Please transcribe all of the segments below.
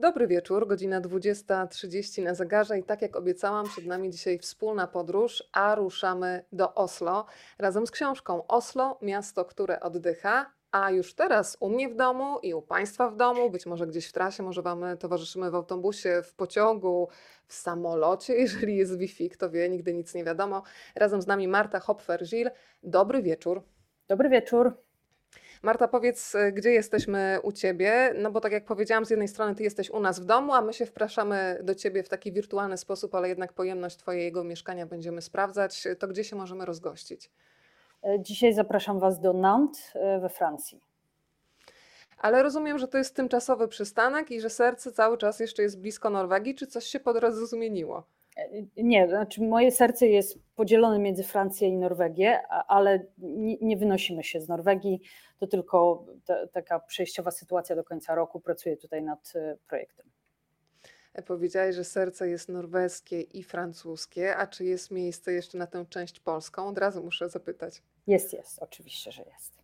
Dobry wieczór, godzina 20.30 na zegarze i tak jak obiecałam, przed nami dzisiaj wspólna podróż, a ruszamy do Oslo razem z książką Oslo, miasto, które oddycha. A już teraz u mnie w domu i u Państwa w domu, być może gdzieś w trasie, może Wam towarzyszymy w autobusie, w pociągu, w samolocie, jeżeli jest Wi-Fi, kto wie, nigdy nic nie wiadomo. Razem z nami Marta Hopfer-Żil. Dobry wieczór. Dobry wieczór. Marta, powiedz, y, gdzie jesteśmy u Ciebie? No bo tak jak powiedziałam, z jednej strony Ty jesteś u nas w domu, a my się wpraszamy do Ciebie w taki wirtualny sposób, ale jednak pojemność Twojego mieszkania będziemy sprawdzać. To gdzie się możemy rozgościć? E, dzisiaj zapraszam Was do Nantes e, we Francji. Ale rozumiem, że to jest tymczasowy przystanek i że serce cały czas jeszcze jest blisko Norwegii. Czy coś się po drodze zmieniło? Nie, znaczy moje serce jest podzielone między Francję i Norwegię, ale nie, nie wynosimy się z Norwegii. To tylko ta, taka przejściowa sytuacja do końca roku. Pracuję tutaj nad e, projektem. E, powiedziałeś, że serce jest norweskie i francuskie, a czy jest miejsce jeszcze na tę część polską? Od razu muszę zapytać. Jest, jest, oczywiście, że jest.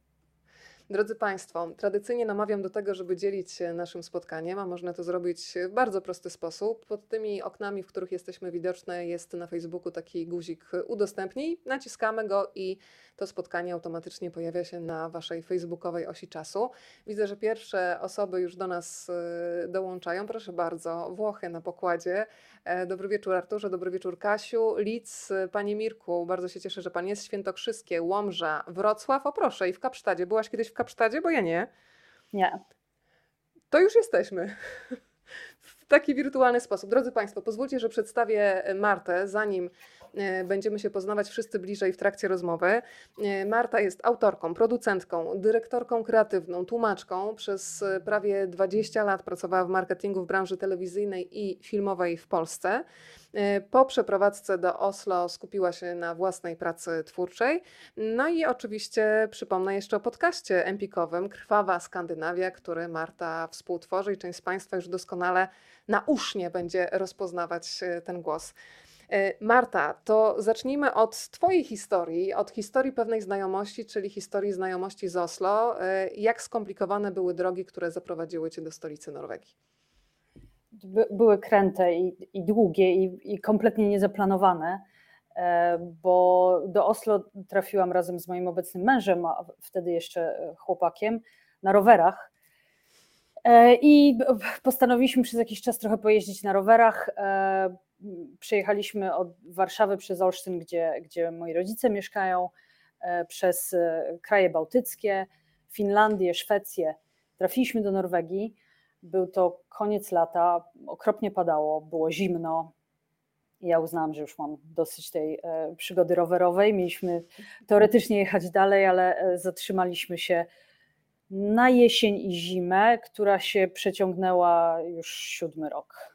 Drodzy Państwo, tradycyjnie namawiam do tego, żeby dzielić się naszym spotkaniem, a można to zrobić w bardzo prosty sposób. Pod tymi oknami, w których jesteśmy widoczne, jest na Facebooku taki guzik udostępnij. Naciskamy go i to spotkanie automatycznie pojawia się na Waszej facebookowej osi czasu. Widzę, że pierwsze osoby już do nas y, dołączają. Proszę bardzo, Włochy na pokładzie. E, dobry wieczór Arturze, dobry wieczór Kasiu. Lic, Panie Mirku, bardzo się cieszę, że Pan jest. Świętokrzyskie, Łomża, Wrocław. O proszę, i w Kapsztadzie. Byłaś kiedyś w Kapsztadzie? Bo ja nie. Nie. To już jesteśmy. W taki wirtualny sposób. Drodzy Państwo, pozwólcie, że przedstawię Martę, zanim E, będziemy się poznawać wszyscy bliżej w trakcie rozmowy. E, Marta jest autorką, producentką, dyrektorką kreatywną, tłumaczką. Przez e, prawie 20 lat pracowała w marketingu w branży telewizyjnej i filmowej w Polsce. Po przeprowadzce do Oslo skupiła się na własnej pracy twórczej. No i oczywiście przypomnę jeszcze o podcaście empikowym Krwawa Skandynawia, który Marta współtworzy i część z Państwa już doskonale nausznie będzie rozpoznawać ten głos. E, Marta, to zacznijmy od Twojej historii, od historii pewnej znajomości, czyli historii znajomości z Oslo. E, jak skomplikowane były drogi, które zaprowadziły Cię do stolicy Norwegii? By, były kręte i, i długie i, i, kompletnie niezaplanowane, e, bo do Oslo trafiłam razem z moim obecnym mężem, a wtedy jeszcze chłopakiem, na rowerach. I postanowiliśmy przez jakiś czas trochę pojeździć na rowerach przejechaliśmy od Warszawy przez Olsztyn, gdzie, gdzie moi rodzice mieszkają, e, przez e, kraje bałtyckie, Finlandię, Szwecję. Trafiliśmy do Norwegii. Był to koniec lata, okropnie padało, było zimno. Ja uznałam, że już mam dosyć tej e, przygody rowerowej. Mieliśmy teoretycznie jechać dalej, ale zatrzymaliśmy się na jesień i zimę, która się przeciągnęła już siódmy rok.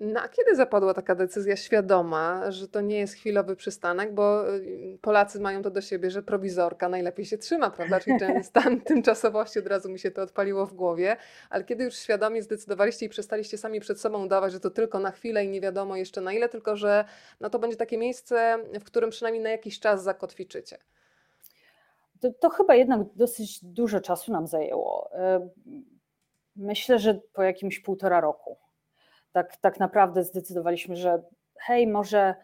No a kiedy zapadła taka decyzja świadoma, że to nie jest chwilowy przystanek, bo y, Polacy mają to do siebie, że prowizorka najlepiej się trzyma, prawda? Czyli ten stan tymczasowości od razu mi się to odpaliło w głowie, ale kiedy już świadomie zdecydowaliście i przestaliście sami przed sobą udawać, że to tylko na chwilę i nie wiadomo jeszcze na ile, tylko że no to będzie takie miejsce, w którym przynajmniej na jakiś czas zakotwiczycie. To, to chyba jednak dosyć dużo czasu nam zajęło. Y, myślę, że po jakimś półtora roku tak, tak naprawdę zdecydowaliśmy, że hej, może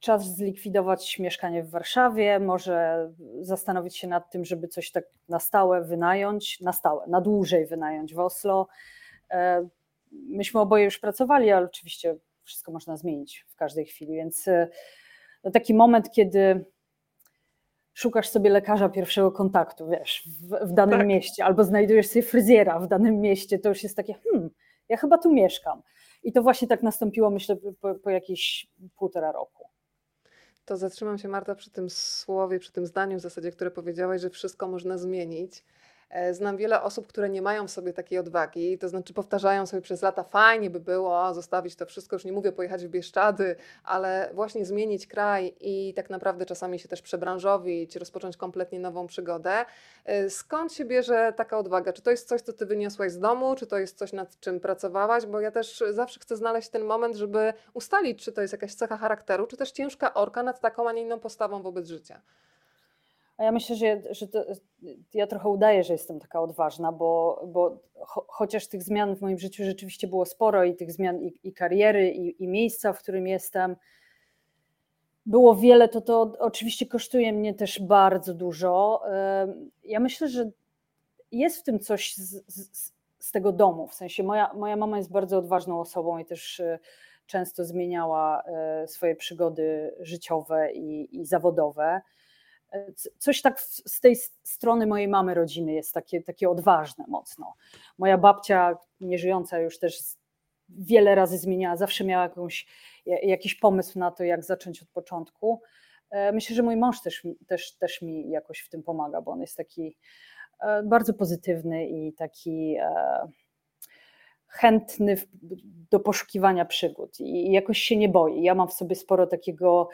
czas zlikwidować mieszkanie w Warszawie, może zastanowić się nad tym, żeby coś tak na stałe wynająć, na stałe, na dłużej wynająć w Oslo. E, myśmy oboje już pracowali, ale oczywiście wszystko można zmienić w każdej chwili, więc e, no taki moment, kiedy szukasz sobie lekarza pierwszego kontaktu, wiesz, w, w danym tak. mieście, albo znajdujesz sobie fryzjera w danym mieście, to już jest takie, hmm, ja chyba tu mieszkam. I to właśnie tak nastąpiło, myślę, po, po jakieś półtora roku. To zatrzymam się, Marta, przy tym słowie, przy tym zdaniu w zasadzie, które powiedziałaś, że wszystko można zmienić. E, znam wiele osób, które nie mają w sobie takiej odwagi, to znaczy powtarzają sobie przez lata, fajnie by było zostawić to wszystko, już nie mówię pojechać w Bieszczady, ale właśnie zmienić kraj i tak naprawdę czasami się też przebranżowić, rozpocząć kompletnie nową przygodę. E, skąd się bierze taka odwaga? Czy to jest coś, co ty wyniosłaś z domu, czy to jest coś, nad czym pracowałaś? Bo ja też zawsze chcę znaleźć ten moment, żeby ustalić, czy to jest jakaś cecha charakteru, czy też ciężka orka nad taką, a nie inną postawą wobec życia. A ja myślę, że, że to, ja trochę udaję, że jestem taka odważna, bo, bo cho, chociaż tych zmian w moim życiu rzeczywiście było sporo i tych zmian i, i kariery, i, i, miejsca, w którym jestem, było wiele, to to oczywiście kosztuje mnie też bardzo dużo. Ja myślę, że jest w tym coś z, z, z tego domu, w sensie moja, moja mama jest bardzo odważną osobą i też e, często zmieniała e, swoje przygody życiowe i, i zawodowe coś tak z tej strony mojej mamy rodziny jest takie, takie odważne mocno. Moja babcia, nieżyjąca już też wiele razy zmieniała, zawsze miała jakąś, jakiś pomysł na to, jak zacząć od początku. E, myślę, że mój mąż też, też, też mi jakoś w tym pomaga, bo on jest taki e, bardzo pozytywny i taki e, chętny do poszukiwania przygód i jakoś się nie boi. Ja mam w sobie sporo takiego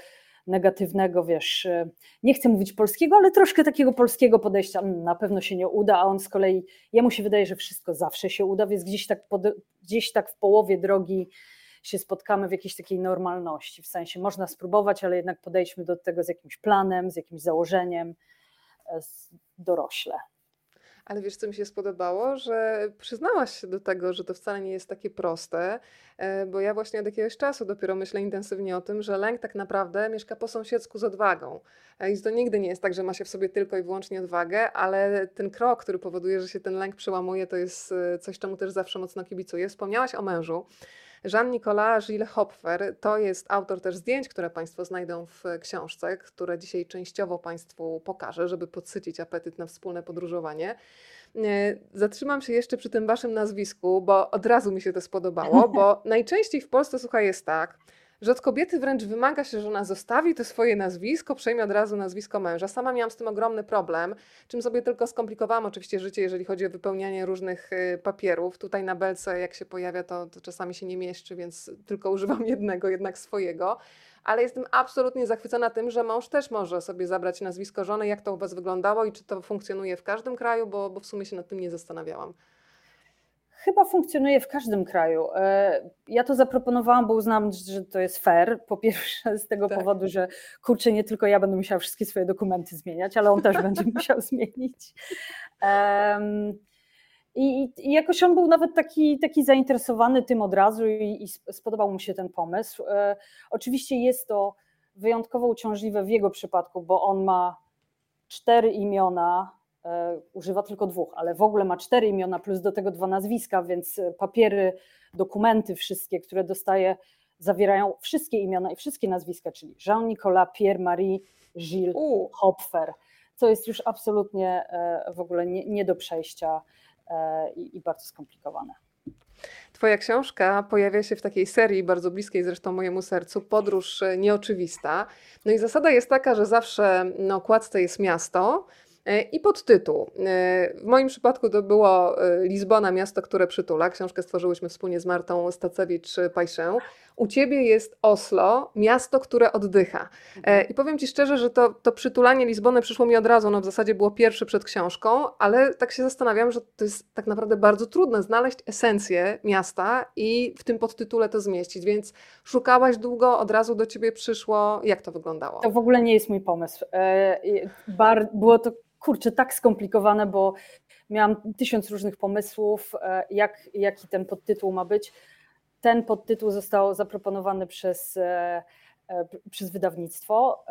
negatywnego, wiesz, e, nie chcę mówić polskiego, ale troszkę takiego polskiego podejścia, mm, na pewno się nie uda, a on z kolei, jemu się wydaje, że wszystko zawsze się uda, więc gdzieś tak, pod, gdzieś tak w połowie drogi się spotkamy w jakiejś takiej normalności, w sensie można spróbować, ale jednak podejdźmy do tego z jakimś planem, z jakimś założeniem, e, dorośle. Ale wiesz, co mi się spodobało? Że przyznałaś się do tego, że to wcale nie jest takie proste, e, bo ja właśnie od jakiegoś czasu dopiero myślę intensywnie o tym, że lęk tak naprawdę mieszka po sąsiedzku z odwagą. E, I to nigdy nie jest tak, że ma się w sobie tylko i wyłącznie odwagę, ale ten krok, który powoduje, że się ten lęk przełamuje, to jest e, coś, czemu też zawsze mocno kibicuję. Wspomniałaś o mężu. Jean-Nicolas Gilles Hopfer to jest autor też zdjęć, które Państwo znajdą w książce, które dzisiaj częściowo Państwu pokażę, żeby podsycić apetyt na wspólne podróżowanie. E, zatrzymam się jeszcze przy tym Waszym nazwisku, bo od razu mi się to spodobało, bo najczęściej w Polsce, słuchaj, jest tak, że od kobiety wręcz wymaga się, że ona zostawi to swoje nazwisko, przejmie od razu nazwisko męża. Sama miałam z tym ogromny problem, czym sobie tylko skomplikowałam oczywiście życie, jeżeli chodzi o wypełnianie różnych y, papierów. Tutaj na belce, jak się pojawia, to, to czasami się nie mieszczy, więc tylko używam jednego, jednak swojego ale jestem absolutnie zachwycona tym, że mąż też może sobie zabrać nazwisko żony, jak to u Was wyglądało i czy to funkcjonuje w każdym kraju, bo, bo w sumie się nad tym nie zastanawiałam chyba funkcjonuje w każdym kraju. E, ja to zaproponowałam, bo uznałam, że to jest fair. Po pierwsze z tego tak. powodu, że kurczę, nie tylko ja będę musiała wszystkie swoje dokumenty zmieniać, ale on też będzie musiał zmienić. Um, i, I, jakoś on był nawet taki, taki zainteresowany tym od razu i, i spodobał mu się ten pomysł. E, oczywiście jest to wyjątkowo uciążliwe w jego przypadku, bo on ma cztery imiona, używa tylko dwóch, ale w ogóle ma cztery imiona plus do tego dwa nazwiska, więc e, papiery, dokumenty wszystkie, które dostaje, zawierają wszystkie imiona i wszystkie nazwiska, czyli Jean-Nicolas, Pierre-Marie, Gilles, U. Hopfer, co jest już absolutnie e, w ogóle nie, nie do przejścia i, i bardzo skomplikowane. Twoja książka pojawia się w takiej serii, bardzo bliskiej zresztą mojemu sercu, Podróż Nieoczywista. No i zasada jest taka, że zawsze na okładce jest miasto, E, I podtytuł. E, w moim przypadku to było e, Lizbona, miasto, które przytula. Książkę stworzyłyśmy wspólnie z Martą Stacewicz-Pajszę. U ciebie jest Oslo, miasto, które oddycha. I powiem ci szczerze, że to, to przytulanie Lizbony przyszło mi od razu. No w zasadzie było pierwsze przed książką, ale tak się zastanawiam, że to jest tak naprawdę bardzo trudne znaleźć esencję miasta i w tym podtytule to zmieścić. Więc szukałaś długo, od razu do ciebie przyszło. Jak to wyglądało? To w ogóle nie jest mój pomysł. Było to kurczę, tak skomplikowane, bo miałam tysiąc różnych pomysłów, e, jak, jaki ten podtytuł ma być. Ten podtytuł został zaproponowany przez, e, e, przez wydawnictwo.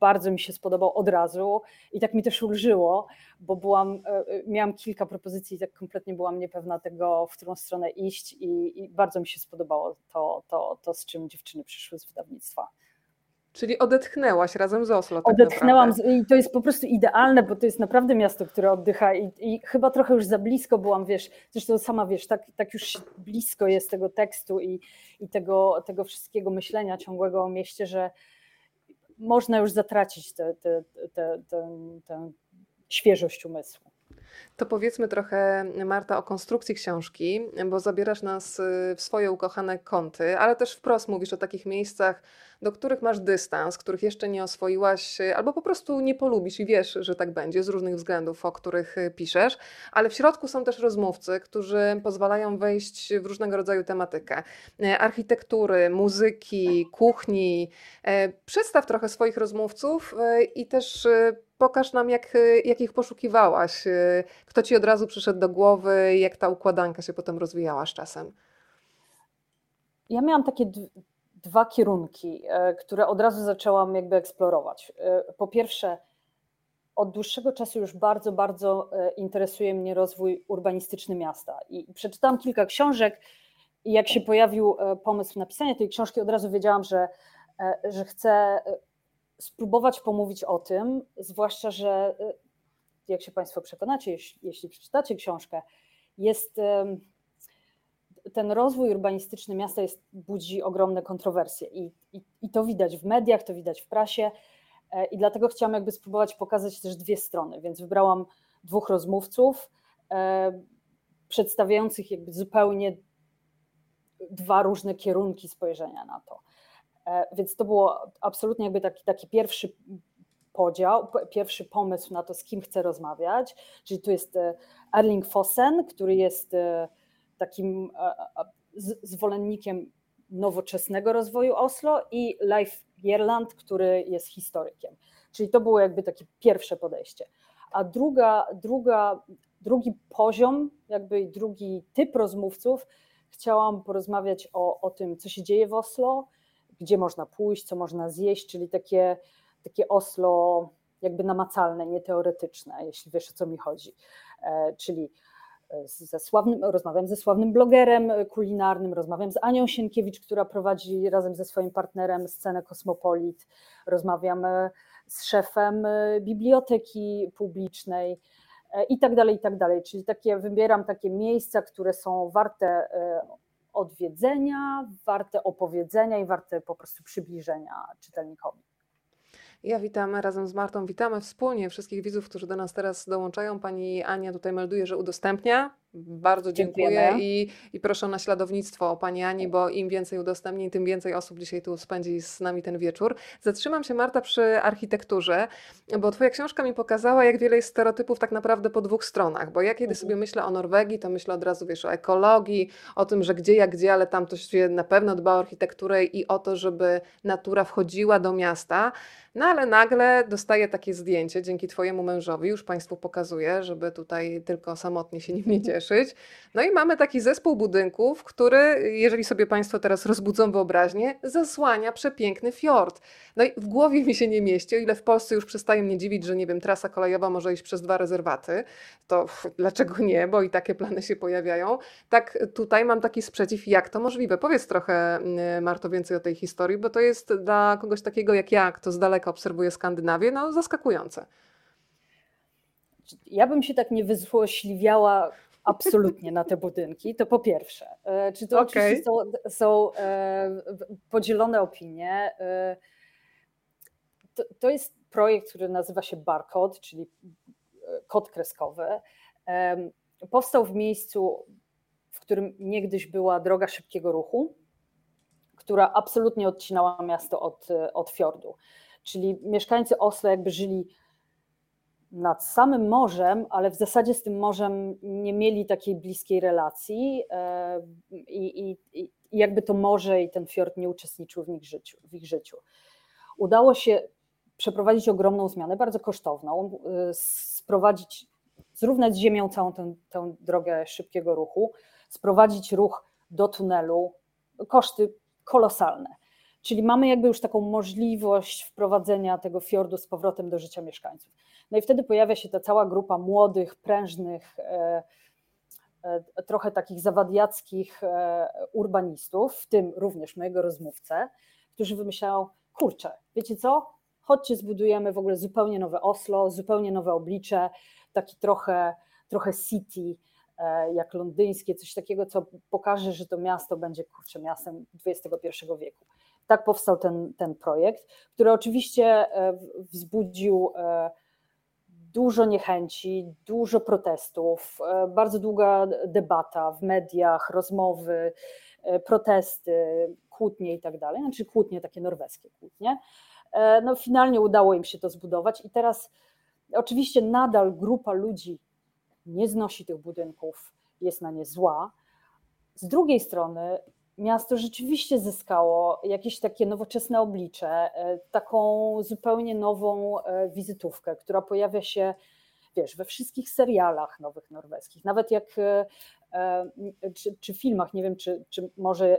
Bardzo mi się spodobał od razu i tak mi też ulżyło, bo byłam, miałam kilka propozycji i tak kompletnie byłam niepewna tego, w którą stronę iść i, i bardzo mi się spodobało to, to, to, z czym dziewczyny przyszły z wydawnictwa. Czyli odetchnęłaś razem z Oslo. Tak Odetchnęłam z, i to jest po prostu idealne, bo to jest naprawdę miasto, które oddycha i, i, chyba trochę już za blisko byłam, wiesz, zresztą sama wiesz, tak, tak już blisko jest tego tekstu i, i tego, tego wszystkiego myślenia ciągłego o mieście, że można już zatracić tę świeżość umysłu. To powiedzmy trochę, Marta, o konstrukcji książki, bo zabierasz nas y, w swoje ukochane kąty, ale też wprost mówisz o takich miejscach, do których masz dystans, których jeszcze nie oswoiłaś, albo po prostu nie polubisz i wiesz, że tak będzie z różnych względów, o których y, piszesz, ale w środku są też rozmówcy, którzy pozwalają wejść w różnego rodzaju tematykę y, architektury, muzyki, kuchni. Przedstaw trochę swoich rozmówców i też pokaż nam, jak, jak ich poszukiwałaś. Kto ci od razu przyszedł do głowy, jak ta układanka się potem rozwijała z czasem? Ja miałam takie dwa kierunki, e, które od razu zaczęłam jakby eksplorować. E, po pierwsze, od dłuższego czasu już bardzo, bardzo e, interesuje mnie rozwój urbanistyczny miasta. I przeczytałam kilka książek, i jak się pojawił pomysł napisania tej książki, od razu wiedziałam, że, że chcę spróbować pomówić o tym, zwłaszcza, że jak się Państwo przekonacie, jeśli, jeśli przeczytacie książkę, jest ten rozwój urbanistyczny miasta jest, budzi ogromne kontrowersje i, i, i to widać w mediach, to widać w prasie e, i dlatego chciałam jakby spróbować pokazać też dwie strony, więc wybrałam dwóch rozmówców e, przedstawiających jakby zupełnie dwa różne kierunki spojrzenia na to. E, więc to było absolutnie jakby taki, taki pierwszy podział, pierwszy pomysł na to, z kim chcę rozmawiać. Czyli tu jest Erling Fossen, który jest takim zwolennikiem nowoczesnego rozwoju Oslo i Leif Gerland, który jest historykiem. Czyli to było jakby takie pierwsze podejście. A druga, druga, drugi poziom, jakby drugi typ rozmówców, chciałam porozmawiać o, o tym, co się dzieje w Oslo, gdzie można pójść, co można zjeść, czyli takie, takie Oslo jakby namacalne, nieteoretyczne, jeśli wiesz o co mi chodzi. E, czyli ze sławnym, rozmawiam ze sławnym blogerem kulinarnym, rozmawiam z Anią Sienkiewicz, która prowadzi razem ze swoim partnerem scenę Kosmopolit, rozmawiam e, z szefem e, biblioteki publicznej e, i tak dalej, i tak dalej. Czyli takie, wybieram takie miejsca, które są warte odwiedzenia, warte opowiedzenia i warte po prostu przybliżenia czytelnikowi. Ja witam razem z Martą, witamy wspólnie wszystkich widzów, którzy do nas teraz dołączają. Pani Ania tutaj melduje, że udostępnia. Bardzo dziękuję i, i proszę o naśladownictwo o Pani Ani, bo im więcej udostępnień, tym więcej osób dzisiaj tu spędzi z nami ten wieczór. Zatrzymam się Marta przy architekturze, bo Twoja książka mi pokazała, jak wiele jest stereotypów tak naprawdę po dwóch stronach, bo ja kiedy mhm. sobie myślę o Norwegii, to myślę od razu, wiesz, o ekologii, o tym, że gdzie jak gdzie, ale tam to się na pewno dba o architekturę i o to, żeby natura wchodziła do miasta. No ale nagle dostaję takie zdjęcie dzięki Twojemu mężowi, już Państwu pokazuję, żeby tutaj tylko samotnie się nim nie cieszyć. No i mamy taki zespół budynków, który, jeżeli sobie Państwo teraz rozbudzą wyobraźnię, zasłania przepiękny fiord. No i w głowie mi się nie mieści, o ile w Polsce już przestaje mnie dziwić, że nie wiem, trasa kolejowa może iść przez dwa rezerwaty, to pff, dlaczego nie, bo i takie plany się pojawiają. Tak tutaj mam taki sprzeciw, jak to możliwe. Powiedz trochę, mm, Marto, więcej o tej historii, bo to jest dla kogoś takiego jak ja, kto z daleka obserwuje Skandynawię, no zaskakujące. Ja bym się tak nie wyzłośliwiała absolutnie na te budynki, to po pierwsze. E, czy to okay. oczywiście są, są e, podzielone opinie. E, to, to jest projekt, który nazywa się Barcode, czyli kod kreskowy. Powstał w miejscu, w którym niegdyś była droga szybkiego ruchu, która absolutnie odcinała miasto od, od fiordu. Czyli mieszkańcy Oslo jakby żyli nad samym morzem, ale w zasadzie z tym morzem nie mieli takiej bliskiej relacji e, i, i, i jakby to morze i ten fiord nie uczestniczył w ich, życiu, w ich życiu. Udało się przeprowadzić ogromną zmianę, bardzo kosztowną, e, sprowadzić, zrównać z ziemią całą tę, tę drogę szybkiego ruchu, sprowadzić ruch do tunelu, koszty kolosalne. Czyli mamy jakby już taką możliwość wprowadzenia tego fiordu z powrotem do życia mieszkańców. No i wtedy pojawia się ta cała grupa młodych, prężnych, e, e, trochę takich zawadiackich e, urbanistów, w tym również mojego rozmówcę, którzy wymyślają, kurczę, wiecie co, chodźcie zbudujemy w ogóle zupełnie nowe Oslo, zupełnie nowe oblicze, taki trochę, trochę city, jak londyńskie, coś takiego, co pokaże, że to miasto będzie kurczę miastem XXI wieku. Tak powstał ten, ten projekt, który oczywiście wzbudził dużo niechęci, dużo protestów, e, bardzo długa debata w mediach, rozmowy, e, protesty, kłótnie i tak dalej, znaczy kłótnie, takie norweskie kłótnie. E, no finalnie udało im się to zbudować i teraz oczywiście nadal grupa ludzi nie znosi tych budynków, jest na nie zła. Z drugiej strony miasto rzeczywiście zyskało jakieś takie nowoczesne oblicze, e, taką zupełnie nową e, wizytówkę, która pojawia się wiesz, we wszystkich serialach nowych norweskich, nawet jak czy, czy filmach, nie wiem, czy, czy może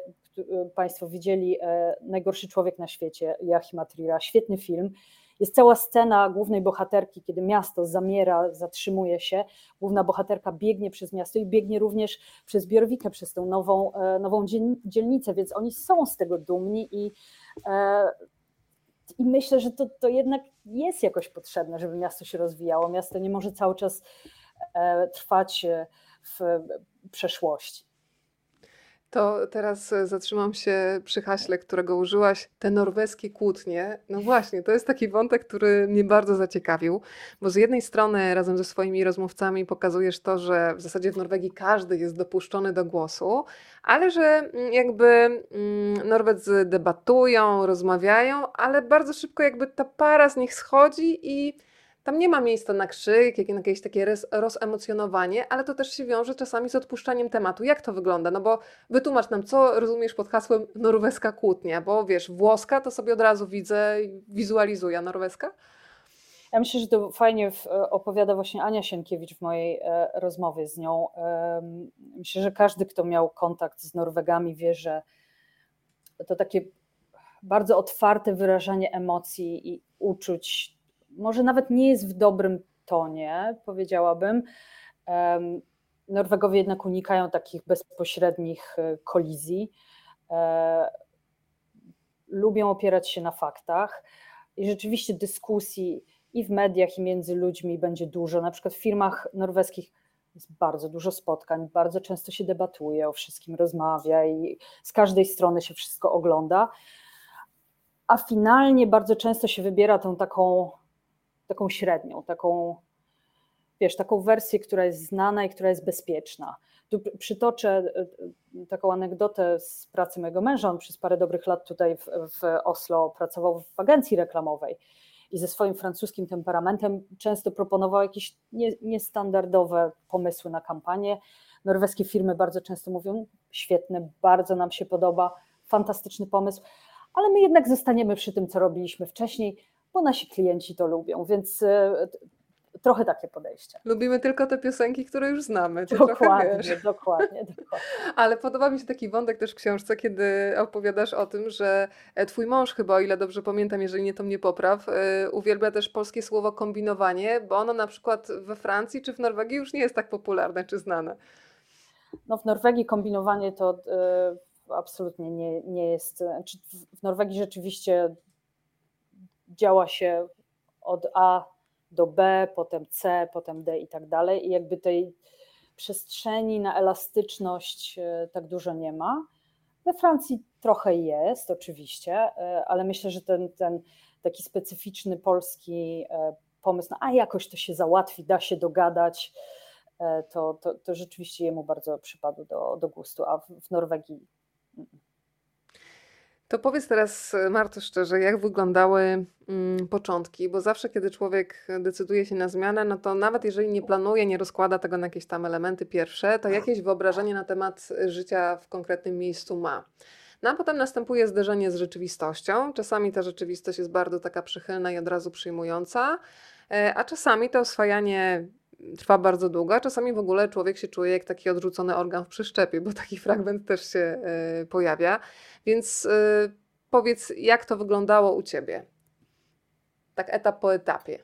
Państwo widzieli Najgorszy człowiek na świecie, Joachima Trira, świetny film, jest cała scena głównej bohaterki, kiedy miasto zamiera, zatrzymuje się. Główna bohaterka biegnie przez miasto i biegnie również przez Bjorwikę, przez tą nową, e, nową dzielnicę, więc oni są z tego dumni i, e, i myślę, że to, to jednak jest jakoś potrzebne, żeby miasto się rozwijało. Miasto nie może cały czas e, trwać w przeszłości. To teraz e, zatrzymam się przy haśle, którego użyłaś, te norweskie kłótnie. No właśnie, to jest taki wątek, który mnie bardzo zaciekawił, bo z jednej strony razem ze swoimi rozmówcami pokazujesz to, że w zasadzie w Norwegii każdy jest dopuszczony do głosu, ale że mm, jakby mm, Norwedzy debatują, rozmawiają, ale bardzo szybko jakby ta para z nich schodzi i tam nie ma miejsca na krzyk, jakieś takie rozemocjonowanie, ale to też się wiąże czasami z odpuszczaniem tematu. Jak to wygląda? No bo wytłumacz nam, co rozumiesz pod hasłem norweska kłótnia, bo wiesz, włoska to sobie od razu widzę, wizualizuję, norweska? Ja myślę, że to fajnie opowiada właśnie Ania Sienkiewicz w mojej e, rozmowie z nią. Myślę, że każdy, kto miał kontakt z Norwegami, wie, że to takie bardzo otwarte wyrażanie emocji i uczuć może nawet nie jest w dobrym tonie, powiedziałabym. Norwegowie jednak unikają takich bezpośrednich e, kolizji. E, lubią opierać się na faktach i rzeczywiście dyskusji i w mediach, i między ludźmi będzie dużo. Na przykład w firmach norweskich jest bardzo dużo spotkań, bardzo często się debatuje o wszystkim, rozmawia i z każdej strony się wszystko ogląda. A finalnie bardzo często się wybiera tą taką taką średnią, taką, wiesz, taką wersję, która jest znana i która jest bezpieczna. Tu przytoczę e, e, taką anegdotę z pracy mojego męża. On przez parę dobrych lat tutaj w, w Oslo pracował w agencji reklamowej i ze swoim francuskim temperamentem często proponował jakieś nie, niestandardowe pomysły na kampanię. Norweskie firmy bardzo często mówią: świetne, bardzo nam się podoba, fantastyczny pomysł, ale my jednak zostaniemy przy tym, co robiliśmy wcześniej bo nasi klienci to lubią, więc e, trochę takie podejście. Lubimy tylko te piosenki, które już znamy. dokładnie, dokładnie, dokładnie. Ale podoba mi się taki wątek też w książce, kiedy opowiadasz o tym, że e, twój mąż chyba, o ile dobrze pamiętam, jeżeli nie to mnie popraw, e, uwielbia też polskie słowo kombinowanie, bo ono na przykład we Francji czy w Norwegii już nie jest tak popularne czy znane. No w Norwegii kombinowanie to absolutnie nie, nie jest. Znaczy w Norwegii rzeczywiście działa się od A do B, potem C, potem D i tak dalej. I jakby tej przestrzeni na elastyczność e, tak dużo nie ma. We Francji trochę jest, oczywiście, e, ale myślę, że ten, ten taki specyficzny polski e, pomysł, no a jakoś to się załatwi, da się dogadać, to, to, to rzeczywiście jemu bardzo przypadł do, do gustu, a w, w Norwegii. To powiedz teraz, Marto, szczerze, jak wyglądały mm, początki, bo zawsze, kiedy człowiek decyduje się na zmianę, no to nawet jeżeli nie planuje, nie rozkłada tego na jakieś tam elementy pierwsze, to jakieś wyobrażenie na temat życia w konkretnym miejscu ma. No a potem następuje zderzenie z rzeczywistością. Czasami ta rzeczywistość jest bardzo taka przychylna i od razu przyjmująca, e, a czasami to oswajanie trwa bardzo długo, a czasami w ogóle człowiek się czuje jak taki odrzucony organ w przeszczepie, bo taki fragment też się e, pojawia. Więc e, powiedz, jak to wyglądało u ciebie? Tak etap po etapie.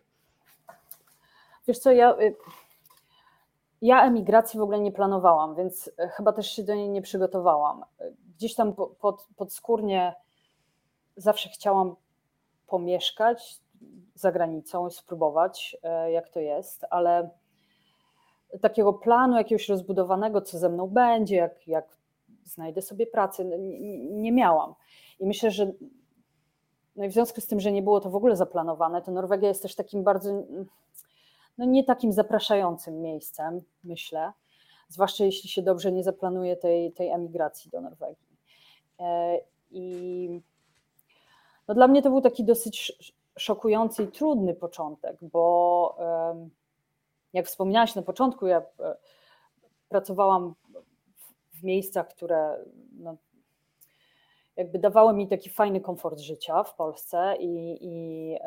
Wiesz co, ja, y, ja emigracji w ogóle nie planowałam, więc chyba też się do niej nie przygotowałam. Gdzieś tam pod, podskórnie zawsze chciałam pomieszkać za granicą i spróbować, e, jak to jest, ale takiego planu jakiegoś rozbudowanego, co ze mną będzie, jak, jak znajdę sobie pracę, nie, nie miałam. I myślę, że no i w związku z tym, że nie było to w ogóle zaplanowane, to Norwegia jest też takim bardzo, no nie takim zapraszającym miejscem, myślę, zwłaszcza jeśli się dobrze nie zaplanuje tej, tej emigracji do Norwegii. E, I no dla mnie to był taki dosyć szokujący i trudny początek, bo jak wspomniałaś na początku, ja e, pracowałam w miejscach, które no, jakby dawały mi taki fajny komfort życia w Polsce i, i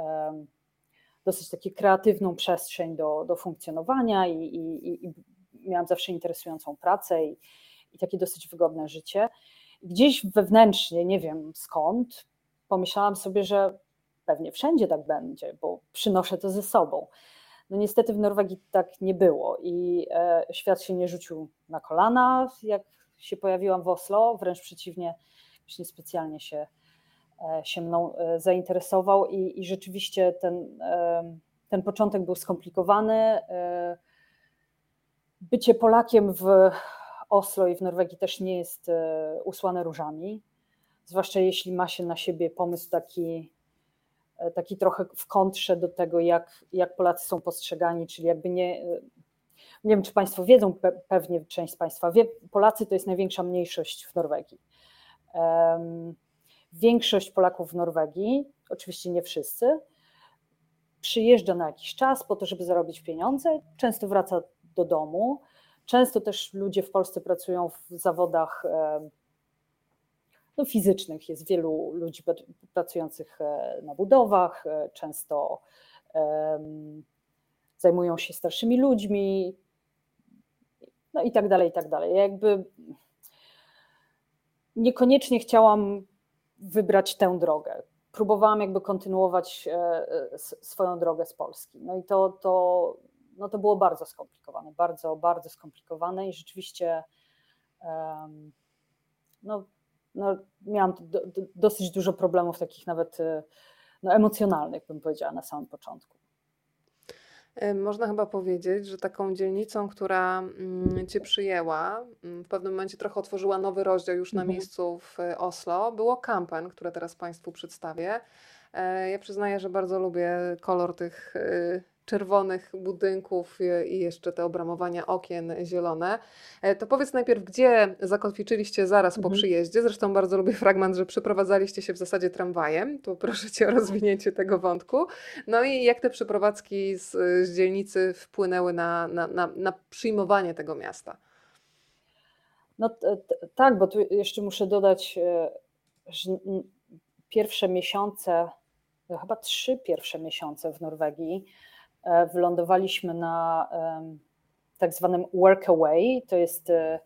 dosyć taką kreatywną przestrzeń do, do funkcjonowania i, i, i miałam zawsze interesującą pracę i, i takie dosyć wygodne życie. Gdzieś wewnętrznie, nie wiem skąd, pomyślałam sobie, że pewnie wszędzie tak będzie, bo przynoszę to ze sobą. No niestety w Norwegii tak nie było i e, świat się nie rzucił na kolana, jak się pojawiłam w Oslo, wręcz przeciwnie, już niespecjalnie się, e, się mną e, zainteresował i, i rzeczywiście ten, ten początek był skomplikowany. Bycie Polakiem w Oslo i w Norwegii też nie jest usłane różami, zwłaszcza jeśli ma się na siebie pomysł taki, taki trochę w kontrze do tego, jak, jak Polacy są postrzegani, czyli jakby nie. E, nie wiem, czy Państwo wiedzą, pewnie część z Państwa wie, Polacy to jest największa mniejszość w Norwegii. Większość Polaków w Norwegii, oczywiście nie wszyscy, przyjeżdża na jakiś czas po to, żeby zarobić pieniądze, często wraca do domu. Często też ludzie w Polsce pracują w zawodach no, fizycznych. Jest wielu ludzi pracujących e, na budowach, e, często um, zajmują się starszymi ludźmi, no i tak dalej, i tak dalej. jakby niekoniecznie chciałam wybrać tę drogę. Próbowałam jakby kontynuować e, swoją drogę z Polski. No i to, to no to było bardzo skomplikowane, bardzo, bardzo skomplikowane i rzeczywiście no, no, miałam do, do, dosyć dużo problemów takich nawet y, no, emocjonalnych, bym powiedziała, na samym początku. Można chyba powiedzieć, że taką dzielnicą, która mm, Cię przyjęła, mm, w pewnym momencie trochę otworzyła nowy rozdział już na mhm. miejscu w Oslo, było Kampen, które teraz Państwu przedstawię. E, ja przyznaję, że bardzo lubię kolor tych y, czerwonych budynków i jeszcze te obramowania okien zielone. E, to powiedz najpierw, gdzie zakotwiczyliście zaraz mhm. po przyjeździe? Zresztą bardzo lubię fragment, że przeprowadzaliście się w zasadzie tramwajem. Tu proszę Cię o rozwinięcie tego wątku. No i jak te przeprowadzki z, z dzielnicy wpłynęły na, na, na, na przyjmowanie tego miasta? No tak, bo tu jeszcze muszę dodać, e, że pierwsze miesiące, chyba trzy pierwsze miesiące w Norwegii, wylądowaliśmy na tak zwanym Workaway. To jest e,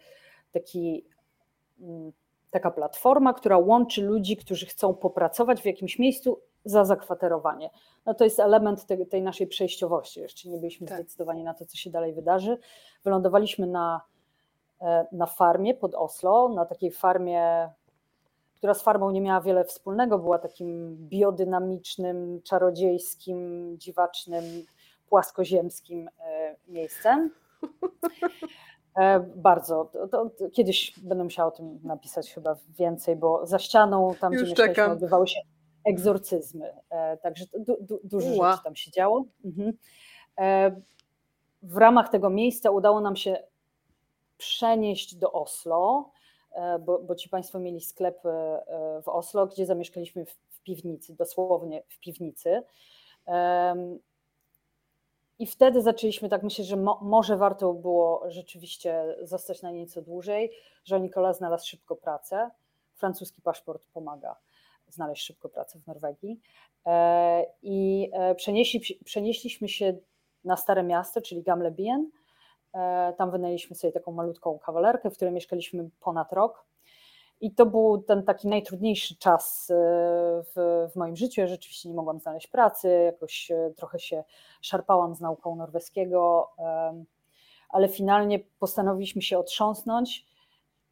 taki, mm, taka platforma, która łączy ludzi, którzy chcą popracować w jakimś miejscu za zakwaterowanie. No to jest element tej, tej naszej przejściowości. Jeszcze nie byliśmy tak. zdecydowani na to, co się dalej wydarzy. Wylądowaliśmy na, e, na farmie pod Oslo, na takiej farmie która z farmą nie miała wiele wspólnego, była takim biodynamicznym, czarodziejskim, dziwacznym płaskoziemskim e, miejscem. E, bardzo. To, to, kiedyś będę musiała o tym napisać chyba więcej, bo za ścianą, tam Już gdzie czekam. mieszkaliśmy, odbywały się egzorcyzmy. E, także du, du, dużo Ua. rzeczy tam się działo. Mhm. W ramach tego miejsca udało nam się przenieść do Oslo, bo, bo ci Państwo mieli sklep w Oslo, gdzie zamieszkaliśmy w, w piwnicy, dosłownie w piwnicy. I wtedy zaczęliśmy tak myśleć, że mo, może warto było rzeczywiście zostać na nieco dłużej, że Nikola znalazł szybko pracę. Francuski paszport pomaga znaleźć szybko pracę w Norwegii. E, I e, przenieśli, przenieśliśmy się na Stare Miasto, czyli Gamlebien. E, tam wynajęliśmy sobie taką malutką kawalerkę, w której mieszkaliśmy ponad rok. I to był ten taki najtrudniejszy czas e, w, w, moim życiu. Ja rzeczywiście nie mogłam znaleźć pracy, jakoś e, trochę się szarpałam z nauką norweskiego, ale finalnie postanowiliśmy się otrząsnąć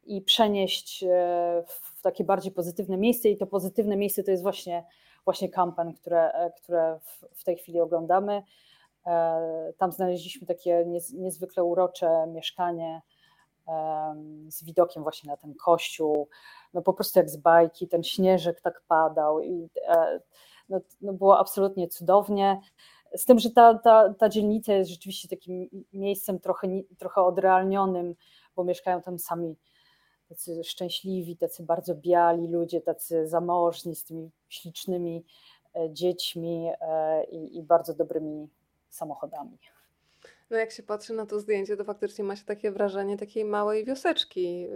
i przenieść e, w takie bardziej pozytywne miejsce. I to pozytywne miejsce to jest właśnie, właśnie Kampen, które, które w, w tej chwili oglądamy. Tam znaleźliśmy takie niezwykle urocze mieszkanie z widokiem właśnie na ten kościół, no po prostu jak z bajki, ten śnieżek tak padał i e, no, no było absolutnie cudownie. Z tym, że ta, ta, ta dzielnica jest rzeczywiście takim miejscem trochę, trochę odrealnionym, bo mieszkają tam sami tacy szczęśliwi, tacy bardzo biali ludzie, tacy zamożni, z tymi ślicznymi e, dziećmi e, i, i bardzo dobrymi samochodami. No jak się patrzy na to zdjęcie, to faktycznie ma się takie wrażenie takiej małej wioseczki. Yy,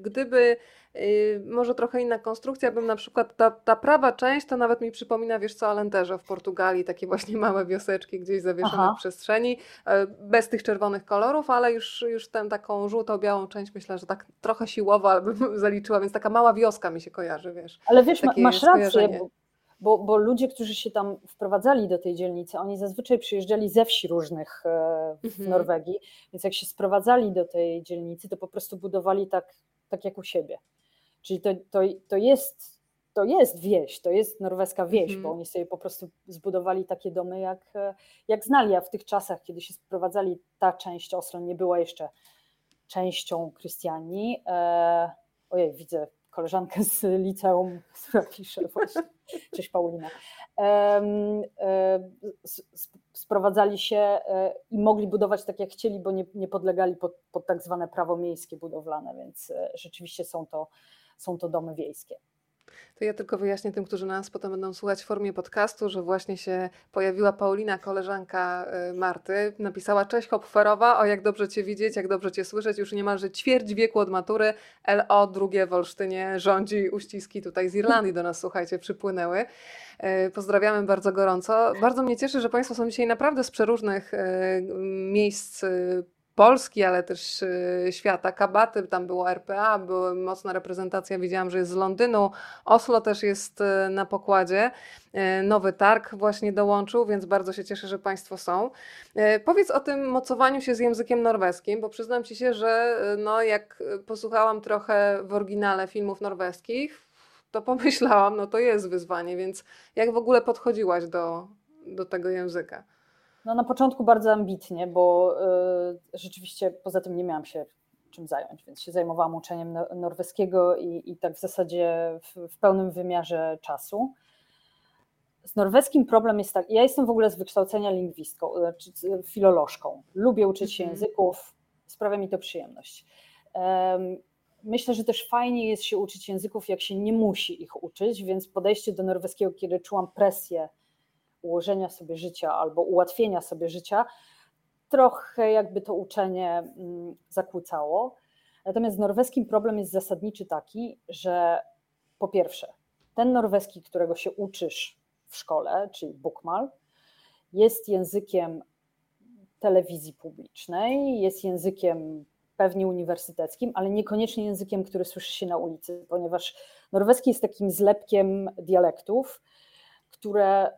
Gdyby yy, może trochę inna konstrukcja, bym na przykład ta, ta prawa część to nawet mi przypomina, wiesz co, Alentejo w Portugalii, takie właśnie małe wioseczki gdzieś zawieszone Aha. w przestrzeni, yy, bez tych czerwonych kolorów, ale już, już tę taką żółto-białą część myślę, że tak trochę siłowo, bym zaliczyła, więc taka mała wioska mi się kojarzy, wiesz. Ale wiesz, ma, masz rację, bo, bo, bo ludzie, którzy się tam wprowadzali do tej dzielnicy, oni zazwyczaj przyjeżdżali ze wsi różnych e, w Mhm. Norwegii, więc jak się sprowadzali do tej dzielnicy, to po prostu budowali tak, tak jak u siebie. Czyli to, to, to, jest, to jest wieś, to jest norweska wieś, Mhm. bo oni sobie po prostu zbudowali takie domy, jak, e, jak znali, a w tych czasach, kiedy się sprowadzali, ta część Oslo nie była jeszcze częścią Krystianii. E, ojej, widzę koleżankę z liceum, która pisze właśnie. Cześć Paulina. E, Sprowadzali się e, i mogli budować tak jak chcieli, bo nie, nie podlegali pod, pod tak zwane prawo miejskie budowlane, więc e, rzeczywiście są to, są to domy wiejskie. To ja tylko wyjaśnię tym, którzy nas potem będą słuchać w formie podcastu, że właśnie się pojawiła Paulina, koleżanka y, Marty. Napisała: Cześć Hopferowa, o jak dobrze Cię widzieć, jak dobrze Cię słyszeć. Już niemalże ćwierć wieku od matury. LO drugie w Olsztynie rządzi uściski tutaj z Irlandii do nas, słuchajcie, przypłynęły. Y, Pozdrawiamy bardzo gorąco. Bardzo mnie cieszy, że Państwo są dzisiaj naprawdę z przeróżnych y, miejsc Polski, ale też y, świata. Kabaty, tam było RPA, była mocna reprezentacja, widziałam, że jest z Londynu. Oslo też jest y, na pokładzie. Y, Nowy targ właśnie dołączył, więc bardzo się cieszę, że Państwo są. Powiedz o tym mocowaniu się z językiem norweskim, bo przyznam Ci się, że no, jak posłuchałam trochę w oryginale filmów norweskich, to pomyślałam, no to jest wyzwanie, więc jak w ogóle podchodziłaś do, do tego języka? No na początku bardzo ambitnie, bo y, rzeczywiście poza tym nie miałam się czym zająć, więc się zajmowałam uczeniem no- norweskiego i, i tak w zasadzie w, w pełnym wymiarze czasu. Z norweskim problem jest tak, ja jestem w ogóle z wykształcenia lingwistką, znaczy filolożką. Lubię uczyć się Mhm. języków, sprawia mi to przyjemność. Em, Myślę, że też fajnie jest się uczyć języków, jak się nie musi ich uczyć, więc podejście do norweskiego, kiedy czułam presję ułożenia sobie życia albo ułatwienia sobie życia, trochę jakby to uczenie mm, zakłócało. Natomiast z norweskim problem jest zasadniczy taki, że po pierwsze, ten norweski, którego się uczysz w szkole, czyli bukmal, jest językiem telewizji publicznej, jest językiem pewnie uniwersyteckim, ale niekoniecznie językiem, który słyszy się na ulicy, ponieważ norweski jest takim zlepkiem dialektów, które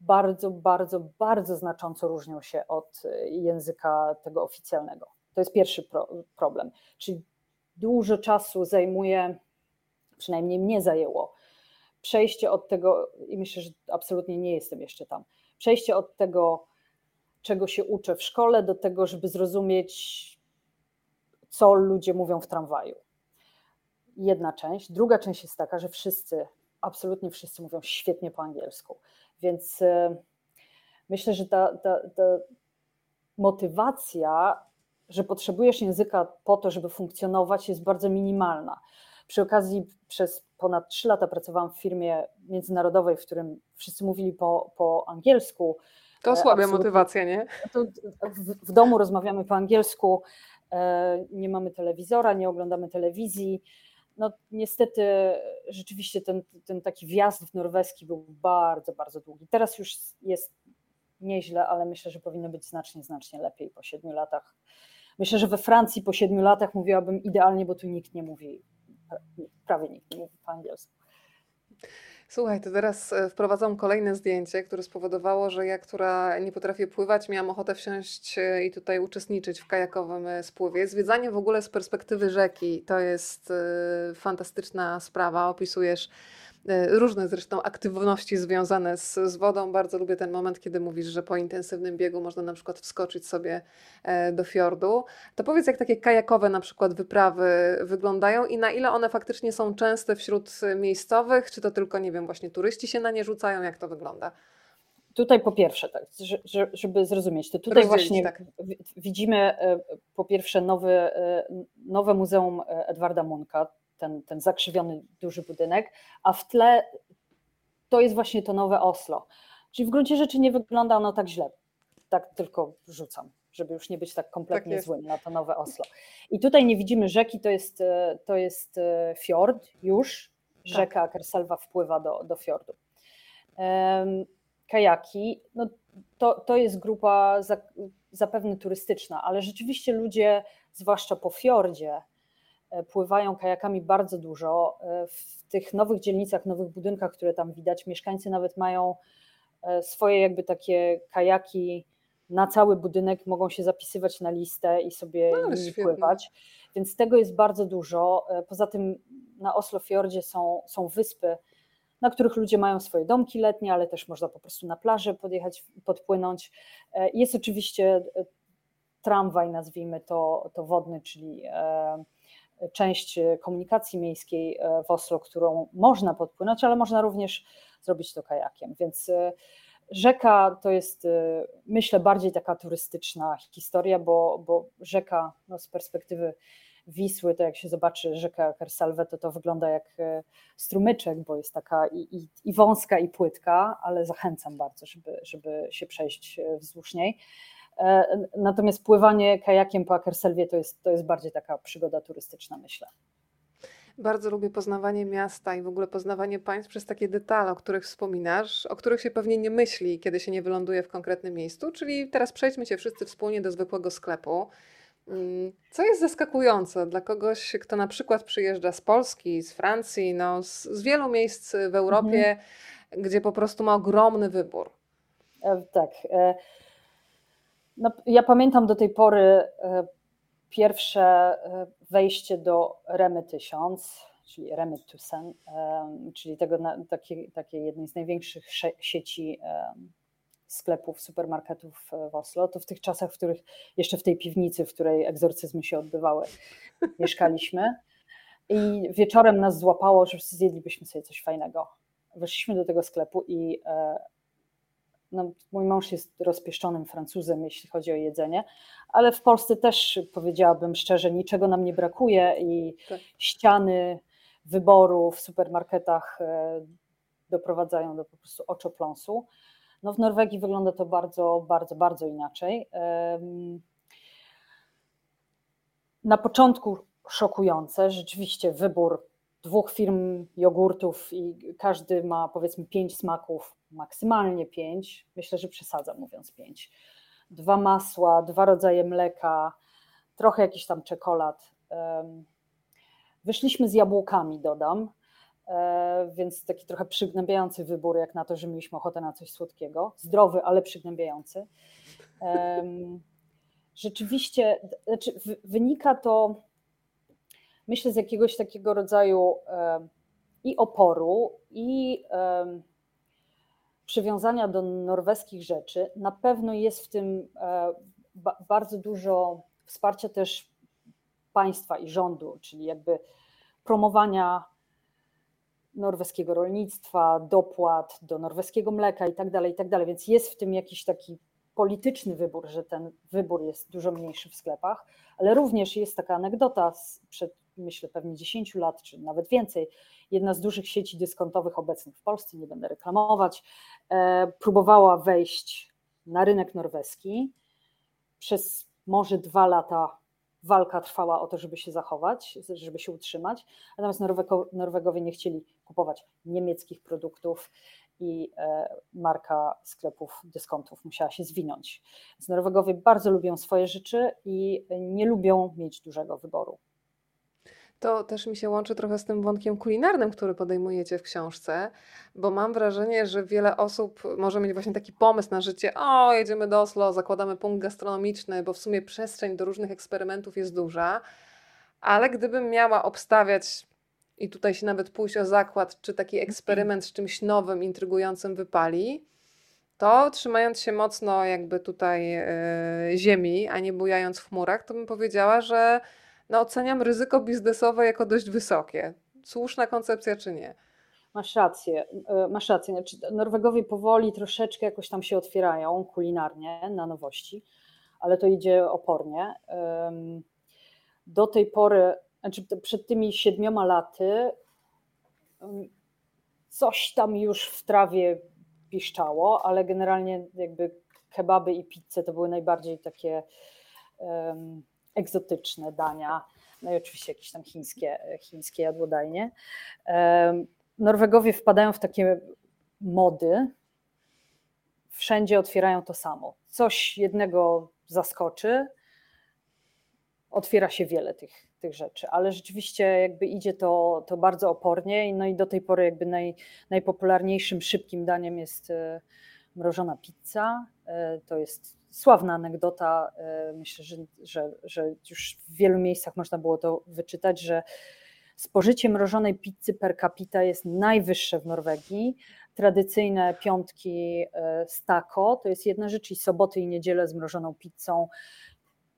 bardzo, bardzo, bardzo znacząco różnią się od y, języka tego oficjalnego. To jest pierwszy pro, problem. Czyli dużo czasu zajmuje, przynajmniej mnie zajęło, przejście od tego, i myślę, że absolutnie nie jestem jeszcze tam, przejście od tego, czego się uczę w szkole, do tego, żeby zrozumieć, co ludzie mówią w tramwaju. Jedna część. Druga część jest taka, że wszyscy, absolutnie wszyscy mówią świetnie po angielsku. Więc y, myślę, że ta, ta, ta motywacja, że potrzebujesz języka po to, żeby funkcjonować, jest bardzo minimalna. Przy okazji przez ponad 3 lata pracowałam w firmie międzynarodowej, w którym wszyscy mówili po, po angielsku. To E, osłabia motywację, nie? To w, w domu rozmawiamy po angielsku, e, nie mamy telewizora, nie oglądamy telewizji. No niestety rzeczywiście ten, ten taki wjazd w norweski był bardzo, bardzo długi. Teraz już jest nieźle, ale myślę, że powinno być znacznie, znacznie lepiej po siedmiu latach. Myślę, że we Francji po siedmiu latach mówiłabym idealnie, bo tu nikt nie mówi, prawie nikt nie mówi po angielsku. Słuchaj, to teraz e, wprowadzam kolejne zdjęcie, które spowodowało, że ja, która nie potrafię pływać, miałam ochotę wsiąść e, i tutaj uczestniczyć w kajakowym e, spływie. Zwiedzanie w ogóle z perspektywy rzeki to jest fantastyczna sprawa. Opisujesz różne zresztą aktywności związane z, z wodą. Bardzo lubię ten moment, kiedy mówisz, że po intensywnym biegu można na przykład wskoczyć sobie e, do fiordu. To powiedz, jak takie kajakowe na przykład wyprawy wyglądają i na ile one faktycznie są częste wśród e, miejscowych, czy to tylko, nie wiem, właśnie turyści się na nie rzucają, jak to wygląda? Tutaj po pierwsze, tak, że- że- żeby zrozumieć, to tutaj Rozdzielić, właśnie tak. wi- widzimy e, po pierwsze nowy, e, nowe muzeum e, Edwarda Munka, ten, ten zakrzywiony duży budynek, a w tle to jest właśnie to nowe Oslo. Czyli w gruncie rzeczy nie wygląda ono tak źle. Tak tylko rzucam, żeby już nie być tak kompletnie jest. złym na to nowe Oslo. I tutaj nie widzimy rzeki, to jest, e, to jest e, fiord już, rzeka Akerselva wpływa do, do fiordu. Kajaki, no to, to jest grupa za, zapewne turystyczna, ale rzeczywiście ludzie, zwłaszcza po fiordzie, pływają kajakami bardzo dużo. E, W tych nowych dzielnicach, nowych budynkach, które tam widać, mieszkańcy nawet mają e, swoje jakby takie kajaki na cały budynek, mogą się zapisywać na listę i sobie No, pływać. Więc tego jest bardzo dużo. E, Poza tym na Oslofjordzie są, są wyspy, na których ludzie mają swoje domki letnie, ale też można po prostu na plażę podjechać, podpłynąć. E, Jest oczywiście e, tramwaj, nazwijmy to, to wodny, czyli e, część komunikacji miejskiej e, w Oslo, którą można podpłynąć, ale można również zrobić to kajakiem. Więc e, rzeka to jest, e, myślę, bardziej taka turystyczna historia, bo, bo rzeka no, z perspektywy Wisły, to jak się zobaczy rzekę Kersalve, to to wygląda jak e, strumyczek, bo jest taka i, i, i wąska, i płytka, ale zachęcam bardzo, żeby, żeby się przejść e, wzdłuż niej. E, Natomiast pływanie kajakiem po Akerselwie to jest, to jest bardziej taka przygoda turystyczna, myślę. Bardzo lubię poznawanie miasta i w ogóle poznawanie państw przez takie detale, o których wspominasz, o których się pewnie nie myśli, kiedy się nie wyląduje w konkretnym miejscu. Czyli teraz przejdźmy się wszyscy wspólnie do zwykłego sklepu. Mm, Co jest zaskakujące dla kogoś, kto na przykład przyjeżdża z Polski, z Francji, no, z, z wielu miejsc w Europie, gdzie po prostu ma ogromny wybór. E, Tak. E, No, ja pamiętam do tej pory e, pierwsze e, wejście do Remy 1000, czyli Remy 1000, em, czyli tego, takiej, takiej jednej z największych sieci sklepów, supermarketów e, w Oslo. To w tych czasach, w których jeszcze w tej piwnicy, w której egzorcyzmy się odbywały, mieszkaliśmy. I wieczorem nas złapało, że zjedlibyśmy sobie coś fajnego. Weszliśmy do tego sklepu i e, no, mój mąż jest rozpieszczonym Francuzem, jeśli chodzi o jedzenie, ale w Polsce też powiedziałabym szczerze, niczego nam nie brakuje i Tak. ściany wyboru w supermarketach e, doprowadzają do po prostu oczopląsu. No w Norwegii wygląda to bardzo, bardzo, bardzo inaczej. Na początku szokujące, rzeczywiście wybór dwóch firm jogurtów i każdy ma powiedzmy pięć smaków, maksymalnie pięć, myślę, że przesadzam mówiąc pięć. Dwa masła, dwa rodzaje mleka, trochę jakiś tam czekolad. Wyszliśmy z jabłkami, dodam, e, więc taki trochę przygnębiający wybór, jak na to, że mieliśmy ochotę na coś słodkiego. Zdrowy, ale przygnębiający. Rzeczywiście, znaczy wy- wynika to, myślę, z jakiegoś takiego rodzaju i oporu, i przywiązania do norweskich rzeczy. Na pewno jest w tym e, ba- bardzo dużo wsparcia też państwa i rządu, czyli jakby promowania norweskiego rolnictwa, dopłat do norweskiego mleka i tak dalej, i tak dalej. Więc jest w tym jakiś taki polityczny wybór, że ten wybór jest dużo mniejszy w sklepach, ale również jest taka anegdota sprzed, myślę, pewnie 10 lat, czy nawet więcej. Jedna z dużych sieci dyskontowych obecnych w Polsce, nie będę reklamować, e, próbowała wejść na rynek norweski. Przez może dwa lata walka trwała o to, żeby się zachować, żeby się utrzymać. Natomiast Norwego, Norwegowie nie chcieli kupować niemieckich produktów i e, marka sklepów dyskontów musiała się zwinąć. Więc Norwegowie bardzo lubią swoje rzeczy i nie lubią mieć dużego wyboru. To też mi się łączy trochę z tym wątkiem kulinarnym, który podejmujecie w książce, bo mam wrażenie, że wiele osób może mieć właśnie taki pomysł na życie: o, jedziemy do Oslo, zakładamy punkt gastronomiczny, bo w sumie przestrzeń do różnych eksperymentów jest duża. Ale gdybym miała obstawiać, i tutaj się nawet pójść o zakład, czy taki eksperyment z czymś nowym, intrygującym wypali, to trzymając się mocno jakby tutaj e, ziemi, a nie bujając w chmurach, to bym powiedziała, że no oceniam ryzyko biznesowe jako dość wysokie. Słuszna koncepcja czy nie? Masz rację, e, masz rację. Znaczy, Norwegowie powoli troszeczkę jakoś tam się otwierają kulinarnie na nowości, ale to idzie opornie. Do tej pory, znaczy przed tymi siedmioma laty coś tam już w trawie piszczało, ale generalnie jakby kebaby i pizze to były najbardziej takie egzotyczne dania. No i oczywiście jakieś tam chińskie, chińskie jadłodajnie. Norwegowie wpadają w takie mody. Wszędzie otwierają to samo. Coś jednego zaskoczy, otwiera się wiele tych, tych rzeczy, ale rzeczywiście jakby idzie to, to bardzo opornie, no i do tej pory jakby naj, najpopularniejszym szybkim daniem jest e, mrożona pizza. E, to jest sławna anegdota, e, myślę, że, że, że już w wielu miejscach można było to wyczytać, że spożycie mrożonej pizzy per capita jest najwyższe w Norwegii. Tradycyjne piątki z taco to jest jedna rzecz i soboty i niedzielę z mrożoną pizzą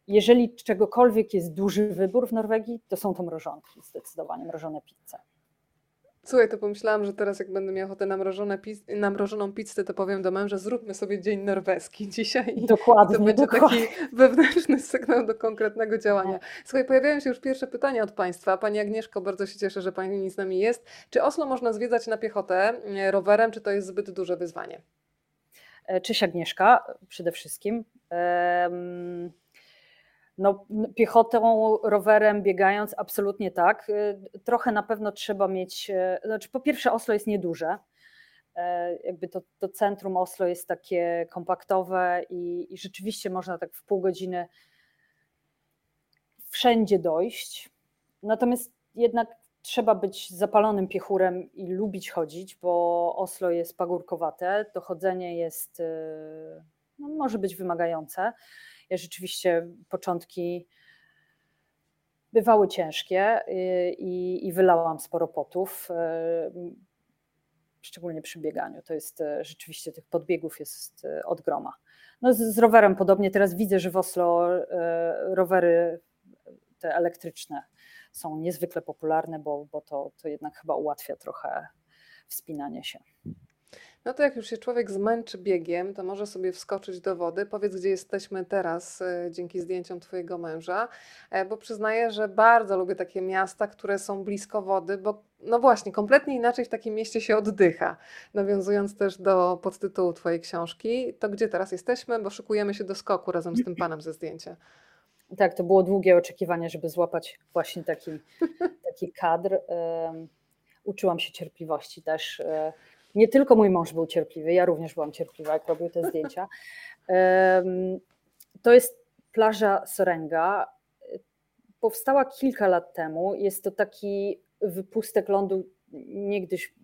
jeżeli czegokolwiek jest duży wybór w Norwegii, to są to mrożonki, zdecydowanie mrożone pizze. Słuchaj, to pomyślałam, że teraz jak będę miała ochotę na, mrożone piz- na mrożoną pizzę, to powiem do męża, zróbmy sobie dzień norweski dzisiaj. Dokładnie. To będzie dokładnie. taki wewnętrzny sygnał do konkretnego działania. Słuchaj, pojawiają się już pierwsze pytania od Państwa. Pani Agnieszko, bardzo się cieszę, że Pani z nami jest. Czy Oslo można zwiedzać na piechotę e, rowerem, czy to jest zbyt duże wyzwanie? E, cześć Agnieszka, przede wszystkim. Um no, piechotą, rowerem, biegając, absolutnie tak. Y, trochę na pewno trzeba mieć. Y, znaczy, po pierwsze, Oslo jest nieduże. E, jakby to, to centrum Oslo jest takie kompaktowe i, i rzeczywiście można tak w pół godziny wszędzie dojść. Natomiast jednak trzeba być zapalonym piechurem i lubić chodzić, bo Oslo jest pagórkowate. To chodzenie jest, y, no, może być wymagające. Rzeczywiście początki bywały ciężkie y, i, i wylałam sporo potów, y, szczególnie przy bieganiu. To jest y, rzeczywiście tych podbiegów jest od groma. No z, z rowerem podobnie. Teraz widzę, że w Oslo rowery te elektryczne są niezwykle popularne, bo, bo to, to jednak chyba ułatwia trochę wspinanie się. No to jak już się człowiek zmęczy biegiem, to może sobie wskoczyć do wody. Powiedz, gdzie jesteśmy teraz e, dzięki zdjęciom Twojego męża, e, bo przyznaję, że bardzo lubię takie miasta, które są blisko wody, bo no właśnie, kompletnie inaczej w takim mieście się oddycha. Nawiązując też do podtytułu Twojej książki, to gdzie teraz jesteśmy, bo szykujemy się do skoku razem z tym panem ze zdjęcia. Tak, to było długie oczekiwanie, żeby złapać właśnie taki, taki kadr. Uczyłam się cierpliwości też e, nie tylko mój mąż był cierpliwy, ja również byłam cierpliwa, jak robił te zdjęcia. To jest plaża Sorenga. Powstała kilka lat temu. Jest to taki wypustek lądu. Niegdyś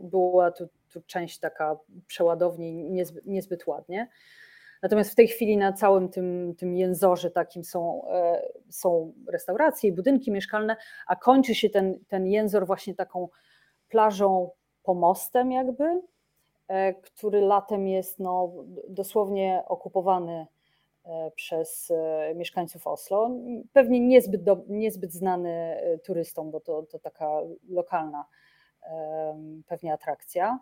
była tu, tu część taka przeładowni, niezbyt, niezbyt ładnie. Natomiast w tej chwili na całym tym, tym jęzorze takim są, e, są restauracje i budynki mieszkalne, a kończy się ten, ten jęzor właśnie taką plażą pomostem jakby, e, który latem jest no, dosłownie okupowany e, przez e, mieszkańców Oslo. Pewnie niezbyt, do, niezbyt znany turystom, bo to, to taka lokalna pewnie atrakcja.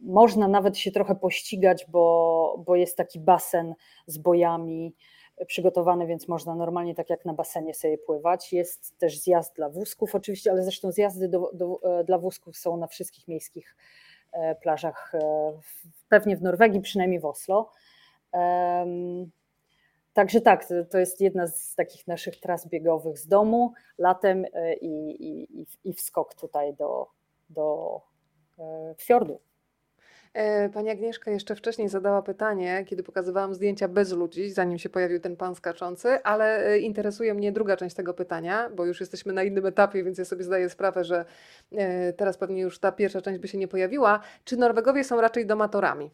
Można nawet się trochę pościgać, bo, bo jest taki basen z bojami, przygotowany, więc można normalnie tak jak na basenie sobie pływać. Jest też zjazd dla wózków oczywiście, ale zresztą zjazdy do, do, e, dla wózków są na wszystkich miejskich e, plażach, e, pewnie w Norwegii, przynajmniej w Oslo. Także tak, to jest jedna z takich naszych tras biegowych z domu latem i, i, i wskok tutaj do, do fiordu. E, pani Agnieszka jeszcze wcześniej zadała pytanie, kiedy pokazywałam zdjęcia bez ludzi, zanim się pojawił ten pan skaczący, ale e, interesuje mnie druga część tego pytania, bo już jesteśmy na innym etapie, więc ja sobie zdaję sprawę, że e, teraz pewnie już ta pierwsza część by się nie pojawiła. Czy Norwegowie są raczej domatorami?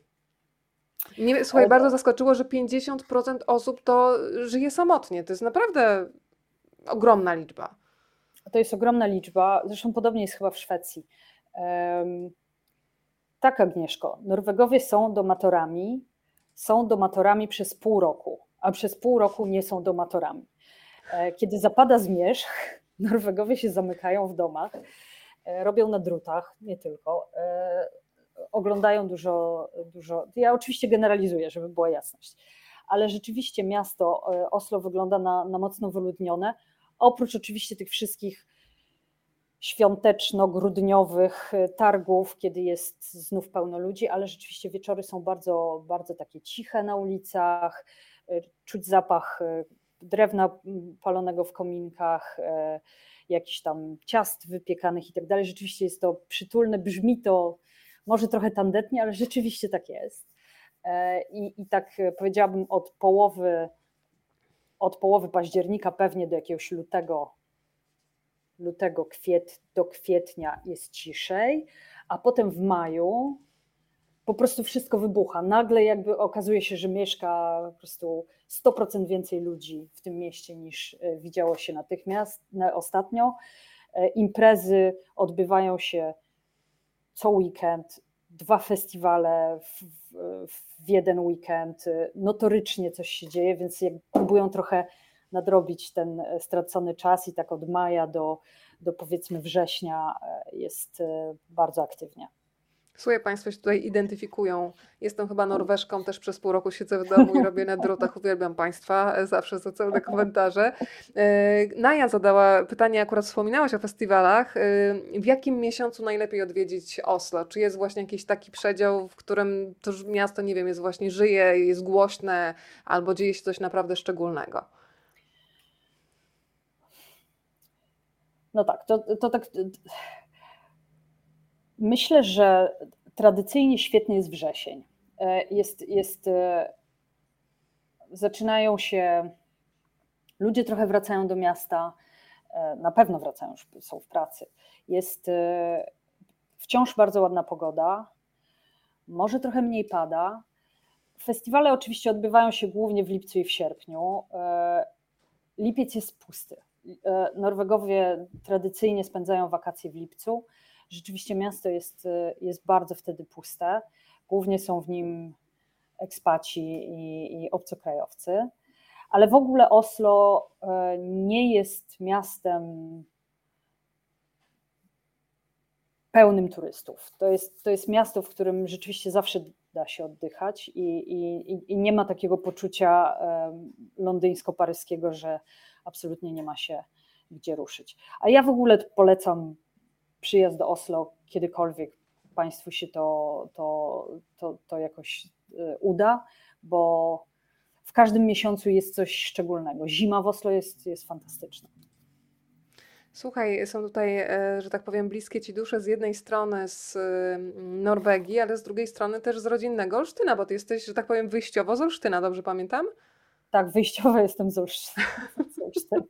Nie, słuchaj, bardzo zaskoczyło, że 50% osób to żyje samotnie. To jest naprawdę ogromna liczba. To jest ogromna liczba. Zresztą podobnie jest chyba w Szwecji. Um, tak, Agnieszko, Norwegowie są domatorami, są domatorami przez pół roku, a przez pół roku nie są domatorami. E, kiedy zapada zmierzch, Norwegowie się zamykają w domach, e, robią na drutach, nie tylko, e, oglądają dużo, dużo. Ja oczywiście generalizuję, żeby była jasność, ale rzeczywiście miasto Oslo wygląda na, na mocno wyludnione. Oprócz oczywiście tych wszystkich świąteczno-grudniowych targów, kiedy jest znów pełno ludzi, ale rzeczywiście wieczory są bardzo, bardzo takie ciche na ulicach, czuć zapach drewna palonego w kominkach, jakichś tam ciast wypiekanych i tak dalej. Rzeczywiście jest to przytulne, brzmi to może trochę tandetnie, ale rzeczywiście tak jest. I, i tak powiedziałabym od połowy, od połowy października pewnie do jakiegoś lutego, lutego kwiet, do kwietnia jest ciszej, a potem w maju po prostu wszystko wybucha. Nagle jakby okazuje się, że mieszka po prostu 100% więcej ludzi w tym mieście niż e, widziało się natychmiast ostatnio. E, imprezy odbywają się co weekend, dwa festiwale w, w, w jeden weekend. Notorycznie coś się dzieje, więc próbują trochę nadrobić ten e, stracony czas i tak od maja do, do powiedzmy września jest bardzo aktywnie. Słuchaj, Państwo się tutaj identyfikują. Jestem chyba Norweszką, też przez pół roku siedzę w domu i robię na drotach. Uwielbiam Państwa, zawsze za całe komentarze. E, Naja zadała pytanie, akurat wspominałaś o festiwalach. E, w jakim miesiącu najlepiej odwiedzić Oslo? Czy jest właśnie jakiś taki przedział, w którym to miasto, nie wiem, jest właśnie żyje, jest głośne, albo dzieje się coś naprawdę szczególnego? No tak, to, to tak Myślę, że tradycyjnie świetny jest wrzesień. E, jest, jest, e, zaczynają się, ludzie trochę wracają do miasta, e, na pewno wracają, już są w pracy. Jest wciąż bardzo ładna pogoda, może trochę mniej pada. Festiwale oczywiście odbywają się głównie w lipcu i w sierpniu. Lipiec jest pusty. Norwegowie tradycyjnie spędzają wakacje w lipcu rzeczywiście miasto jest, jest bardzo wtedy puste. Głównie są w nim ekspaci i, i obcokrajowcy. Ale w ogóle Oslo e, nie jest miastem pełnym turystów. To jest, to jest miasto, w którym rzeczywiście zawsze da się oddychać i, i, i nie ma takiego poczucia londyńsko-paryskiego, że absolutnie nie ma się gdzie ruszyć. A ja w ogóle polecam przyjazd do Oslo kiedykolwiek Państwu się to, to, to, to jakoś y, uda, bo w każdym miesiącu jest coś szczególnego. Zima w Oslo jest, jest fantastyczna. Słuchaj, są tutaj, e, że tak powiem, bliskie ci dusze z jednej strony z Norwegii, ale z drugiej strony też z rodzinnego Olsztyna, bo ty jesteś, że tak powiem, wyjściowo z Olsztyna, dobrze pamiętam? Tak, wyjściowo jestem z Olsztyna.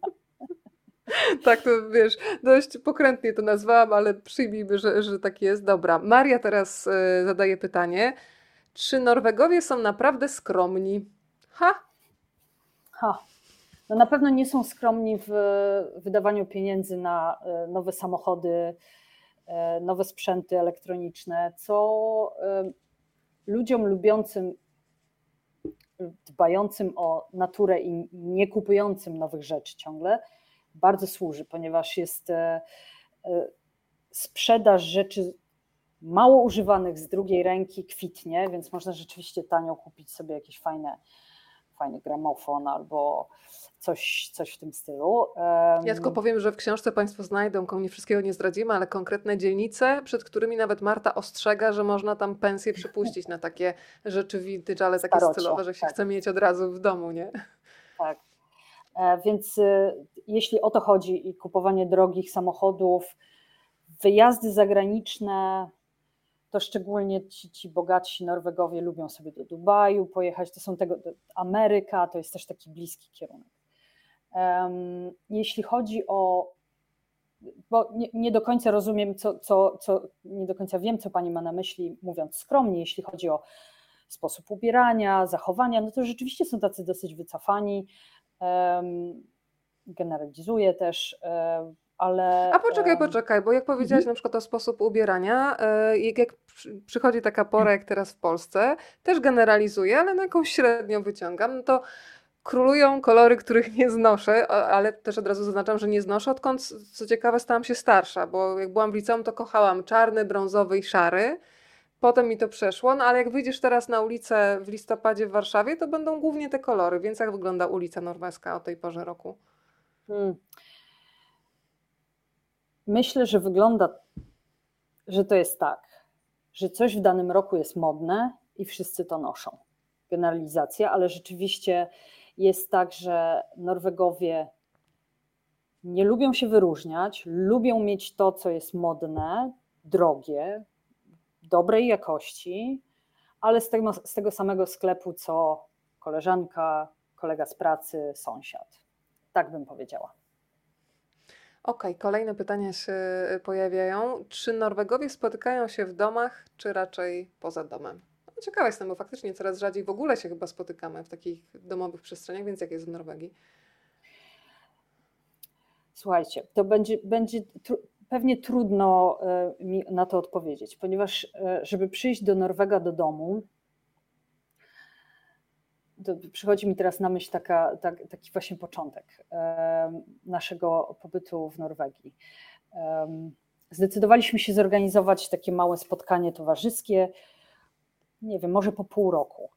Tak, to wiesz, dość pokrętnie to nazwałam, ale przyjmijmy, że, że tak jest. Dobra, Maria teraz y, zadaje pytanie. Czy Norwegowie są naprawdę skromni? Ha! Ha. No na pewno nie są skromni w wydawaniu pieniędzy na e, nowe samochody, e, nowe sprzęty elektroniczne, co ludziom lubiącym, dbającym o naturę i nie kupującym nowych rzeczy ciągle, bardzo służy, ponieważ jest e, e, sprzedaż rzeczy mało używanych z drugiej ręki kwitnie, więc można rzeczywiście tanio kupić sobie jakieś fajne, fajny gramofon albo coś, coś w tym stylu. Ja tylko powiem, że w książce Państwo znajdą, nie wszystkiego nie zdradzimy, ale konkretne dzielnice, przed którymi nawet Marta ostrzega, że można tam pensję przypuścić na takie rzeczy vintage, ale takie Starocie, stylowe, że się tak. chce mieć od razu w domu, nie? Tak, E, więc e, jeśli o to chodzi i kupowanie drogich samochodów, wyjazdy zagraniczne, to szczególnie ci, ci bogatsi Norwegowie lubią sobie do Dubaju pojechać, to są tego, Ameryka, to jest też taki bliski kierunek. Jeśli chodzi o, bo nie, nie do końca rozumiem, co, co, co, nie do końca wiem, co pani ma na myśli, mówiąc skromnie, jeśli chodzi o sposób ubierania, zachowania, no to rzeczywiście są tacy dosyć wycofani generalizuję też, ale... A poczekaj, poczekaj, bo jak powiedziałaś mhm. na przykład o sposób ubierania, e, jak, jak przychodzi taka pora jak teraz w Polsce, też generalizuję, ale na jakąś średnią wyciągam, no to królują kolory, których nie znoszę, ale też od razu zaznaczam, że nie znoszę, odkąd, co ciekawe, stałam się starsza, bo jak byłam w liceum, to kochałam czarny, brązowy i szary, Potem mi to przeszło, no ale jak wyjdziesz teraz na ulicę w listopadzie w Warszawie, to będą głównie te kolory. Więc jak wygląda ulica norweska o tej porze roku? Hmm. Myślę, że wygląda, że to jest tak, że coś w danym roku jest modne i wszyscy to noszą. Generalizacja, ale rzeczywiście jest tak, że Norwegowie nie lubią się wyróżniać, lubią mieć to, co jest modne, drogie, dobrej jakości, ale z tego, z tego samego sklepu, co koleżanka, kolega z pracy, sąsiad. Tak bym powiedziała. Okej, okay, kolejne pytania się pojawiają. Czy Norwegowie spotykają się w domach, czy raczej poza domem? Ciekawa jestem, bo faktycznie coraz rzadziej w ogóle się chyba spotykamy w takich domowych przestrzeniach, więc jak jest w Norwegii? Słuchajcie, to będzie, będzie tr pewnie trudno y, mi na to odpowiedzieć, ponieważ y, żeby przyjść do Norwega do domu, przychodzi mi teraz na myśl taka, tak, taki właśnie początek naszego pobytu w Norwegii. Zdecydowaliśmy się zorganizować takie małe spotkanie towarzyskie, nie wiem, może po pół roku.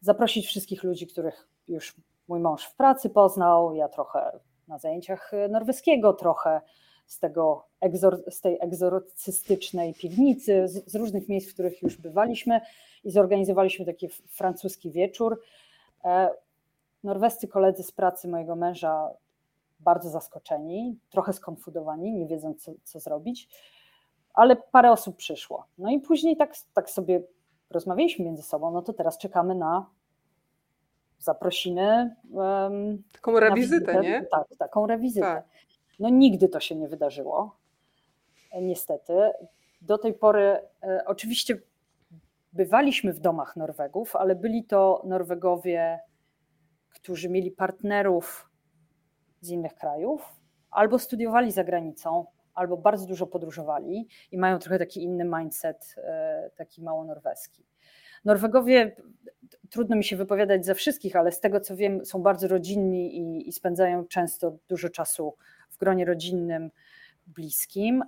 Zaprosić wszystkich ludzi, których już mój mąż w pracy poznał, ja trochę na zajęciach norweskiego, trochę z, tego z tej egzorcystycznej piwnicy, z, z różnych miejsc, w których już bywaliśmy i zorganizowaliśmy taki francuski wieczór E, norwescy koledzy z pracy mojego męża bardzo zaskoczeni, trochę skonfudowani, nie wiedząc co, co zrobić, ale parę osób przyszło. No i później tak, tak sobie rozmawialiśmy między sobą, no to teraz czekamy na zaprosiny. Um, taką rewizytę, nie? Tak, taką rewizytę. Tak. No nigdy to się nie wydarzyło, niestety. Do tej pory e, oczywiście bywaliśmy w domach Norwegów, ale byli to Norwegowie, którzy mieli partnerów z innych krajów, albo studiowali za granicą, albo bardzo dużo podróżowali i mają trochę taki inny mindset, e, taki mało norweski. Norwegowie, trudno mi się wypowiadać za wszystkich, ale z tego co wiem, są bardzo rodzinni i, i spędzają często dużo czasu w gronie rodzinnym, bliskim.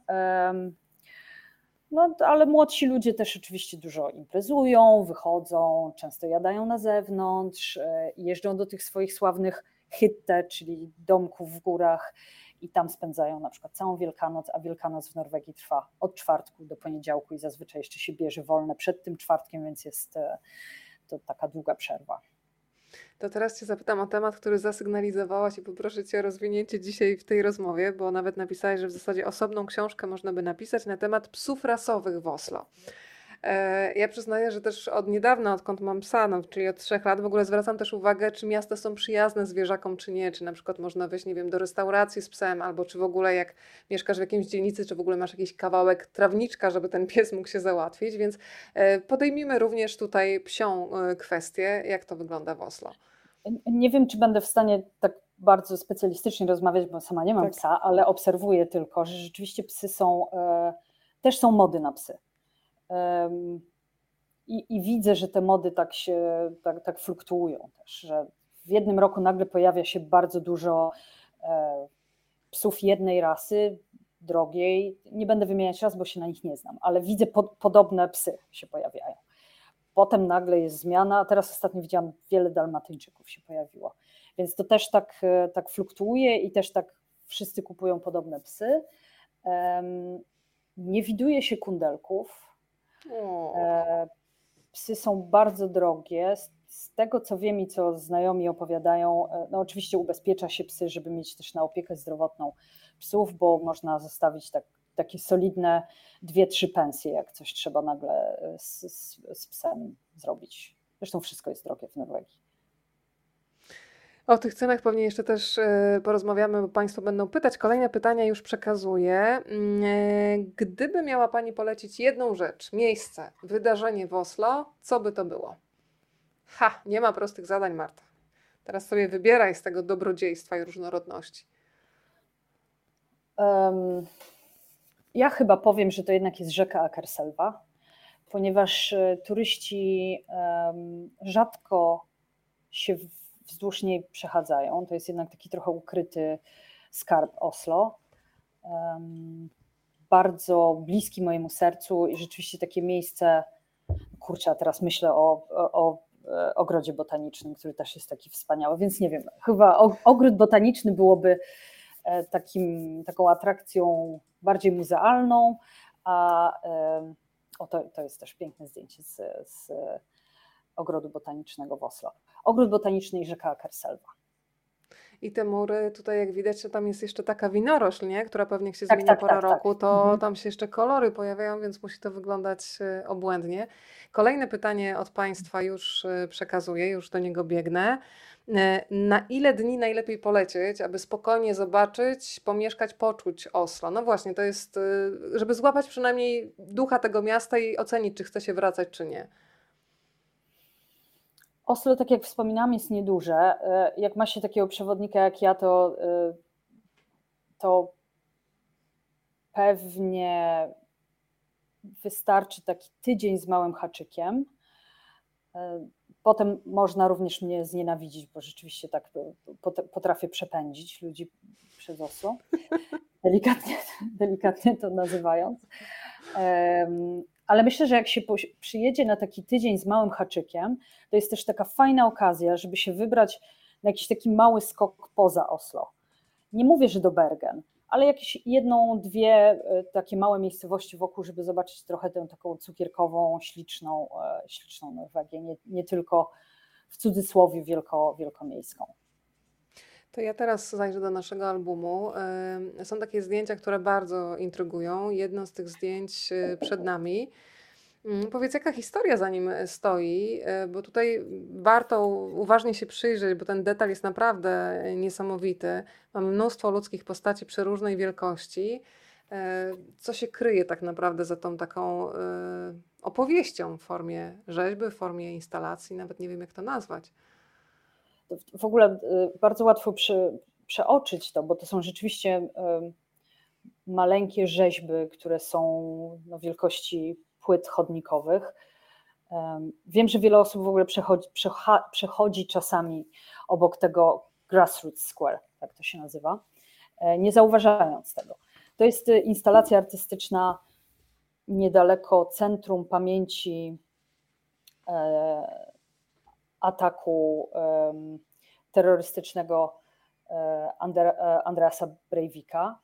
No, ale młodsi ludzie też oczywiście dużo imprezują, wychodzą, często jadają na zewnątrz, e, jeżdżą do tych swoich sławnych hytte, czyli domków w górach i tam spędzają na przykład całą Wielkanoc, a Wielkanoc w Norwegii trwa od czwartku do poniedziałku i zazwyczaj jeszcze się bierze wolne przed tym czwartkiem, więc jest e, to taka długa przerwa. To teraz Cię zapytam o temat, który zasygnalizowałaś i poproszę Cię o rozwinięcie dzisiaj w tej rozmowie, bo nawet napisałeś, że w zasadzie osobną książkę można by napisać na temat psów rasowych w Oslo. E, ja przyznaję, że też od niedawna, odkąd mam psa, no, czyli od trzech lat, w ogóle zwracam też uwagę, czy miasta są przyjazne zwierzakom, czy nie. Czy na przykład można wejść, nie wiem, do restauracji z psem, albo czy w ogóle jak mieszkasz w jakiejś dzielnicy, czy w ogóle masz jakiś kawałek trawniczka, żeby ten pies mógł się załatwić. Więc e, podejmijmy również tutaj psią e, kwestię, jak to wygląda w Oslo. Nie wiem, czy będę w stanie tak bardzo specjalistycznie rozmawiać, bo sama nie mam tak. psa, ale obserwuję tylko, że rzeczywiście psy są, też są mody na psy. I, I, widzę, że te mody tak się tak, tak fluktuują też, że w jednym roku nagle pojawia się bardzo dużo e, psów jednej rasy, drogiej. Nie będę wymieniać raz, bo się na nich nie znam, ale widzę po, podobne psy się pojawiają. Potem nagle jest zmiana, a teraz ostatnio widziałam wiele dalmatyńczyków się pojawiło. Więc to też tak, e, tak fluktuuje i też tak wszyscy kupują podobne psy. Nie widuje się kundelków, psy są bardzo drogie. Z tego co wiem i co znajomi opowiadają, e, no oczywiście ubezpiecza się psy, żeby mieć też na opiekę zdrowotną psów, bo można zostawić tak, takie solidne dwie, trzy pensje, jak coś trzeba nagle e, z, z, z psem zrobić. Zresztą wszystko jest drogie w Norwegii. O tych cenach pewnie jeszcze też e, porozmawiamy, bo Państwo będą pytać. Kolejne pytania już przekazuję. Mm, e, gdyby miała Pani polecić jedną rzecz, miejsce, wydarzenie w Oslo, co by to było? Ha, nie ma prostych zadań, Marta. Teraz sobie wybieraj z tego dobrodziejstwa i różnorodności. Um, ja chyba powiem, że to jednak jest rzeka Akerselva, ponieważ e, turyści um, rzadko się wzdłuż niej przechadzają. To jest jednak taki trochę ukryty skarb Oslo. Bardzo bliski mojemu sercu i rzeczywiście takie miejsce, kurczę, teraz myślę o, o, o e, ogrodzie botanicznym, który też jest taki wspaniały, więc nie wiem, chyba ogród botaniczny byłoby e, takim, taką atrakcją bardziej muzealną, a o, to, to jest też piękne zdjęcie z, z ogrodu botanicznego w Oslo. Ogród botaniczny i rzeka Akerselva. I te mury, tutaj jak widać, że tam jest jeszcze taka winorośl, nie? która pewnie jak się Tak, zmienia tak, pora tak, tak. roku, to Mhm. tam się jeszcze kolory pojawiają, więc musi to wyglądać e, obłędnie. Kolejne pytanie od Państwa już e, przekazuję, już do niego biegnę. E, Na ile dni najlepiej polecieć, aby spokojnie zobaczyć, pomieszkać, poczuć Oslo? No właśnie, to jest, żeby złapać przynajmniej ducha tego miasta i ocenić, czy chce się wracać, czy nie. Oslo, tak jak wspominałam, jest nieduże. E, Jak ma się takiego przewodnika jak ja, to, e, to pewnie wystarczy taki tydzień z małym haczykiem. E, Potem można również mnie znienawidzić, bo rzeczywiście tak pot- potrafię przepędzić ludzi przez Oslo, delikatnie, delikatnie to nazywając. Ale myślę, że jak się przyjedzie na taki tydzień z małym haczykiem, to jest też taka fajna okazja, żeby się wybrać na jakiś taki mały skok poza Oslo. Nie mówię, że do Bergen, ale jakieś jedną, dwie e, takie małe miejscowości wokół, żeby zobaczyć trochę tę taką cukierkową, śliczną, e, śliczną Norwegię, nie, nie tylko w cudzysłowie wielko, wielkomiejską. To ja teraz zajrzę do naszego albumu. Są takie zdjęcia, które bardzo intrygują. Jedno z tych zdjęć y, przed nami. Mm, Powiedz, jaka historia za nim stoi, y, bo tutaj warto uważnie się przyjrzeć, bo ten detal jest naprawdę niesamowity. Mamy mnóstwo ludzkich postaci przeróżnej wielkości. Co się kryje tak naprawdę za tą taką opowieścią w formie rzeźby, w formie instalacji, nawet nie wiem jak to nazwać. W ogóle y, bardzo łatwo przeoczyć to, bo to są rzeczywiście y, maleńkie rzeźby, które są no, wielkości płyt chodnikowych. Em, Wiem, że wiele osób w ogóle przechodzi, przechodzi czasami obok tego Grassroots Square, tak to się nazywa, e, nie zauważając tego. To jest y, instalacja artystyczna niedaleko Centrum Pamięci e, ataku terrorystycznego e, e, Andreasa Breivika.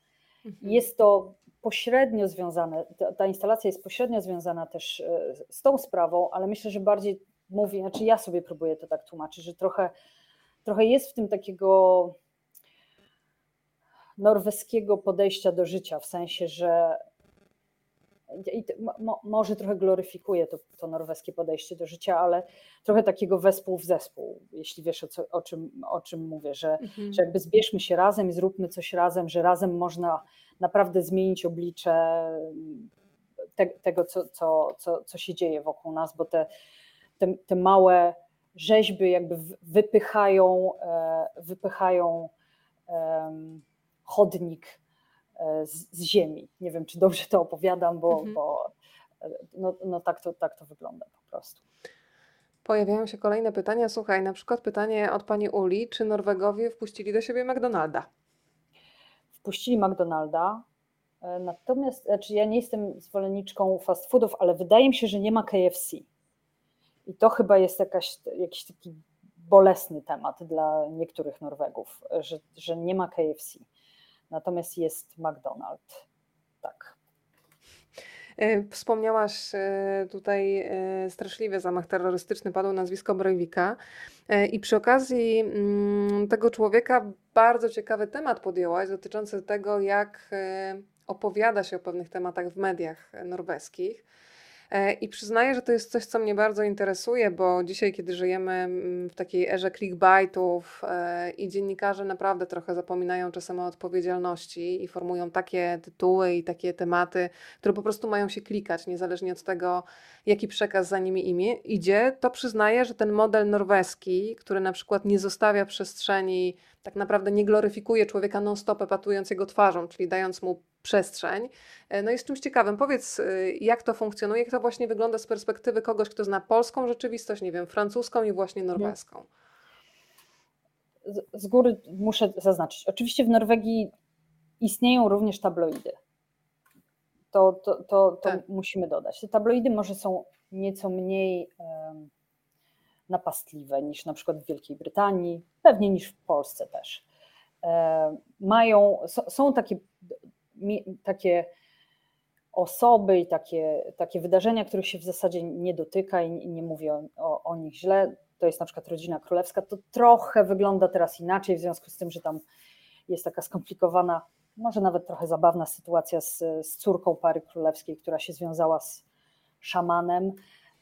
Jest to pośrednio związane, ta, ta instalacja jest pośrednio związana też e, z tą sprawą, ale myślę, że bardziej mówi, znaczy ja sobie próbuję to tak tłumaczyć, że trochę, trochę jest w tym takiego norweskiego podejścia do życia, w sensie, że i mo- mo, może trochę gloryfikuje to, to norweskie podejście do życia, ale trochę takiego wespół w zespół, jeśli wiesz o, co, o, czym, o czym mówię, że, Mhm. że jakby zbierzmy się razem i zróbmy coś razem, że razem można naprawdę zmienić oblicze te, tego, co, co, co, co się dzieje wokół nas, bo te, te, te małe rzeźby jakby wypychają, e, wypychają chodnik z, z ziemi. Nie wiem, czy dobrze to opowiadam, bo, Mhm. bo e, no, no tak, to, tak to wygląda po prostu. Pojawiają się kolejne pytania. Słuchaj, na przykład pytanie od pani Uli, czy Norwegowie wpuścili do siebie McDonalda? wpuścili McDonalda. e, Natomiast, znaczy ja nie jestem zwolenniczką fast foodów, ale wydaje mi się, że nie ma KFC. I to chyba jest jakaś, jakiś taki bolesny temat dla niektórych Norwegów, że, że nie ma KFC. Natomiast jest McDonald's. Tak. E, Wspomniałaś e, tutaj e, straszliwy zamach terrorystyczny, padło nazwisko Breivika. I przy okazji mm, tego człowieka bardzo ciekawy temat podjęłaś dotyczący tego, jak opowiada się o pewnych tematach w mediach norweskich. E, I przyznaję, że to jest coś, co mnie bardzo interesuje, bo dzisiaj, kiedy żyjemy mm, w takiej erze clickbaitów e, i dziennikarze naprawdę trochę zapominają czasem o odpowiedzialności i formują takie tytuły i takie tematy, które po prostu mają się klikać, niezależnie od tego, jaki przekaz za nimi imię, idzie, to przyznaję, że ten model norweski, który na przykład nie zostawia przestrzeni, tak naprawdę nie gloryfikuje człowieka non-stop epatując jego twarzą, czyli dając mu przestrzeń, e, no jest czymś ciekawym. Powiedz, y, jak to funkcjonuje, jak to właśnie wygląda z perspektywy kogoś, kto zna polską rzeczywistość, nie wiem, francuską i właśnie norweską. Z, góry muszę zaznaczyć. Oczywiście w Norwegii istnieją również tabloidy. To, to, to, to Tak. musimy dodać. Te tabloidy może są nieco mniej em, napastliwe niż na przykład w Wielkiej Brytanii, pewnie niż w Polsce też. Em, mają, są takie, takie osoby i takie, takie wydarzenia, których się w zasadzie nie dotyka i nie mówi o, o, o nich źle. To jest na przykład rodzina królewska. To trochę wygląda teraz inaczej, w związku z tym, że tam jest taka skomplikowana, może nawet trochę zabawna sytuacja z, z córką pary królewskiej, która się związała z szamanem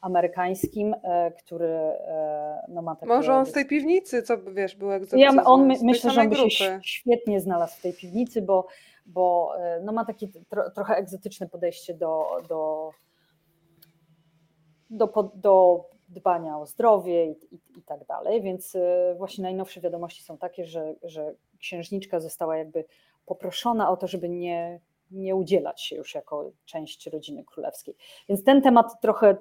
amerykańskim, e, który e, no, ma takie... Może on z tej piwnicy, co wiesz, był egzorcyzm. Ja, on my, myślę, że on by się świetnie znalazł w tej piwnicy, bo, bo e, no, ma takie tro, trochę egzotyczne podejście do, do, do, do dbania o zdrowie i, i, i, tak dalej, więc właśnie najnowsze wiadomości są takie, że, że księżniczka została jakby poproszona o to, żeby nie nie udzielać się już jako część rodziny królewskiej. Więc ten temat trochę,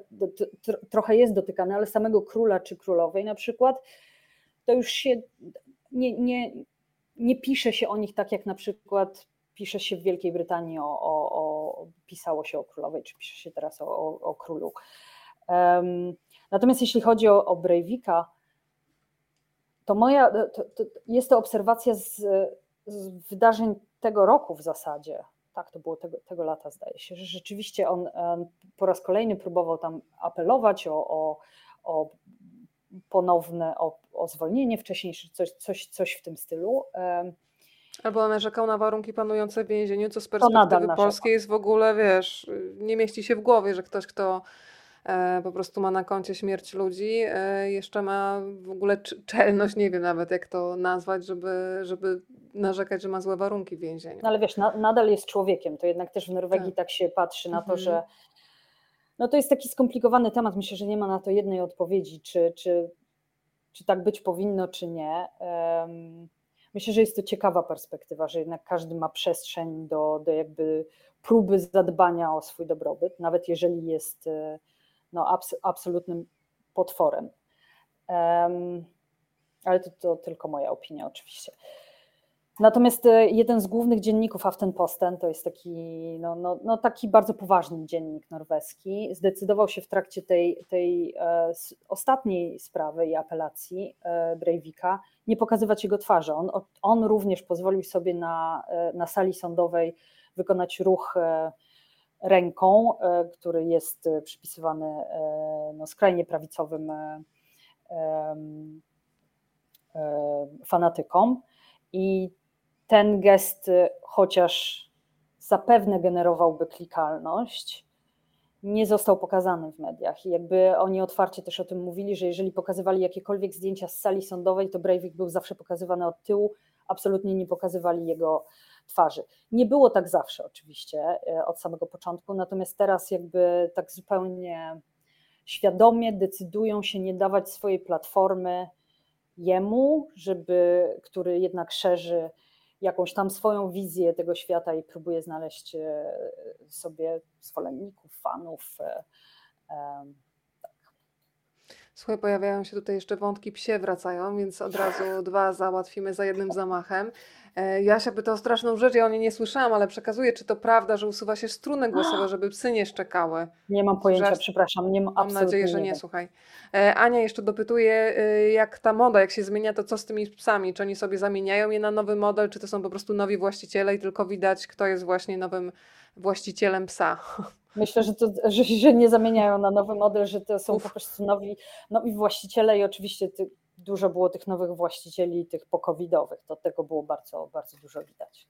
trochę jest dotykany, ale samego króla czy królowej na przykład, to już się nie, nie, nie pisze się o nich tak, jak na przykład pisze się w Wielkiej Brytanii o, o, o pisało się o królowej, czy pisze się teraz o, o, o królu. Um, natomiast jeśli chodzi o, o Breivika, to moja, to, to jest to obserwacja z, z wydarzeń tego roku w zasadzie, tak, to było tego, tego lata, zdaje się, że rzeczywiście on po raz kolejny próbował tam apelować o, o, o ponowne, o, o zwolnienie wcześniejsze, coś, coś, coś w tym stylu. Albo narzekał na warunki panujące w więzieniu, co z perspektywy polskiej jest w ogóle, wiesz, nie mieści się w głowie, że ktoś, kto po prostu ma na koncie śmierć ludzi, e, jeszcze ma w ogóle czelność, nie wiem nawet jak to nazwać, żeby, żeby narzekać, że ma złe warunki w więzieniu. No ale wiesz, na, nadal jest człowiekiem, to jednak też w Norwegii tak, tak się patrzy na to, mhm. że no to jest taki skomplikowany temat, myślę, że nie ma na to jednej odpowiedzi, czy, czy, czy tak być powinno, czy nie. Myślę, że jest to ciekawa perspektywa, że jednak każdy ma przestrzeń do, do jakby próby zadbania o swój dobrobyt, nawet jeżeli jest e, no, abs absolutnym potworem. Um, ale to, to tylko moja opinia oczywiście. Natomiast e, jeden z głównych dzienników Aftenposten, to jest taki, no, no, no, taki bardzo poważny dziennik norweski, zdecydował się w trakcie tej, tej e, ostatniej sprawy i apelacji e, Breivika nie pokazywać jego twarzy. On, on również pozwolił sobie na, e, na sali sądowej wykonać ruch e, ręką, e, który jest e, przypisywany e, no, skrajnie prawicowym fanatykom. I ten gest, chociaż zapewne generowałby klikalność, nie został pokazany w mediach. I jakby oni otwarcie też o tym mówili, że jeżeli pokazywali jakiekolwiek zdjęcia z sali sądowej, to Breivik był zawsze pokazywany od tyłu, absolutnie nie pokazywali jego twarzy. Nie było tak zawsze oczywiście e, od samego początku, natomiast teraz jakby tak zupełnie świadomie decydują się nie dawać swojej platformy jemu, żeby, który jednak szerzy jakąś tam swoją wizję tego świata i próbuje znaleźć e, sobie zwolenników, fanów. E, Słuchaj, pojawiają się tutaj jeszcze wątki psie wracają, więc od razu dwa załatwimy za jednym zamachem. E, Jasia pyta o straszną rzecz, ja o niej nie słyszałam, ale przekazuję, czy to prawda, że usuwa się struny głosowe, żeby psy nie szczekały. Nie mam pojęcia, przepraszam. Nie mam, mam nadzieję, że nie, nie słuchaj. E, Ania jeszcze dopytuje, e, jak ta moda, jak się zmienia, to co z tymi psami? Czy oni sobie zamieniają je na nowy model, czy to są po prostu nowi właściciele i tylko widać, kto jest właśnie nowym właścicielem psa? Myślę, że, to, że, że nie zamieniają na nowy model, że to są Uf. po prostu nowi, nowi właściciele i oczywiście ty, dużo było tych nowych właścicieli, tych pokowidowych. To tego było bardzo, bardzo dużo widać.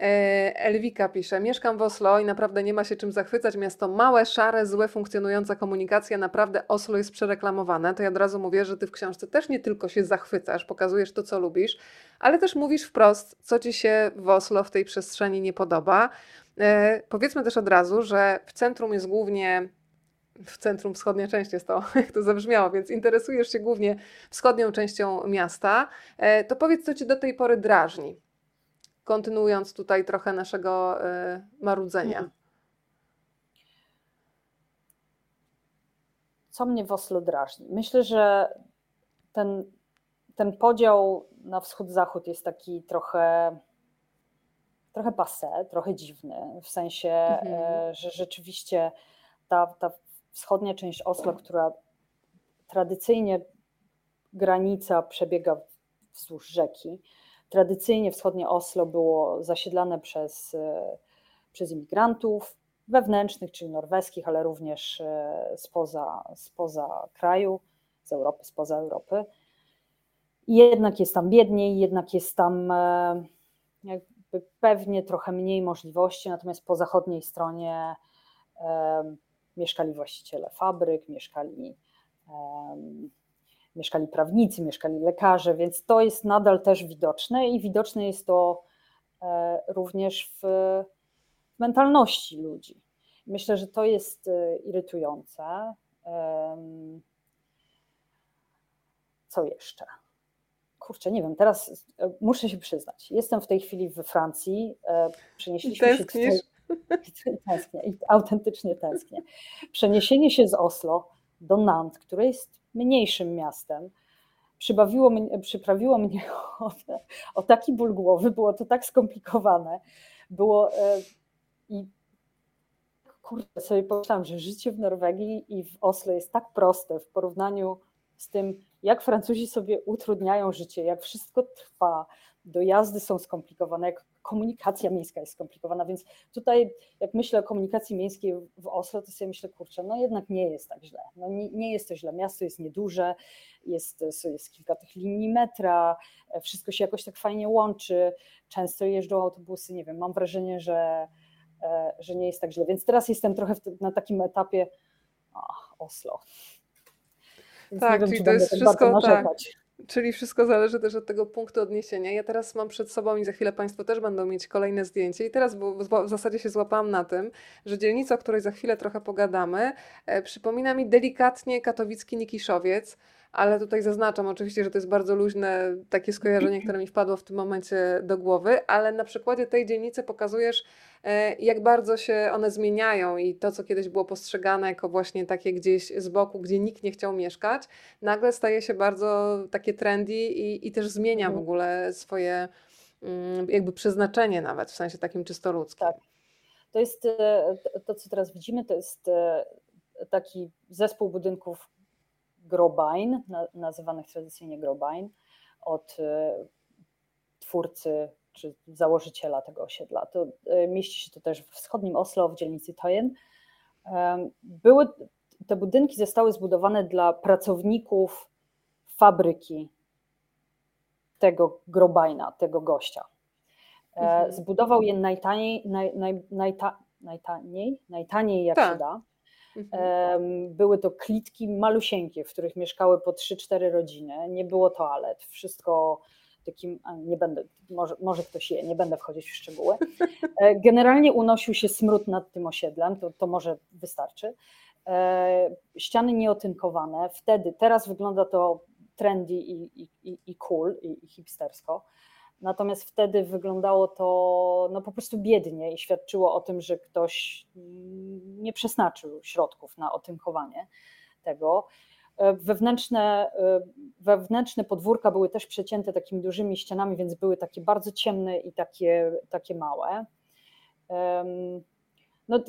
E, Elwika pisze, mieszkam w Oslo i naprawdę nie ma się czym zachwycać. Miasto małe, szare, złe, funkcjonująca komunikacja. Naprawdę Oslo jest przereklamowane. To ja od razu mówię, że ty w książce też nie tylko się zachwycasz, pokazujesz to, co lubisz, ale też mówisz wprost, co ci się w Oslo, w tej przestrzeni nie podoba. E, powiedzmy też od razu, że w centrum jest głównie w centrum wschodnia część jest to, jak to zabrzmiało, więc interesujesz się głównie wschodnią częścią miasta, e, to powiedz, co Cię do tej pory drażni, kontynuując tutaj trochę naszego e, marudzenia. Mhm. Co mnie w Oslo drażni? Myślę, że ten, ten podział na wschód-zachód jest taki trochę trochę passe, trochę dziwny, w sensie, mhm. E, że rzeczywiście ta, ta wschodnia część Oslo, która tradycyjnie granica przebiega wzdłuż rzeki, tradycyjnie wschodnie Oslo było zasiedlane przez, przez imigrantów wewnętrznych, czyli norweskich, ale również spoza, spoza kraju, z Europy, spoza Europy. Jednak jest tam biedniej, jednak jest tam jakby pewnie trochę mniej możliwości, natomiast po zachodniej stronie mieszkali właściciele fabryk, mieszkali, mieszkali prawnicy, mieszkali lekarze, więc to jest nadal też widoczne i widoczne jest to e, również w mentalności ludzi. Myślę, że to jest e, irytujące. Co jeszcze? Kurczę, nie wiem, teraz e, muszę się przyznać. Jestem w tej chwili we Francji. Przenieśliśmy Tęsknisz? się tęsknię i autentycznie tęsknię. Przeniesienie się z Oslo do Nant, które jest mniejszym miastem, przybawiło mnie, przyprawiło mnie o, o, taki ból głowy, było to tak skomplikowane, było e, i kurde, sobie pomyślałam, że życie w Norwegii i w Oslo jest tak proste w porównaniu z tym, jak Francuzi sobie utrudniają życie, jak wszystko trwa, dojazdy są skomplikowane, jak komunikacja miejska jest skomplikowana, więc tutaj jak myślę o komunikacji miejskiej w Oslo, to sobie myślę, kurczę, no jednak nie jest tak źle. No nie, nie jest to źle, miasto jest nieduże, jest, jest kilka tych linii metra, wszystko się jakoś tak fajnie łączy, często jeżdżą autobusy, nie wiem, mam wrażenie, że, e, że nie jest tak źle, więc teraz jestem trochę na takim etapie ach, Oslo. Więc tak, wiem, czyli to jest wszystko tak. Czyli wszystko zależy też od tego punktu odniesienia. Ja teraz mam przed sobą i za chwilę Państwo też będą mieć kolejne zdjęcie. I teraz w zasadzie się złapałam na tym, że dzielnica, o której za chwilę trochę pogadamy, e, przypomina mi delikatnie katowicki Nikiszowiec ale tutaj zaznaczam oczywiście, że to jest bardzo luźne takie skojarzenie, które mi wpadło w tym momencie do głowy, ale na przykładzie tej dzielnicy pokazujesz, e, jak bardzo się one zmieniają i to, co kiedyś było postrzegane jako właśnie takie gdzieś z boku, gdzie nikt nie chciał mieszkać, nagle staje się bardzo takie trendy i, i też zmienia w mhm. ogóle swoje mm, jakby przeznaczenie nawet, w sensie takim czysto ludzkim. Tak. To jest e, to, co teraz widzimy, to jest e, taki zespół budynków Grobain, nazywanych tradycyjnie Grobain, od e, twórcy czy założyciela tego osiedla. To e, mieści się to też w wschodnim Oslo, w dzielnicy Tojen. Były, te budynki zostały zbudowane dla pracowników fabryki tego Grobaina, tego gościa. E, mhm. Zbudował je najtaniej, naj, naj, najta, najtaniej, najtaniej jak tak. się da. Mhm. Były to klitki malusieńkie, w których mieszkały po 3-4 rodziny. Nie było toalet, wszystko takim, nie będę, może, może ktoś je, nie będę wchodzić w szczegóły. E, generalnie unosił się smród nad tym osiedlem, to, to może wystarczy. E, ściany nieotynkowane, wtedy, teraz wygląda to trendy i, i, i cool i, i hipstersko. Natomiast wtedy wyglądało to no, po prostu biednie i świadczyło o tym, że ktoś nie przeznaczył środków na otynkowanie tego. E, wewnętrzne, e, wewnętrzne podwórka były też przecięte takimi dużymi ścianami, więc były takie bardzo ciemne i takie, takie małe. No,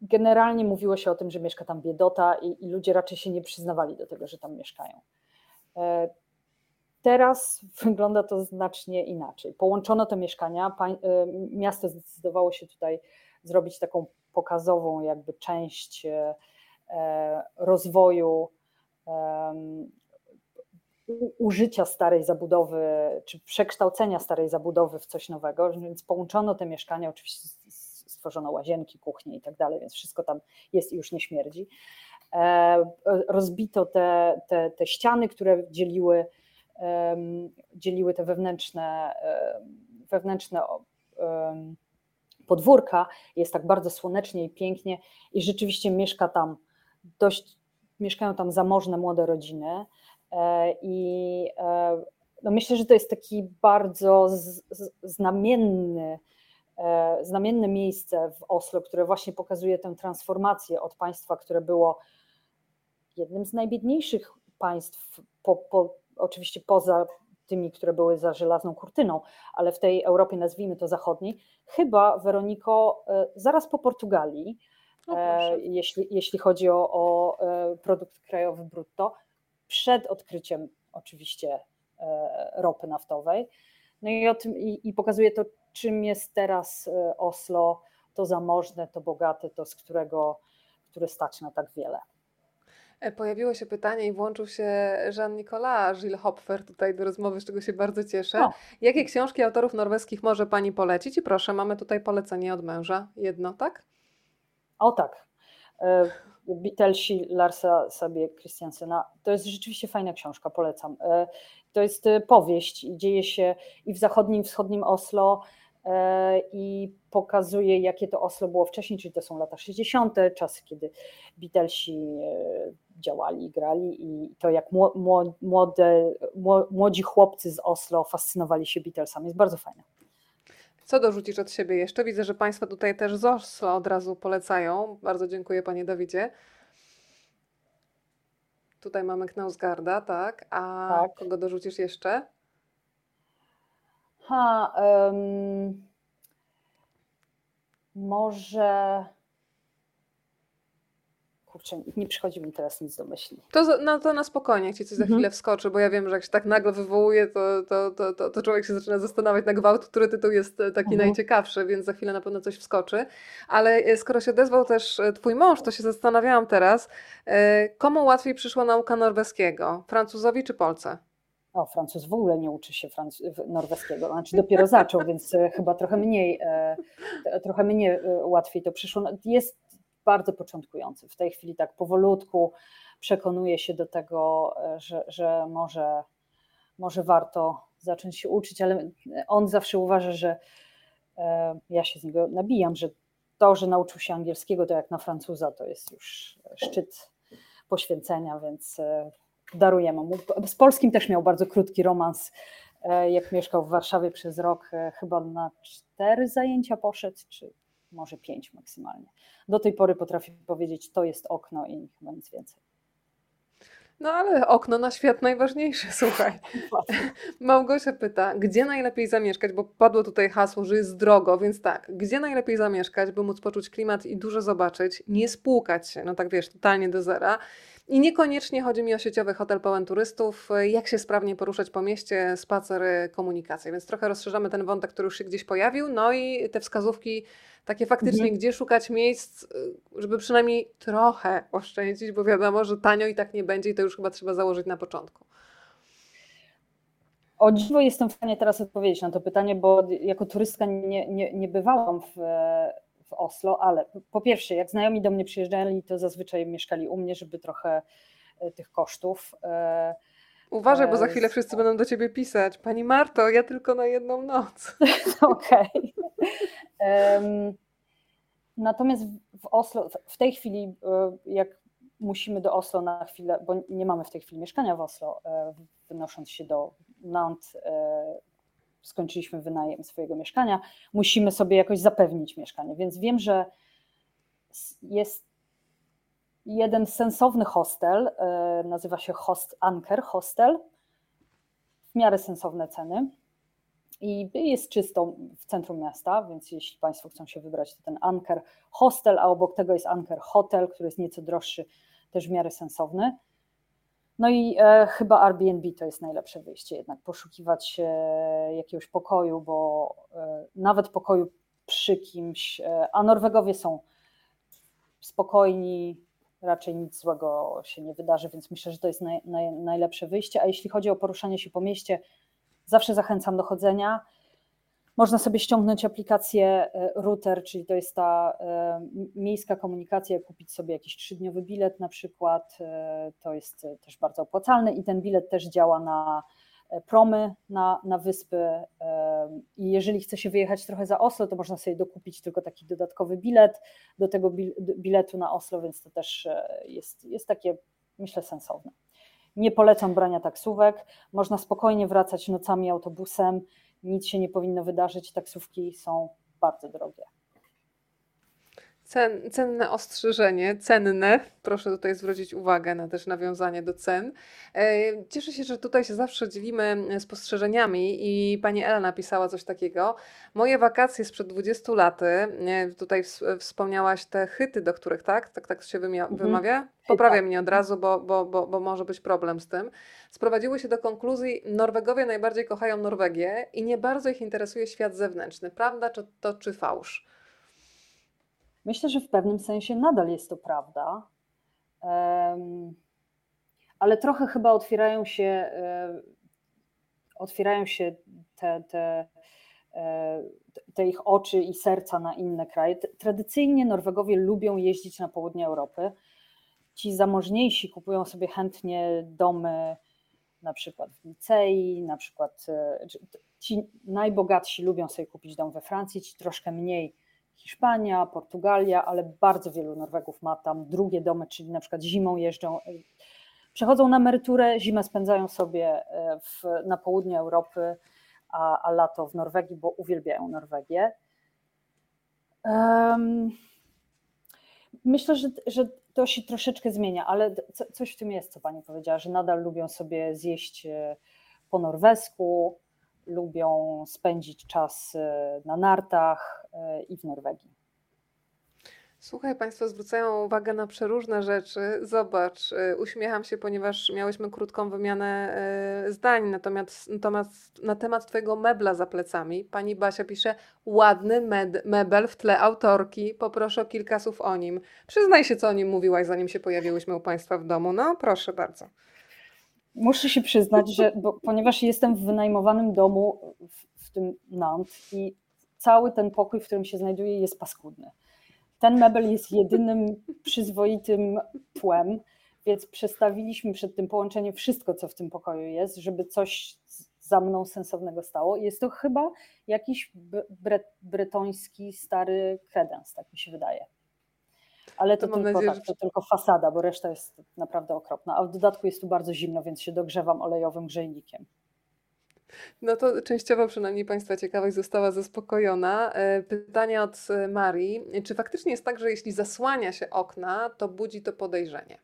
generalnie mówiło się o tym, że mieszka tam biedota i, i ludzie raczej się nie przyznawali do tego, że tam mieszkają. Teraz wygląda to znacznie inaczej. Połączono te mieszkania, y, miasto zdecydowało się tutaj zrobić taką pokazową jakby część e, e, rozwoju użycia starej zabudowy, czy przekształcenia starej zabudowy w coś nowego, więc połączono te mieszkania, oczywiście stworzono łazienki, kuchnie i tak dalej, więc wszystko tam jest i już nie śmierdzi. E, rozbito te, te, te ściany, które dzieliły dzieliły te wewnętrzne, wewnętrzne podwórka. Jest tak bardzo słonecznie i pięknie i rzeczywiście mieszka tam dość, mieszkają tam zamożne młode rodziny e, i e, no myślę, że to jest taki bardzo znamienny, e, znamienne miejsce w Oslo, które właśnie pokazuje tę transformację od państwa, które było jednym z najbiedniejszych państw po, po oczywiście poza tymi, które były za żelazną kurtyną, ale w tej Europie, nazwijmy to zachodniej, chyba, Weroniko, e, zaraz po Portugalii, no jeśli, jeśli chodzi o, o e, produkt krajowy brutto, przed odkryciem oczywiście ropy naftowej. No i, o tym, i, i pokazuje to, czym jest teraz e, Oslo, to zamożne, to bogate, to z którego, które stać na tak wiele. E, pojawiło się pytanie i włączył się Jean-Nicolas Gilles Hopfer tutaj do rozmowy, z czego się bardzo cieszę. O. Jakie książki autorów norweskich może Pani polecić? I proszę, mamy tutaj polecenie od męża. Jedno, tak? O tak. E, Beatlesi Larsa sobie Christiansena. To jest rzeczywiście fajna książka, polecam. E, To jest powieść i dzieje się i w zachodnim, wschodnim Oslo i pokazuje, jakie to Oslo było wcześniej, czyli to są lata 60., czasy, kiedy Beatlesi e, działali i grali i to jak mło- mło- młode, mło- młodzi chłopcy z Oslo fascynowali się Beatlesami. Jest bardzo fajne. Co dorzucisz od siebie jeszcze? Widzę, że Państwo tutaj też z Oslo od razu polecają. Bardzo dziękuję Panie Dawidzie. Tutaj mamy Knausgarda, tak? A Tak. kogo dorzucisz jeszcze? Ha, em, może. Kurczę, nie przychodzi mi teraz nic do myśli. To, no, to na spokojnie, jak Ci coś za Mhm. chwilę wskoczy, bo ja wiem, że jak się tak nagle wywołuje, to, to, to, to, to człowiek się zaczyna zastanawiać na gwałt, który tytuł jest e, taki Mhm. najciekawszy, więc za chwilę na pewno coś wskoczy. Ale e, skoro się odezwał też e, Twój mąż, to się zastanawiałam teraz, komu łatwiej przyszła nauka norweskiego? Francuzowi czy Polce? O, Francuz w ogóle nie uczy się franc- norweskiego, znaczy dopiero zaczął, więc e, chyba trochę mniej, e, trochę mniej e, łatwiej to przyszło. No, Jest bardzo początkujący. W tej chwili tak powolutku przekonuje się do tego, że, że może, może warto zacząć się uczyć, ale on zawsze uważa, że ja się z niego nabijam, że to, że nauczył się angielskiego, to jak na Francuza, to jest już szczyt poświęcenia, więc darujemy mu. Z polskim też miał bardzo krótki romans, e, jak mieszkał w Warszawie przez rok, e, chyba na cztery zajęcia poszedł, czy może pięć maksymalnie. Do tej pory potrafi powiedzieć, to jest okno i chyba nic więcej. No ale okno na świat najważniejsze, słuchaj. Małgosia pyta, gdzie najlepiej zamieszkać, bo padło tutaj hasło, że jest drogo, więc tak, gdzie najlepiej zamieszkać, by móc poczuć klimat i dużo zobaczyć, nie spłukać się, no tak wiesz, totalnie do zera. I niekoniecznie chodzi mi o sieciowy hotel pełen turystów, jak się sprawnie poruszać po mieście, spacer, komunikacja, więc trochę rozszerzamy ten wątek, który już się gdzieś pojawił, no i te wskazówki takie faktycznie, Mhm. gdzie szukać miejsc, żeby przynajmniej trochę oszczędzić, bo wiadomo, że tanio i tak nie będzie i to już chyba trzeba założyć na początku. O dziwo jestem w stanie teraz odpowiedzieć na to pytanie, bo jako turystka nie, nie, nie bywałam w, w Oslo, ale po pierwsze, jak znajomi do mnie przyjeżdżali, to zazwyczaj mieszkali u mnie, żeby trochę e, tych kosztów. e, Uważaj, bo za E, chwilę wszyscy będą do ciebie pisać. Pani Marto, ja tylko na jedną noc. Okej. Natomiast w Oslo, w- tej chwili, jak musimy do Oslo na chwilę, bo nie mamy w tej chwili mieszkania w Oslo, wynosząc się do Nantes, e, skończyliśmy wynajem swojego mieszkania, musimy sobie jakoś zapewnić mieszkanie. Więc wiem, że jest jeden sensowny hostel, e, nazywa się Host Anker Hostel, w miarę sensowne ceny. I jest czysto w centrum miasta, więc jeśli Państwo chcą się wybrać, to ten Anker Hostel, a obok tego jest Anker Hotel, który jest nieco droższy, też w miarę sensowny. No i e, chyba Airbnb to jest najlepsze wyjście, jednak poszukiwać e, jakiegoś pokoju, bo e, nawet pokoju przy kimś, e, a Norwegowie są spokojni, raczej nic złego się nie wydarzy, więc myślę, że to jest naj, naj, najlepsze wyjście. A jeśli chodzi o poruszanie się po mieście, zawsze zachęcam do chodzenia. Można sobie ściągnąć aplikację e, Router, czyli to jest ta e, miejska komunikacja, kupić sobie jakiś trzydniowy bilet na przykład. e, To jest też bardzo opłacalne i ten bilet też działa na promy na, na wyspy. I jeżeli chce się wyjechać trochę za Oslo, to można sobie dokupić tylko taki dodatkowy bilet do tego biletu na Oslo, więc to też jest, jest takie, myślę, sensowne. Nie polecam brania taksówek. Można spokojnie wracać nocami autobusem. Nic się nie powinno wydarzyć. Taksówki są bardzo drogie. Cen, cenne ostrzeżenie, cenne. Proszę tutaj zwrócić uwagę na też nawiązanie do cen. E, cieszę się, że tutaj się zawsze dzielimy spostrzeżeniami i pani Ela napisała coś takiego. Moje wakacje sprzed 20 lat, e, tutaj wspomniałaś te chyty, do których tak, tak, tak się mhm. wymawia? Poprawię mnie od razu, bo, bo, bo, bo może być problem z tym. Sprowadziły się do konkluzji, Norwegowie najbardziej kochają Norwegię i nie bardzo ich interesuje świat zewnętrzny. Prawda czy to czy fałsz? Myślę, że w pewnym sensie nadal jest to prawda, ale trochę chyba otwierają się, e, otwierają się te, te, e, te ich oczy i serca na inne kraje. Tradycyjnie Norwegowie lubią jeździć na południe Europy. Ci zamożniejsi kupują sobie chętnie domy na przykład w Nicei, na przykład e, ci najbogatsi lubią sobie kupić dom we Francji, ci troszkę mniej Hiszpania, Portugalia, ale bardzo wielu Norwegów ma tam drugie domy, czyli na przykład zimą jeżdżą, przechodzą na emeryturę, zimę spędzają sobie e, w, na południu Europy, a, a lato w Norwegii, bo uwielbiają Norwegię. Um, myślę, że, że to się troszeczkę zmienia, ale co, coś w tym jest, co Pani powiedziała, że nadal lubią sobie zjeść e, po norwesku, lubią spędzić czas e, na nartach e, i w Norwegii. Słuchaj, Państwo zwracają uwagę na przeróżne rzeczy. Zobacz, e, uśmiecham się, ponieważ miałyśmy krótką wymianę zdań natomiast, natomiast na temat Twojego mebla za plecami. Pani Basia pisze, ładny med, mebel w tle autorki, poproszę o kilka słów o nim. Przyznaj się, co o nim mówiłaś, zanim się pojawiłyśmy u Państwa w domu. No, proszę bardzo. Muszę się przyznać, że bo, ponieważ jestem w wynajmowanym domu w, w tym Nantes i cały ten pokój, w którym się znajduję, jest paskudny. Ten mebel jest jedynym przyzwoitym tłem, więc przestawiliśmy przed tym połączeniem wszystko, co w tym pokoju jest, żeby coś za mną sensownego stało. Jest to chyba jakiś bre, bretoński stary kredens, tak mi się wydaje ale to, to tylko, nadzieję, tak, to tylko fasada, bo reszta jest naprawdę okropna. A w dodatku jest tu bardzo zimno, więc się dogrzewam olejowym grzejnikiem. No to częściowo przynajmniej Państwa ciekawość została zaspokojona. E, pytanie od e, Marii. Czy faktycznie jest tak, że jeśli zasłania się okna, to budzi to podejrzenie?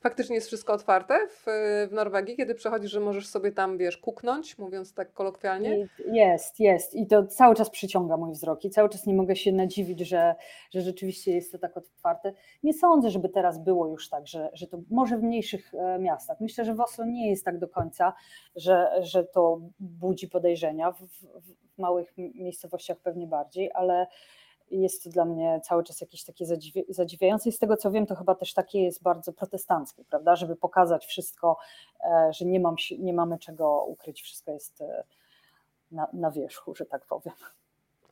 Faktycznie jest wszystko otwarte w, w Norwegii, kiedy przechodzisz, że możesz sobie tam, wiesz, kuknąć, mówiąc tak kolokwialnie? Jest, jest. I to cały czas przyciąga mój wzrok i cały czas nie mogę się nadziwić, że, że rzeczywiście jest to tak otwarte. Nie sądzę, żeby teraz było już tak, że, że to może w mniejszych e, miastach. Myślę, że w Oslo nie jest tak do końca, że, że to budzi podejrzenia. W, w, w małych miejscowościach pewnie bardziej, ale jest to dla mnie cały czas jakieś takie zadziwiające i z tego co wiem, to chyba też takie jest bardzo protestanckie, prawda, żeby pokazać wszystko, e, że nie, mam, nie mamy czego ukryć, wszystko jest e, na, na wierzchu, że tak powiem.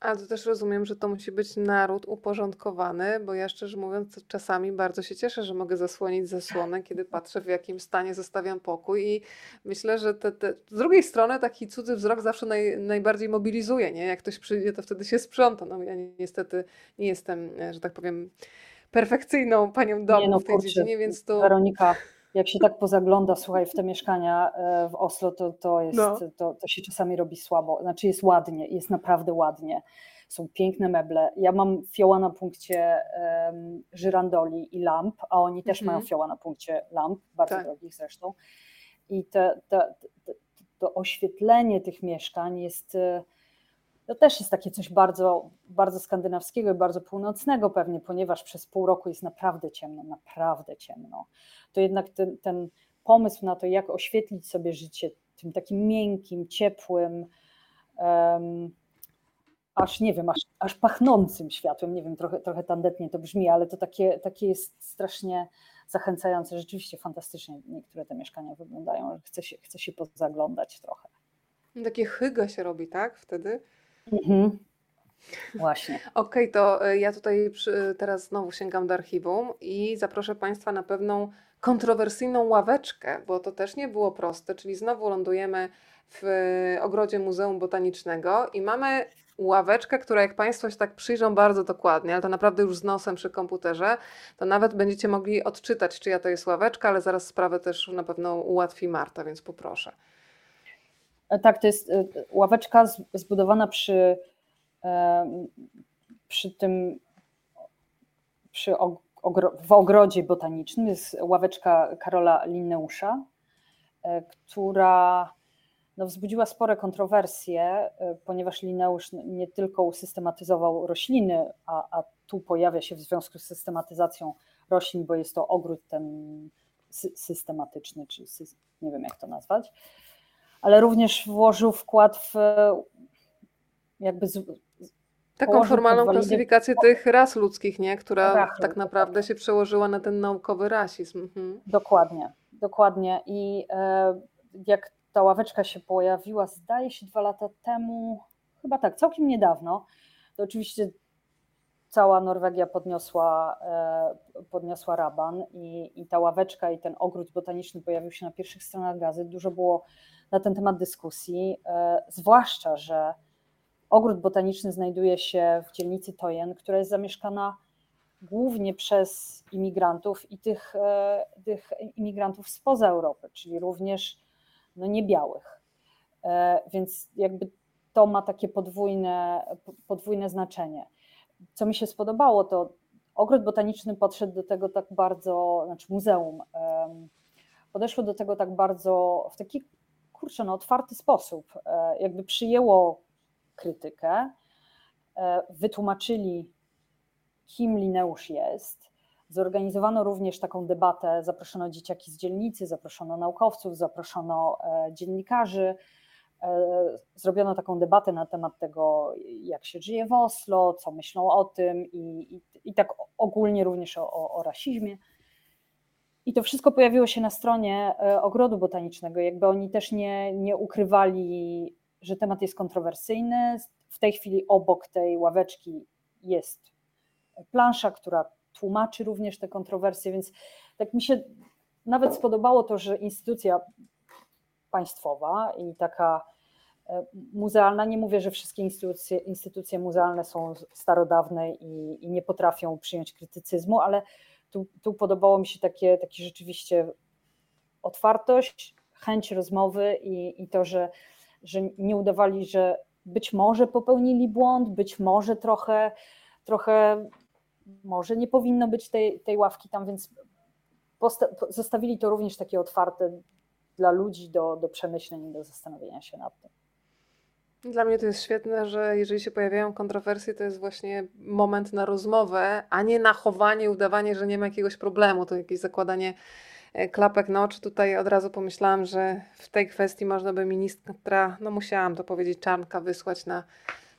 A to też rozumiem, że to musi być naród uporządkowany, bo ja szczerze mówiąc czasami bardzo się cieszę, że mogę zasłonić zasłonę, kiedy patrzę w jakim stanie zostawiam pokój i myślę, że te, te... z drugiej strony taki cudzy wzrok zawsze naj, najbardziej mobilizuje, nie? Jak ktoś przyjdzie, to wtedy się sprząta. No ja niestety nie jestem, że tak powiem, perfekcyjną panią domu no, w tej kurczę, dziedzinie, więc to... Weronika, jak się tak pozagląda, słuchaj, w te mieszkania e, w Oslo, to, to, jest, no. to, to się czasami robi słabo. Znaczy jest ładnie, jest naprawdę ładnie. Są piękne meble. Ja mam fioła na punkcie um, żyrandoli i lamp, a oni też mają mhm. fioła na punkcie lamp, bardzo tak. drogich zresztą. I te, te, te, to oświetlenie tych mieszkań jest e, to też jest takie coś bardzo, bardzo skandynawskiego i bardzo północnego pewnie, ponieważ przez pół roku jest naprawdę ciemno, naprawdę ciemno. To jednak ten, ten pomysł na to, jak oświetlić sobie życie tym takim miękkim, ciepłym, um, aż nie wiem, aż, aż pachnącym światłem, nie wiem, trochę, trochę tandetnie to brzmi, ale to takie, takie jest strasznie zachęcające. Rzeczywiście fantastycznie niektóre te mieszkania wyglądają, chce się, chce się pozaglądać trochę. Takie chyga się robi, tak? Wtedy? Mhm. Właśnie. Okej, to e, ja tutaj przy, teraz znowu sięgam do archiwum i zaproszę Państwa na pewną kontrowersyjną ławeczkę, bo to też nie było proste, czyli znowu lądujemy w ogrodzie Muzeum Botanicznego i mamy ławeczkę, która jak Państwo się tak przyjrzą bardzo dokładnie, ale to naprawdę już z nosem przy komputerze, to nawet będziecie mogli odczytać, czyja to jest ławeczka, ale zaraz sprawę też na pewno ułatwi Marta, więc poproszę. E, tak, to jest e, ławeczka zbudowana przy, e, przy tym przy ogro, w ogrodzie botanicznym. Jest ławeczka Karola Linneusza, która no, wzbudziła spore kontrowersje, ponieważ Linneusz nie tylko usystematyzował rośliny, a, a tu pojawia się w związku z systematyzacją roślin, bo jest to ogród ten systematyczny, czy nie wiem jak to nazwać, ale również włożył wkład w jakby z, Taką formalną klasyfikację tych ras ludzkich, nie? która tak naprawdę się przełożyła na ten naukowy rasizm. Mhm. Dokładnie, dokładnie. I e, jak ta ławeczka się pojawiła, zdaje się dwa lata temu, chyba tak, całkiem niedawno, to oczywiście cała Norwegia podniosła, e, podniosła raban i, i ta ławeczka i ten ogród botaniczny pojawił się na pierwszych stronach gazet. Dużo było na ten temat dyskusji, e, zwłaszcza, że ogród botaniczny znajduje się w dzielnicy Tojen, która jest zamieszkana głównie przez imigrantów i tych, e, tych imigrantów spoza Europy, czyli również no, niebiałych. Więc jakby to ma takie podwójne, podwójne znaczenie co mi się spodobało, to ogród botaniczny podszedł do tego tak bardzo, znaczy muzeum, podeszło do tego tak bardzo w taki, kurczę, no, otwarty sposób. E, jakby przyjęło krytykę, e, wytłumaczyli, kim Lineusz jest. Zorganizowano również taką debatę, zaproszono dzieciaki z dzielnicy, zaproszono naukowców, zaproszono e, dziennikarzy, zrobiono taką debatę na temat tego, jak się żyje w Oslo, co myślą o tym i, i, i tak ogólnie również o, o, o rasizmie. I to wszystko pojawiło się na stronie e, ogrodu botanicznego. Jakby oni też nie, nie ukrywali, że temat jest kontrowersyjny. W tej chwili obok tej ławeczki jest plansza, która tłumaczy również te kontrowersje, więc tak mi się nawet spodobało to, że instytucja państwowa i taka e, muzealna. Nie mówię, że wszystkie instytucje, instytucje muzealne są starodawne i, i nie potrafią przyjąć krytycyzmu, ale tu, tu podobało mi się takie, takie rzeczywiście otwartość, chęć rozmowy i, i to, że, że nie udawali, że być może popełnili błąd, być może trochę, trochę może nie powinno być tej, tej ławki tam, więc zostawili to również takie otwarte dla ludzi do, do przemyśleń, do zastanowienia się nad tym. Dla mnie to jest świetne, że jeżeli się pojawiają kontrowersje, to jest właśnie moment na rozmowę, a nie na chowanie, udawanie, że nie ma jakiegoś problemu, to jakieś zakładanie e, klapek na oczy. Tutaj od razu pomyślałam, że w tej kwestii można by ministra, no musiałam to powiedzieć, Czarnka wysłać na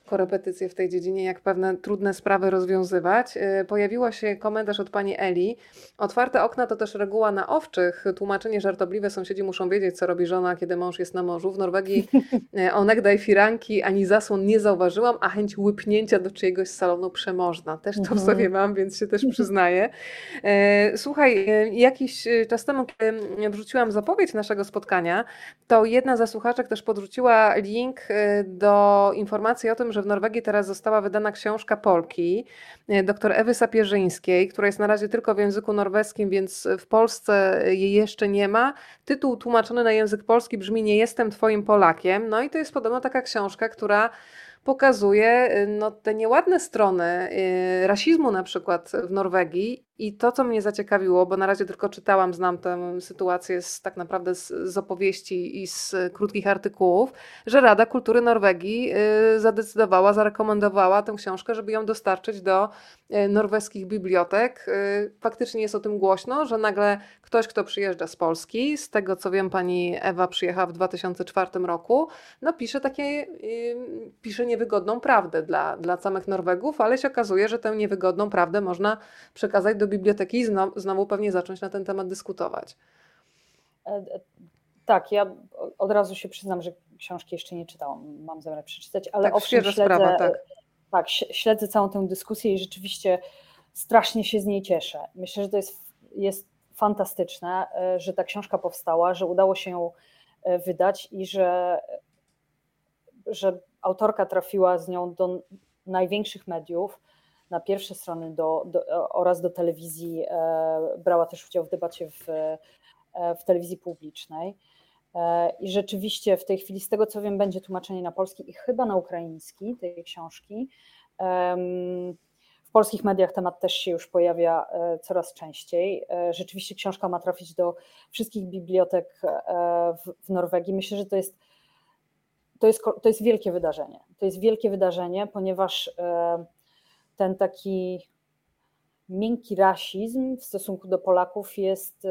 korepetycje w tej dziedzinie, jak pewne trudne sprawy rozwiązywać. Y, pojawiło się komentarz od pani Eli. Otwarte okna to też reguła na owczych. Tłumaczenie żartobliwe. Sąsiedzi muszą wiedzieć, co robi żona, kiedy mąż jest na morzu. W Norwegii y, onegdaj firanki ani zasłon nie zauważyłam, a chęć łypnięcia do czyjegoś salonu przemożna. Też to w mhm. sobie mam, więc się też przyznaję. Y, słuchaj, jakiś czas temu, kiedy wrzuciłam zapowiedź naszego spotkania, to jedna ze słuchaczek też podrzuciła link do informacji o tym, że że w Norwegii teraz została wydana książka Polki e, dr Ewy Sapierzyńskiej, która jest na razie tylko w języku norweskim, więc w Polsce jej jeszcze nie ma. Tytuł tłumaczony na język polski brzmi Nie jestem twoim Polakiem. No i to jest podobno taka książka, która pokazuje y, no, te nieładne strony y, rasizmu na przykład w Norwegii i to, co mnie zaciekawiło, bo na razie tylko czytałam, znam tę sytuację z, tak naprawdę z, z opowieści i z krótkich artykułów, że Rada Kultury Norwegii y, zadecydowała, zarekomendowała tę książkę, żeby ją dostarczyć do norweskich bibliotek. Faktycznie jest o tym głośno, że nagle ktoś, kto przyjeżdża z Polski, z tego co wiem, pani Ewa przyjechała w 2004 roku, no pisze takie, pisze niewygodną prawdę dla, dla samych Norwegów, ale się okazuje, że tę niewygodną prawdę można przekazać do biblioteki i znowu, pewnie zacząć na ten temat dyskutować. E, e, tak, ja od razu się przyznam, że książki jeszcze nie czytałam, mam zamiar przeczytać, ale tak, owszem, śledzę, sprawa, tak. tak, śledzę całą tę dyskusję i rzeczywiście strasznie się z niej cieszę. Myślę, że to jest, jest fantastyczne, e, że ta książka powstała, że udało się ją wydać i że, że autorka trafiła z nią do największych mediów, na pierwsze strony do, do, oraz do telewizji, e, brała też udział w debacie w, e, w telewizji publicznej. E, I rzeczywiście w tej chwili, z tego co wiem, będzie tłumaczenie na polski i chyba na ukraiński tej książki. W polskich mediach temat też się już pojawia coraz częściej. Rzeczywiście książka ma trafić do wszystkich bibliotek w Norwegii. Myślę, że to jest, to jest, to jest wielkie wydarzenie. To jest wielkie wydarzenie, ponieważ ten taki miękki rasizm w stosunku do Polaków jest,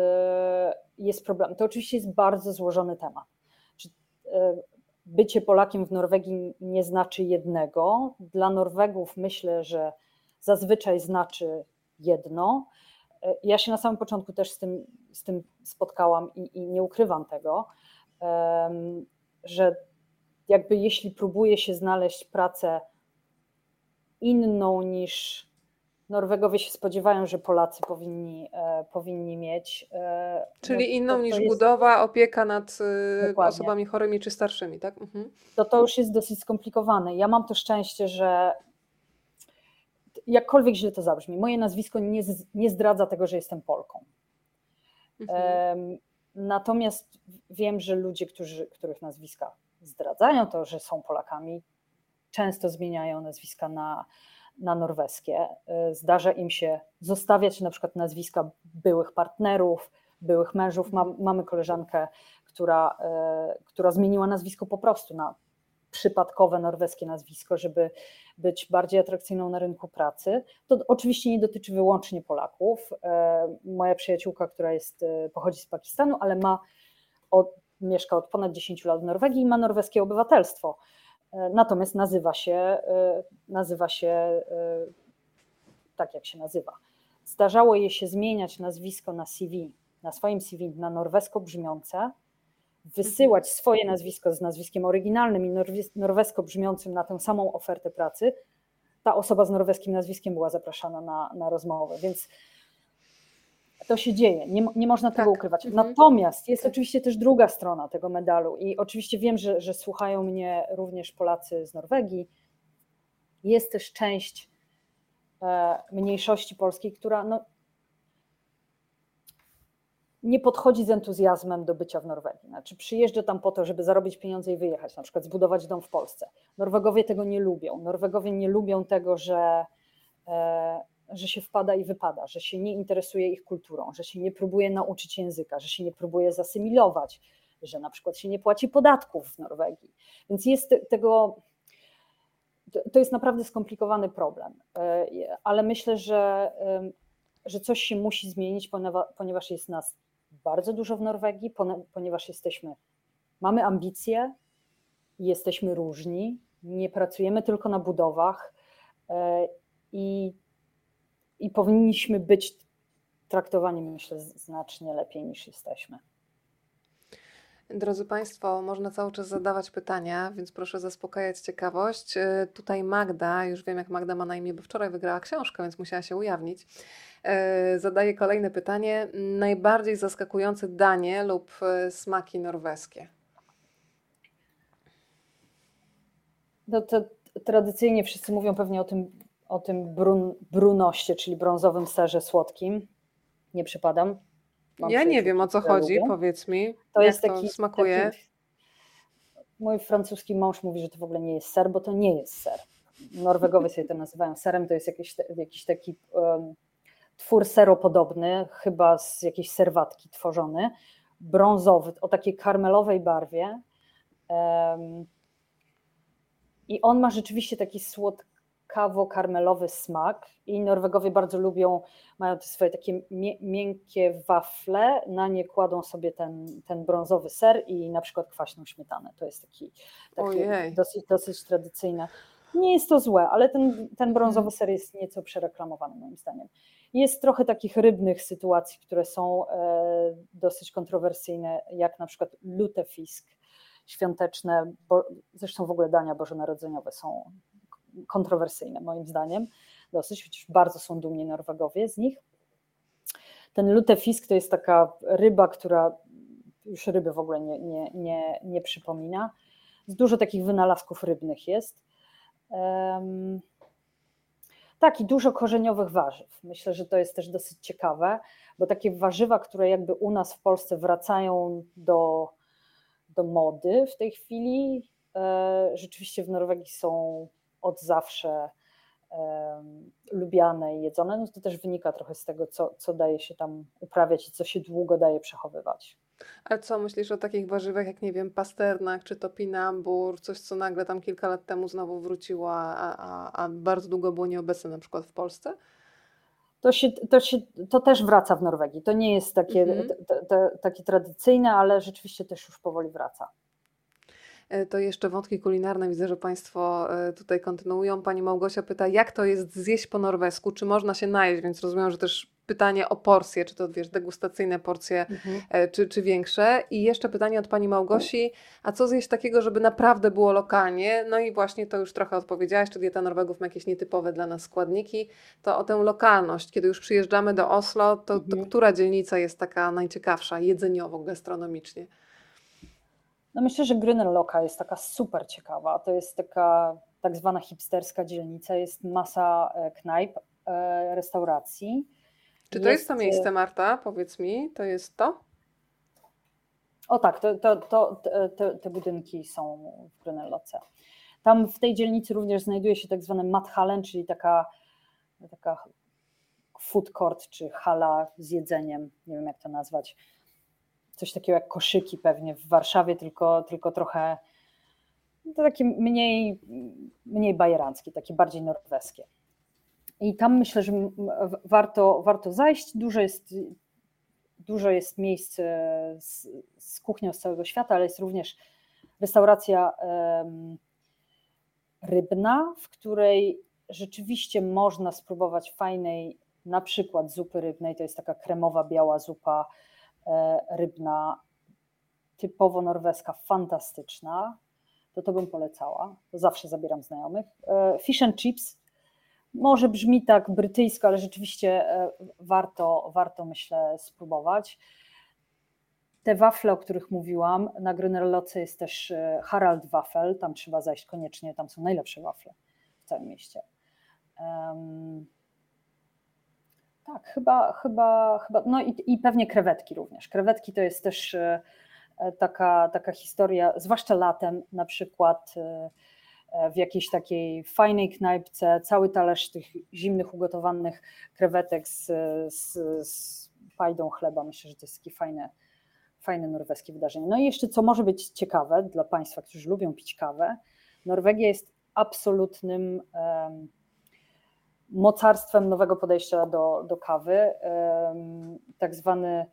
jest problemem. To oczywiście jest bardzo złożony temat bycie Polakiem w Norwegii nie znaczy jednego. Dla Norwegów myślę, że zazwyczaj znaczy jedno. Ja się na samym początku też z tym, z tym spotkałam i, i nie ukrywam tego, że jakby jeśli próbuje się znaleźć pracę inną niż Norwegowie się spodziewają, że Polacy powinni, e, powinni mieć. E, Czyli no, inną to, to niż jest... budowa, opieka nad e, Dokładnie. osobami chorymi czy starszymi, tak? Mhm. To to już jest dosyć skomplikowane. Ja mam to szczęście, że jakkolwiek źle to zabrzmi, moje nazwisko nie, nie zdradza tego, że jestem Polką. Mhm. Natomiast wiem, że ludzie, którzy, których nazwiska zdradzają to, że są Polakami, często zmieniają nazwiska na na norweskie. Y, zdarza im się zostawiać na przykład nazwiska byłych partnerów, byłych mężów. Mam, mamy koleżankę, która, y, która zmieniła nazwisko po prostu na przypadkowe norweskie nazwisko, żeby być bardziej atrakcyjną na rynku pracy. To oczywiście nie dotyczy wyłącznie Polaków. Y, moja przyjaciółka, która jest, pochodzi z Pakistanu, ale ma od, mieszka od ponad 10 lat w Norwegii i ma norweskie obywatelstwo. E, natomiast nazywa się, e, nazywa się e, tak, jak się nazywa. Zdarzało jej się zmieniać nazwisko na CV, na swoim CV na norwesko brzmiące, wysyłać mhm. swoje nazwisko z nazwiskiem oryginalnym i norwesko brzmiącym na tę samą ofertę pracy. Ta osoba z norweskim nazwiskiem była zapraszana na, na rozmowę, więc to się dzieje, nie, nie można tego tak. ukrywać. Mhm. Natomiast jest oczywiście też druga strona tego medalu i oczywiście wiem, że, że słuchają mnie również Polacy z Norwegii. Jest też część e, mniejszości polskiej, która no, nie podchodzi z entuzjazmem do bycia w Norwegii. Znaczy przyjeżdża tam po to, żeby zarobić pieniądze i wyjechać, na przykład zbudować dom w Polsce. Norwegowie tego nie lubią. Norwegowie nie lubią tego, że e, że się wpada i wypada, że się nie interesuje ich kulturą, że się nie próbuje nauczyć języka, że się nie próbuje zasymilować, że na przykład się nie płaci podatków w Norwegii. Więc jest tego. To jest naprawdę skomplikowany problem, e, ale myślę, że, że coś się musi zmienić, ponieważ jest nas bardzo dużo w Norwegii, ponieważ jesteśmy, mamy ambicje, jesteśmy różni, nie pracujemy tylko na budowach e, i i powinniśmy być traktowani, myślę, znacznie lepiej niż jesteśmy. Drodzy Państwo, można cały czas zadawać pytania, więc proszę zaspokajać ciekawość. E, tutaj Magda, już wiem jak Magda ma na imię, bo wczoraj wygrała książkę, więc musiała się ujawnić. E, zadaje kolejne pytanie. Najbardziej zaskakujące danie lub e, smaki norweskie? No to tradycyjnie wszyscy mówią pewnie o tym o tym brun, brunoście, czyli brązowym serze słodkim. Nie przypadam. Mam ja nie wiem o co chodzi, lubię. powiedz mi. To jest taki, to smakuje. Taki, mój francuski mąż mówi, że to w ogóle nie jest ser, bo to nie jest ser. Norwegowie sobie to nazywają serem, to jest jakiś, jakiś taki um, twór seropodobny, chyba z jakiejś serwatki tworzony, brązowy, o takiej karmelowej barwie. Um, I on ma rzeczywiście taki słod, kawo-karmelowy smak i Norwegowie bardzo lubią, mają te swoje takie miękkie wafle, na nie kładą sobie ten, ten brązowy ser i na przykład kwaśną śmietanę. To jest taki, taki dosyć, dosyć tradycyjne. Nie jest to złe, ale ten, ten brązowy ser jest nieco przereklamowany moim zdaniem. Jest trochę takich rybnych sytuacji, które są e, dosyć kontrowersyjne, jak na przykład lutefisk świąteczne, bo zresztą w ogóle dania bożonarodzeniowe są kontrowersyjne moim zdaniem, dosyć, chociaż bardzo są dumni Norwegowie z nich. Ten lutefisk to jest taka ryba, która już ryby w ogóle nie, nie, nie, nie przypomina. Dużo takich wynalazków rybnych jest. Um, tak, i dużo korzeniowych warzyw. Myślę, że to jest też dosyć ciekawe, bo takie warzywa, które jakby u nas w Polsce wracają do, do mody w tej chwili, e, rzeczywiście w Norwegii są od zawsze lubiane i jedzone, no to też wynika trochę z tego, co, co daje się tam uprawiać i co się długo daje przechowywać. Ale co myślisz o takich warzywach jak, nie wiem, pasternak czy topinambur, coś co nagle tam kilka lat temu znowu wróciło, a, a, a bardzo długo było nieobecne na przykład w Polsce? To, się, to, się, to też wraca w Norwegii. To nie jest takie, Mhm. t, t, takie tradycyjne, ale rzeczywiście też już powoli wraca. E, To jeszcze wątki kulinarne widzę, że Państwo e, tutaj kontynuują. Pani Małgosia pyta, jak to jest zjeść po norwesku? Czy można się najeść? Więc rozumiem, że też pytanie o porcje, czy to wiesz, degustacyjne porcje, e, czy, czy większe. I jeszcze pytanie od Pani Małgosi, a co zjeść takiego, żeby naprawdę było lokalnie? No i właśnie to już trochę odpowiedziałaś, czy dieta Norwegów ma jakieś nietypowe dla nas składniki. To o tę lokalność. Kiedy już przyjeżdżamy do Oslo, to, to Mhm. która dzielnica jest taka najciekawsza jedzeniowo, gastronomicznie? No myślę, że Grünerloka jest taka super ciekawa. To jest taka tak zwana hipsterska dzielnica. Jest masa e, knajp, e, restauracji. Czy to jest to Jest, miejsce, Marta? Powiedz mi, to jest to? O tak, to, to, to, te, te budynki są w Grünerloce. Tam w tej dzielnicy również znajduje się tak zwany Mathallen, czyli taka, taka food court, czy hala z jedzeniem, nie wiem jak to nazwać. Coś takiego jak koszyki pewnie w Warszawie, tylko, tylko trochę to takie mniej, mniej bajeranckie, takie bardziej norweskie. I tam myślę, że warto, warto zajść. Dużo jest, dużo jest miejsc e, z, z kuchnią z całego świata, ale jest również restauracja rybna, w której rzeczywiście można spróbować fajnej, na przykład zupy rybnej. To jest taka kremowa, biała zupa rybna, typowo norweska, fantastyczna. To to bym polecała. Zawsze zabieram znajomych. E, Fish and chips. Może brzmi tak brytyjsko, ale rzeczywiście e, warto, warto myślę spróbować. Te wafle, o których mówiłam, na Grünerloce jest też e, Harald Wafel, tam trzeba zajść koniecznie, tam są najlepsze wafle w całym mieście. Tak, chyba, chyba, chyba no i, i pewnie krewetki również. Krewetki to jest też e, e, taka, taka historia, zwłaszcza latem na przykład e, w jakiejś takiej fajnej knajpce, cały talerz tych zimnych, ugotowanych krewetek z, z, z pajdą chleba. Myślę, że to jest takie fajne, fajne norweskie wydarzenie. No i jeszcze co może być ciekawe dla Państwa, którzy lubią pić kawę, Norwegia jest absolutnym em, mocarstwem nowego podejścia do, do kawy. Tak zwany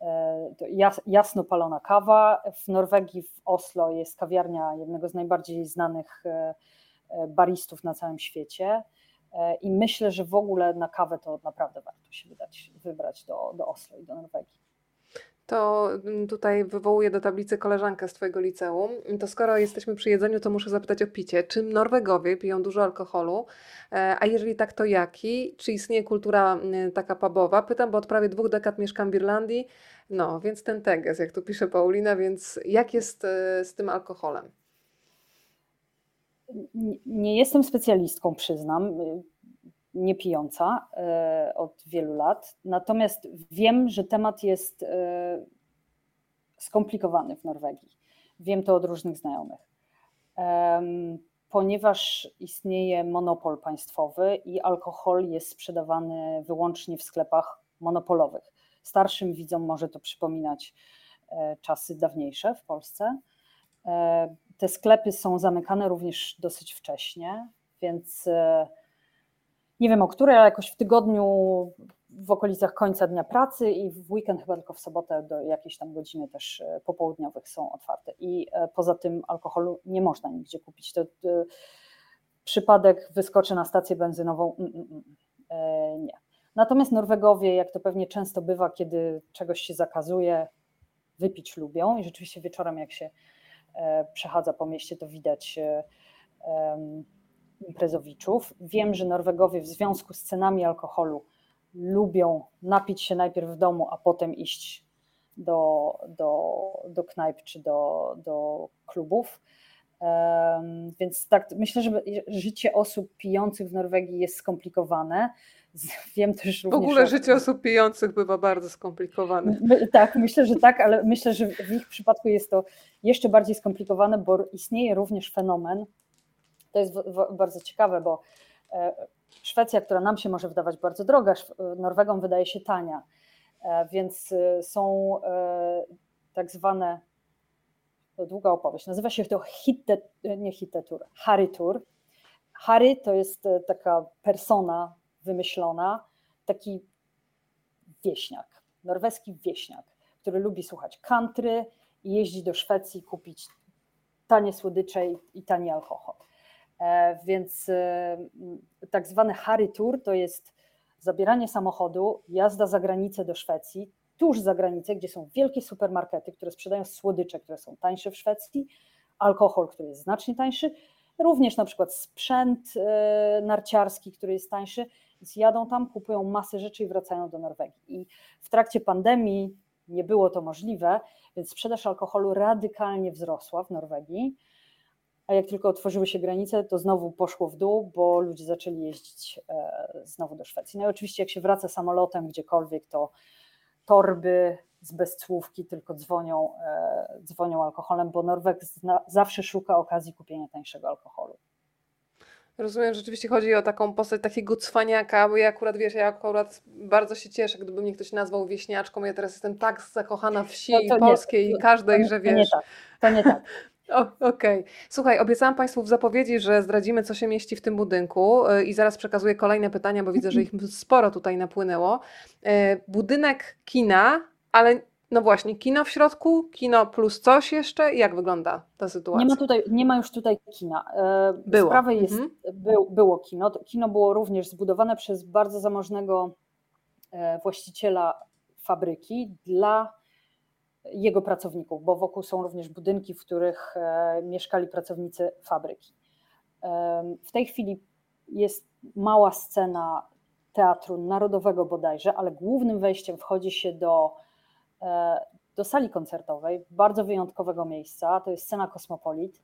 e, jasno palona kawa. W Norwegii, w Oslo jest kawiarnia jednego z najbardziej znanych e, e, baristów na całym świecie. I myślę, że w ogóle na kawę to naprawdę warto się wydać, wybrać do, do Oslo i do Norwegii. To mm, tutaj wywołuję do tablicy koleżankę z Twojego liceum. To skoro jesteśmy przy jedzeniu, to muszę zapytać o picie. Czy Norwegowie piją dużo alkoholu? E, A jeżeli tak, to jaki? Czy istnieje kultura mm, taka pubowa? Pytam, bo od prawie dwóch dekad mieszkam w Irlandii. No, więc ten teges, jak tu pisze Paulina, więc jak jest e, z tym alkoholem? Nie jestem specjalistką, przyznam, y, nie pijąca y, od wielu lat. Natomiast wiem, że temat jest y, skomplikowany w Norwegii. Wiem to od różnych znajomych. Ponieważ istnieje monopol państwowy i alkohol jest sprzedawany wyłącznie w sklepach monopolowych. Starszym widzom może to przypominać e, czasy dawniejsze w Polsce. E, Te sklepy są zamykane również dosyć wcześnie, więc e, nie wiem o której, ale jakoś w tygodniu w okolicach końca dnia pracy i w weekend chyba tylko w sobotę do jakiejś tam godziny też e, popołudniowych są otwarte. I e, poza tym alkoholu nie można nigdzie kupić. To, to przypadek wyskoczę na stację benzynową, mm, mm, mm, e, nie. Natomiast Norwegowie, jak to pewnie często bywa, kiedy czegoś się zakazuje, wypić lubią i rzeczywiście wieczorem jak się e, przechadza po mieście, to widać e, em, imprezowiczów. Wiem, że Norwegowie w związku z cenami alkoholu lubią napić się najpierw w domu, a potem iść do, do, do knajp czy do, do klubów. Em, Więc tak, myślę, że życie osób pijących w Norwegii jest skomplikowane. Wiem też W również. ogóle o- życie osób pijących bywa bardzo skomplikowane. My, tak, myślę, że tak, ale myślę, że w ich przypadku jest to jeszcze bardziej skomplikowane, bo istnieje również fenomen, to jest bardzo ciekawe, bo e, Szwecja, która nam się może wydawać bardzo droga, Norwegom wydaje się tania. Więc są tak zwane, to długa opowieść, nazywa się to hitte, nie Harry Tour. Harry to jest taka persona wymyślona, taki wieśniak, norweski wieśniak, który lubi słuchać country i jeździ do Szwecji kupić tanie słodycze i tani alkohol. E, więc e, tak zwany Harry Tour to jest zabieranie samochodu, jazda za granicę do Szwecji, tuż za granicę, gdzie są wielkie supermarkety, które sprzedają słodycze, które są tańsze w Szwecji, alkohol, który jest znacznie tańszy, również na przykład sprzęt e, narciarski, który jest tańszy, więc jadą tam, kupują masę rzeczy i wracają do Norwegii. I w trakcie pandemii nie było to możliwe, więc sprzedaż alkoholu radykalnie wzrosła w Norwegii. A jak tylko otworzyły się granice, to znowu poszło w dół, bo ludzie zaczęli jeździć e, znowu do Szwecji. No i oczywiście, jak się wraca samolotem gdziekolwiek, to torby z bezcłówki tylko dzwonią, e, dzwonią alkoholem, bo Norweg zawsze szuka okazji kupienia tańszego alkoholu. Rozumiem, że rzeczywiście chodzi o taką postać takiego cwaniaka, bo ja akurat, wiesz, ja akurat bardzo się cieszę, gdyby mnie ktoś nazwał wieśniaczką. Ja teraz jestem tak zakochana w wsi no polskiej i każdej, to, że wiesz. To nie tak, to nie tak. Okej. Okay. Słuchaj, obiecałam Państwu w zapowiedzi, że zdradzimy, co się mieści w tym budynku y, i zaraz przekazuję kolejne pytania, bo widzę, że ich sporo tutaj napłynęło. Y, budynek kina, ale no właśnie, kino w środku, kino plus coś jeszcze. Jak wygląda ta sytuacja? Nie ma, tutaj, nie ma już tutaj kina. E, było. Sprawy jest, mhm. był, było kino. Kino było również zbudowane przez bardzo zamożnego właściciela fabryki dla jego pracowników, bo wokół są również budynki, w których e, mieszkali pracownicy fabryki. W tej chwili jest mała scena teatru narodowego bodajże, ale głównym wejściem wchodzi się do E, do sali koncertowej, bardzo wyjątkowego miejsca. To jest scena Kosmopolit,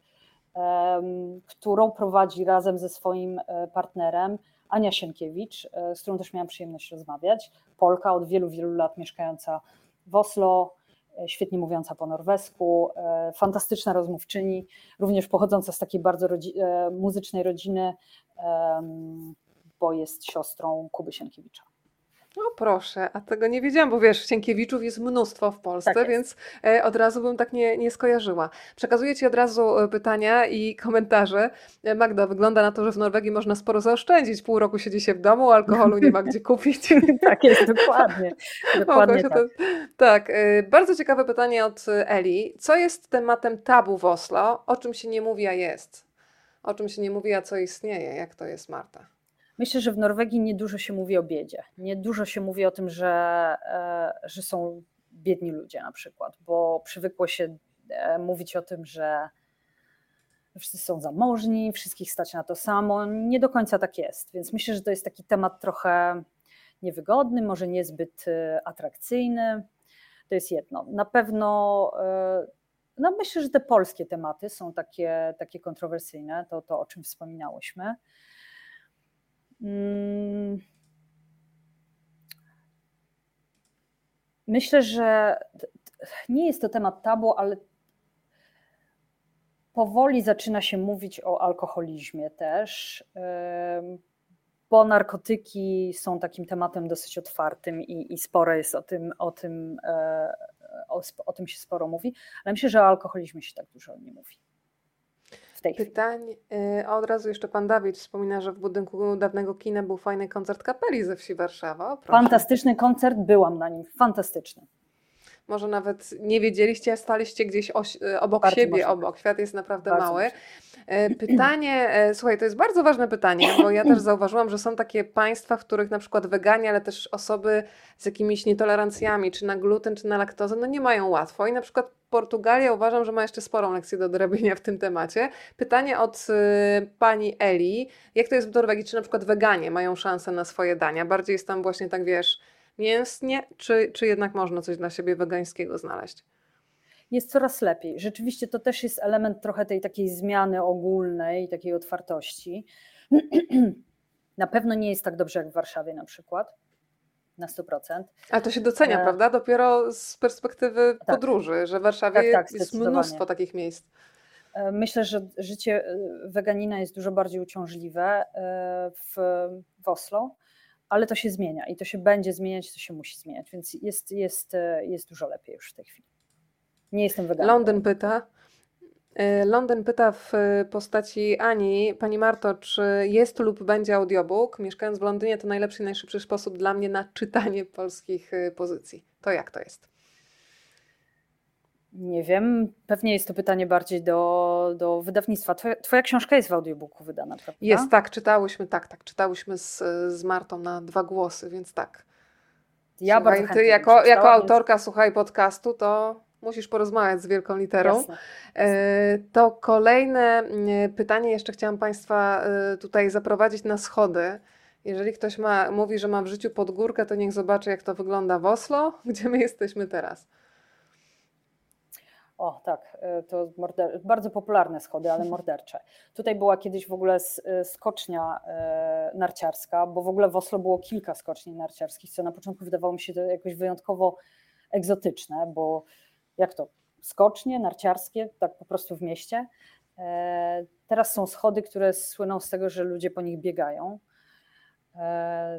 którą prowadzi razem ze swoim e, partnerem Ania Sienkiewicz, e, z którą też miałam przyjemność rozmawiać. Polka od wielu, wielu lat mieszkająca w Oslo, świetnie mówiąca po norwesku, fantastyczna rozmówczyni, również pochodząca z takiej bardzo rodzi muzycznej rodziny, bo jest siostrą Kuby Sienkiewicza. No proszę, a tego nie wiedziałam, bo wiesz, Sienkiewiczów jest mnóstwo w Polsce, tak więc e, od razu bym tak nie, nie skojarzyła. Przekazuję Ci od razu e, pytania i komentarze. E, Magda, wygląda na to, że w Norwegii można sporo zaoszczędzić. Pół roku siedzi się w domu, alkoholu nie ma gdzie kupić. tak jest, dokładnie. dokładnie tak. To, tak, bardzo ciekawe pytanie od Eli. Co jest tematem tabu w Oslo? O czym się nie mówi, a jest? O czym się nie mówi, a co istnieje? Jak to jest, Marta? Myślę, że w Norwegii niedużo się mówi o biedzie. Niedużo się mówi o tym, że, e, że są biedni ludzie na przykład, bo przywykło się e, mówić o tym, że wszyscy są zamożni, wszystkich stać na to samo. Nie do końca tak jest, więc myślę, że to jest taki temat trochę niewygodny, może niezbyt e, atrakcyjny. To jest jedno. Na pewno no myślę, że te polskie tematy są takie, takie kontrowersyjne, to, to o czym wspominałyśmy. Mm. Myślę, że nie jest to temat tabu, ale powoli zaczyna się mówić o alkoholizmie też, bo narkotyki są takim tematem dosyć otwartym i, i sporo jest o tym, o tym, e, o, o tym się sporo mówi, ale myślę, że o alkoholizmie się tak dużo nie mówi tej Pytań, y, od razu jeszcze pan Dawid wspomina, że w budynku dawnego kina był fajny koncert kapeli ze wsi Warszawa. Proszę. Fantastyczny koncert, byłam na nim, fantastyczny. Może nawet nie wiedzieliście, a staliście gdzieś y, obok Bardzo siebie, obok. Świat jest naprawdę Bardzo mały. Możliwe. E, pytanie, słuchaj, to jest bardzo ważne pytanie, bo ja też zauważyłam, że są takie państwa, w których na przykład weganie, ale też osoby z jakimiś nietolerancjami, czy na gluten, czy na laktozę, no nie mają łatwo. I na przykład Portugalia uważam, że ma jeszcze sporą lekcję do dorobienia w tym temacie. Pytanie od y, pani Eli, jak to jest w Norwegii, czy na przykład weganie mają szansę na swoje dania? Bardziej jest tam właśnie tak, wiesz, mięsnie, czy, czy jednak można coś dla siebie wegańskiego znaleźć? Jest coraz lepiej. Rzeczywiście to też jest element trochę tej takiej zmiany ogólnej, takiej otwartości. Na pewno nie jest tak dobrze jak w Warszawie na przykład na 100%. A to się docenia, e... prawda? Dopiero z perspektywy tak. podróży, że w Warszawie tak, tak, jest mnóstwo takich miejsc. E, myślę, że życie e, weganina jest dużo bardziej uciążliwe e, w, w Oslo, ale to się zmienia i to się będzie zmieniać, to się musi zmieniać, więc jest, jest, jest dużo lepiej już w tej chwili. Nie jestem weganem. Londyn pyta. Londyn pyta w postaci Ani, Pani Marto, czy jest lub będzie audiobook? Mieszkając w Londynie to najlepszy i najszybszy sposób dla mnie na czytanie polskich pozycji. To jak to jest? Nie wiem, pewnie jest to pytanie bardziej do, do wydawnictwa. Twoja, twoja książka jest w audiobooku wydana, prawda? Jest, tak, czytałyśmy, tak, tak, czytałyśmy z, z Martą na dwa głosy, więc tak. Ja słuchaj, bardzo ty jako, jako autorka, więc... słuchaj, podcastu, to musisz porozmawiać z wielką literą. Jasne. E, to kolejne pytanie jeszcze chciałam Państwa e, tutaj zaprowadzić na schody. Jeżeli ktoś ma, mówi, że ma w życiu pod górkę, to niech zobaczy, jak to wygląda w Oslo, gdzie my jesteśmy teraz. O, tak, e, to morder... bardzo popularne schody, ale mordercze. Tutaj była kiedyś w ogóle skocznia narciarska, bo w ogóle w Oslo było kilka skoczni narciarskich, co na początku wydawało mi się to jakoś wyjątkowo egzotyczne, bo jak to, skocznie narciarskie, tak po prostu w mieście. Teraz są schody, które słyną z tego, że ludzie po nich biegają.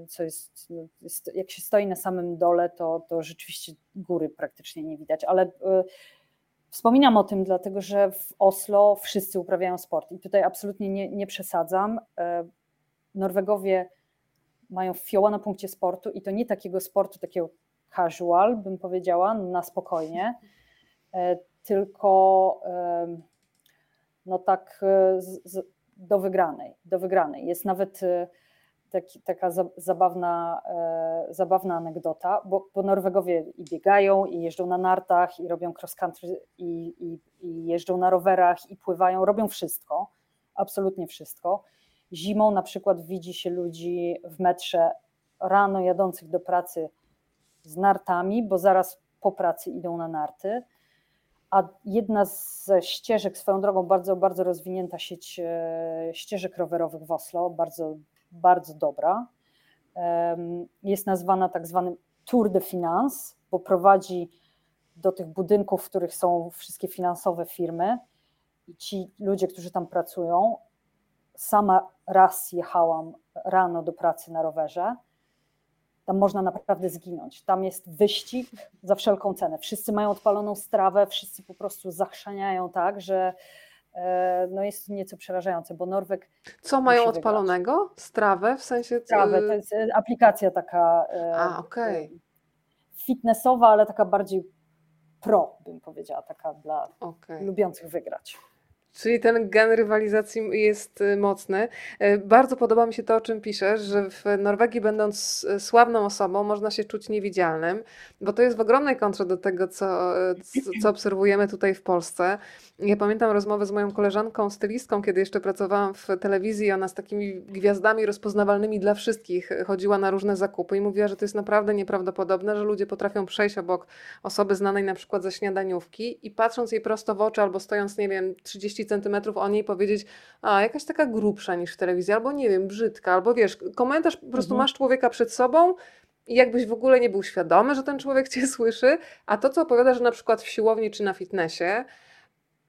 Co jest, no, jest, jak się stoi na samym dole, to, to rzeczywiście góry praktycznie nie widać, ale Wspominam o tym, dlatego że w Oslo wszyscy uprawiają sport. I tutaj absolutnie nie, nie przesadzam. E, Norwegowie mają fioła na punkcie sportu i to nie takiego sportu, takiego casual, bym powiedziała, na spokojnie, e, tylko no tak z, z, do wygranej, do wygranej. Jest nawet taki, taka zabawna, e, zabawna anegdota, bo, bo, Norwegowie i biegają, i jeżdżą na nartach, i robią cross country, i, i, i jeżdżą na rowerach, i pływają, robią wszystko, absolutnie wszystko. Zimą na przykład widzi się ludzi w metrze rano jadących do pracy z nartami, bo zaraz po pracy idą na narty. A jedna ze ścieżek, swoją drogą bardzo, bardzo rozwinięta sieć e, ścieżek rowerowych w Oslo, bardzo bardzo dobra. Jest nazwana tak zwanym Tour de Finance, bo prowadzi do tych budynków, w których są wszystkie finansowe firmy i ci ludzie, którzy tam pracują. Sama raz jechałam rano do pracy na rowerze. Tam można naprawdę zginąć. Tam jest wyścig za wszelką cenę. Wszyscy mają odpaloną strawę, wszyscy po prostu zachrzaniają tak, że E, no jest nieco przerażające, bo Norweg. Co mają odpalonego? Wygrać. Strawę w sensie. Strawę, to jest e, aplikacja taka. E, A, okej. Okay. Fitnessowa, ale taka bardziej pro, bym powiedziała, taka dla okay. lubiących wygrać. Czyli ten gen rywalizacji jest y, mocny. Y, bardzo podoba mi się to, o czym piszesz, że w Norwegii, będąc y, sławną osobą, można się czuć niewidzialnym, bo to jest w ogromnej kontrze do tego, co, co obserwujemy tutaj w Polsce. Ja pamiętam rozmowę z moją koleżanką, stylistką, kiedy jeszcze pracowałam w telewizji. Ona z takimi gwiazdami rozpoznawalnymi dla wszystkich chodziła na różne zakupy i mówiła, że to jest naprawdę nieprawdopodobne, że ludzie potrafią przejść obok osoby znanej na przykład ze śniadaniówki i patrząc jej prosto w oczy albo stojąc, nie wiem, 30 centymetrów o niej powiedzieć, a jakaś taka grubsza niż w telewizji, albo nie wiem, brzydka, albo wiesz, komentarz po prostu mhm. masz człowieka przed sobą i jakbyś w ogóle nie był świadomy, że ten człowiek cię słyszy, a to, co opowiada, że na przykład w siłowni czy na fitnessie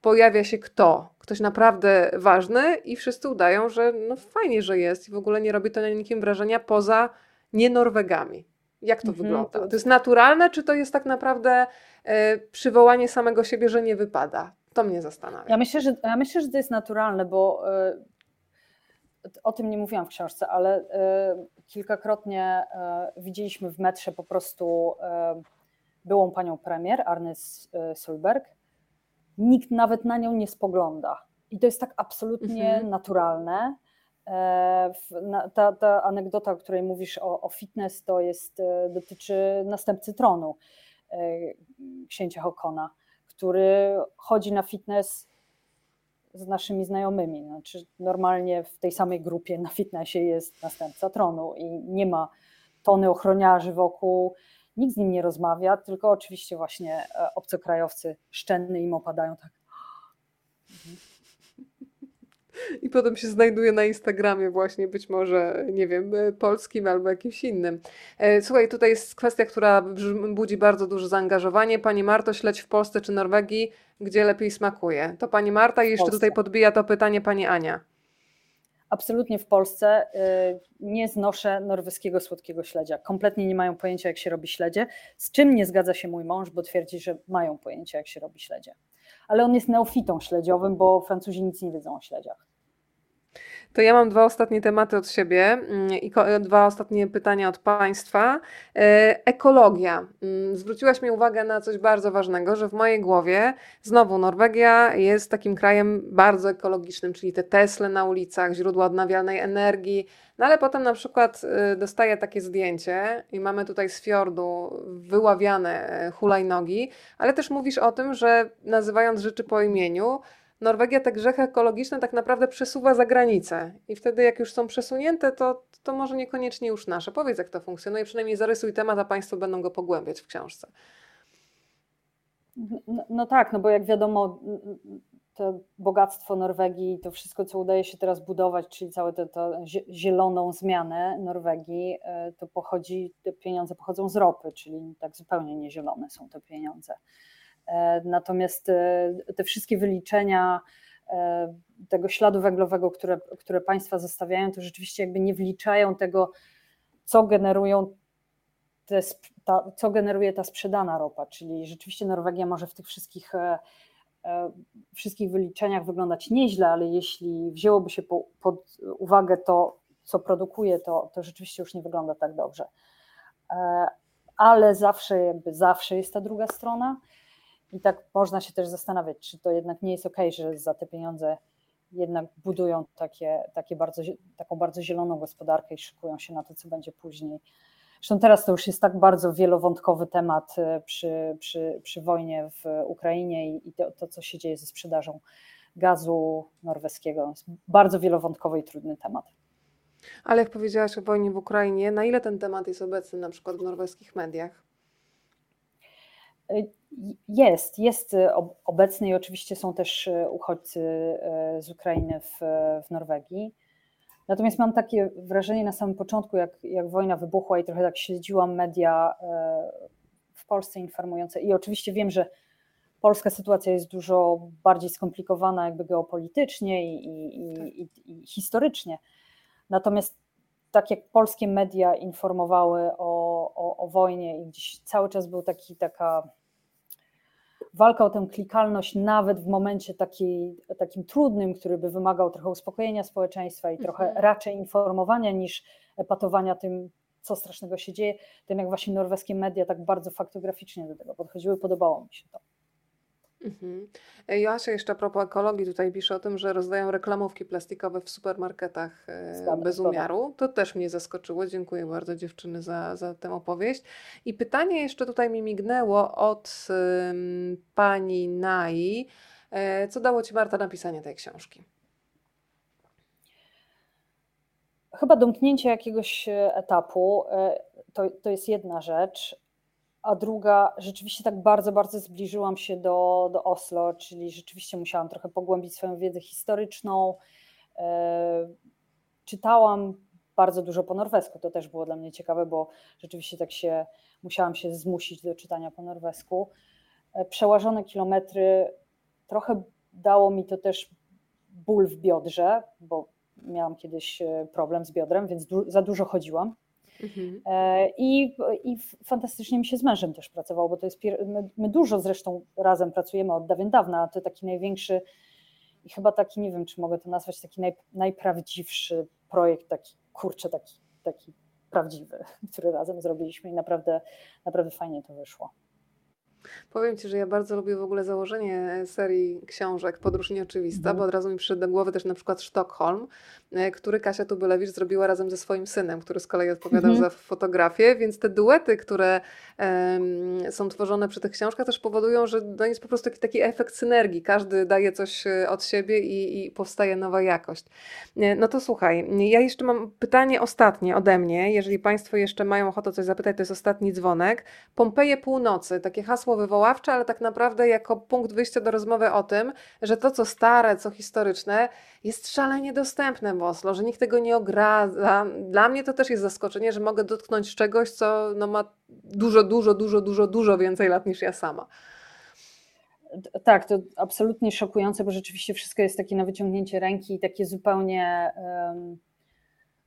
pojawia się kto? Ktoś naprawdę ważny i wszyscy udają, że no fajnie, że jest i w ogóle nie robi to na nikim wrażenia poza nie Norwegami. Jak to mhm, wygląda? To jest naturalne, czy to jest tak naprawdę e, przywołanie samego siebie, że nie wypada? To mnie zastanawia. Ja myślę, że, ja myślę, że to jest naturalne, bo e, o tym nie mówiłam w książce, ale e, kilkakrotnie e, widzieliśmy w metrze po prostu byłą panią premier, Arnes Solberg. Nikt nawet na nią nie spogląda. I to jest tak absolutnie mhm. naturalne. Ta, ta, anegdota, o której mówisz o, o fitness, to jest, dotyczy następcy tronu, księcia Hokona który chodzi na fitness z naszymi znajomymi. Znaczy, normalnie w tej samej grupie na fitnessie jest następca tronu i nie ma tony ochroniarzy wokół, nikt z nim nie rozmawia, tylko oczywiście właśnie e, obcokrajowcy szczenny im opadają tak. I potem się znajduje na Instagramie właśnie być może, nie wiem, polskim albo jakimś innym. E, słuchaj, tutaj jest kwestia, która budzi bardzo duże zaangażowanie. Pani Marto, śledź w Polsce czy Norwegii, gdzie lepiej smakuje? To pani Marta i jeszcze tutaj podbija to pytanie pani Ania. Absolutnie w Polsce y, nie znoszę norweskiego słodkiego śledzia. Kompletnie nie mają pojęcia, jak się robi śledzie. Z czym nie zgadza się mój mąż, bo twierdzi, że mają pojęcie, jak się robi śledzie. Ale on jest neofitą śledziowym, bo Francuzi nic nie wiedzą o śledziach. To ja mam dwa ostatnie tematy od siebie mm, i dwa ostatnie pytania od Państwa. E, ekologia. Mm, zwróciłaś mi uwagę na coś bardzo ważnego, że w mojej głowie znowu Norwegia jest takim krajem bardzo ekologicznym, czyli te Tesle na ulicach, źródła odnawialnej energii. No ale potem na przykład y, dostaję takie zdjęcie i mamy tutaj z fiordu wyławiane e, hulajnogi, ale też mówisz o tym, że nazywając rzeczy po imieniu, Norwegia te grzechy ekologiczne tak naprawdę przesuwa za granicę. I wtedy, jak już są przesunięte, to, to może niekoniecznie już nasze. Powiedz, jak to funkcjonuje, przynajmniej zarysuj temat, a Państwo będą go pogłębiać w książce. No, no tak, no bo jak wiadomo, to bogactwo Norwegii, to wszystko, co udaje się teraz budować, czyli całą tę zieloną zmianę Norwegii, e, to pochodzi, te pieniądze pochodzą z ropy, czyli tak zupełnie niezielone są te pieniądze. E, natomiast e, te wszystkie wyliczenia e, tego śladu węglowego, które, które państwa zostawiają, to rzeczywiście jakby nie wliczają tego, co generują te, ta, co generuje ta sprzedana ropa, czyli rzeczywiście Norwegia może w tych wszystkich, wszystkich wyliczeniach wyglądać nieźle, ale jeśli wzięłoby się po, pod uwagę to, co produkuje, to, to rzeczywiście już nie wygląda tak dobrze. Ale zawsze, jakby zawsze jest ta druga strona. I tak można się też zastanawiać, czy to jednak nie jest ok, że za te pieniądze jednak budują takie, takie bardzo, taką bardzo zieloną gospodarkę i szykują się na to, co będzie później. Zresztą teraz to już jest tak bardzo wielowątkowy temat e, przy, przy, przy wojnie w Ukrainie i, i to, to, co się dzieje ze sprzedażą gazu norweskiego. Jest bardzo wielowątkowy i trudny temat. Ale jak powiedziałaś o wojnie w Ukrainie, na ile ten temat jest obecny na przykład w norweskich mediach? Jest, jest y, obecny i oczywiście są też y, uchodźcy y, z Ukrainy w, w Norwegii. Natomiast mam takie wrażenie na samym początku, jak, jak wojna wybuchła i trochę tak śledziłam media w Polsce informujące i oczywiście wiem, że polska sytuacja jest dużo bardziej skomplikowana jakby geopolitycznie i, i, i, i historycznie. Natomiast tak jak polskie media informowały o, o, o wojnie i gdzieś cały czas był taki, taka walka o tę klikalność nawet w momencie taki, takim trudnym, który by wymagał trochę uspokojenia społeczeństwa i trochę mhm. raczej informowania niż epatowania tym, co strasznego się dzieje, to jednak właśnie norweskie media tak bardzo faktograficznie do tego podchodziły, podobało mi się to. Mhm. E, Joasia jeszcze a propos ekologii tutaj pisze o tym, że rozdają reklamówki plastikowe w supermarketach e, bez umiaru. To też mnie zaskoczyło. Dziękuję bardzo dziewczyny za, za tę opowieść. I pytanie jeszcze tutaj mi mignęło od um, pani Nai. E, co dało Ci Marta napisanie tej książki? Chyba domknięcie jakiegoś etapu. To, to jest jedna rzecz a druga, rzeczywiście tak bardzo, bardzo zbliżyłam się do, do Oslo, czyli rzeczywiście musiałam trochę pogłębić swoją wiedzę historyczną. E, czytałam bardzo dużo po norwesku, to też było dla mnie ciekawe, bo rzeczywiście tak się musiałam się zmusić do czytania po norwesku. E, przełażone kilometry, trochę dało mi to też ból w biodrze, bo miałam kiedyś e, problem z biodrem, więc du za dużo chodziłam. Mhm. E, I, I fantastycznie mi się z mężem też pracowało, bo to jest. My, my, dużo zresztą razem pracujemy od dawien dawna, a to taki największy i chyba taki, nie wiem, czy mogę to nazwać, taki naj, najprawdziwszy projekt, taki kurczę, taki, taki prawdziwy, który razem zrobiliśmy i naprawdę, naprawdę fajnie to wyszło. Powiem Ci, że ja bardzo lubię w ogóle założenie serii książek Podróż Nieoczywista, mhm. bo od razu mi przyszedł do głowy też na przykład Sztokholm, e, który Kasia Tubylewicz zrobiła razem ze swoim synem, który z kolei odpowiadał mhm. za fotografię, więc te duety, które um, są tworzone przy tych książkach też powodują, że to jest po prostu taki, taki efekt synergii. Każdy daje coś e, od siebie i, i powstaje nowa jakość. E, no to słuchaj, ja jeszcze mam pytanie ostatnie ode mnie. Jeżeli Państwo jeszcze mają ochotę coś zapytać, to jest ostatni dzwonek. Pompeje Północy, takie hasło wywoławcze, ale tak naprawdę jako punkt wyjścia do rozmowy o tym, że to, co stare, co historyczne, jest szalenie dostępne w Oslo, że nikt tego nie ogradza. Dla mnie to też jest zaskoczenie, że mogę dotknąć czegoś, co no, ma dużo, dużo, dużo, dużo, dużo więcej lat niż ja sama. Tak, to absolutnie szokujące, bo rzeczywiście wszystko jest takie na wyciągnięcie ręki i takie zupełnie um,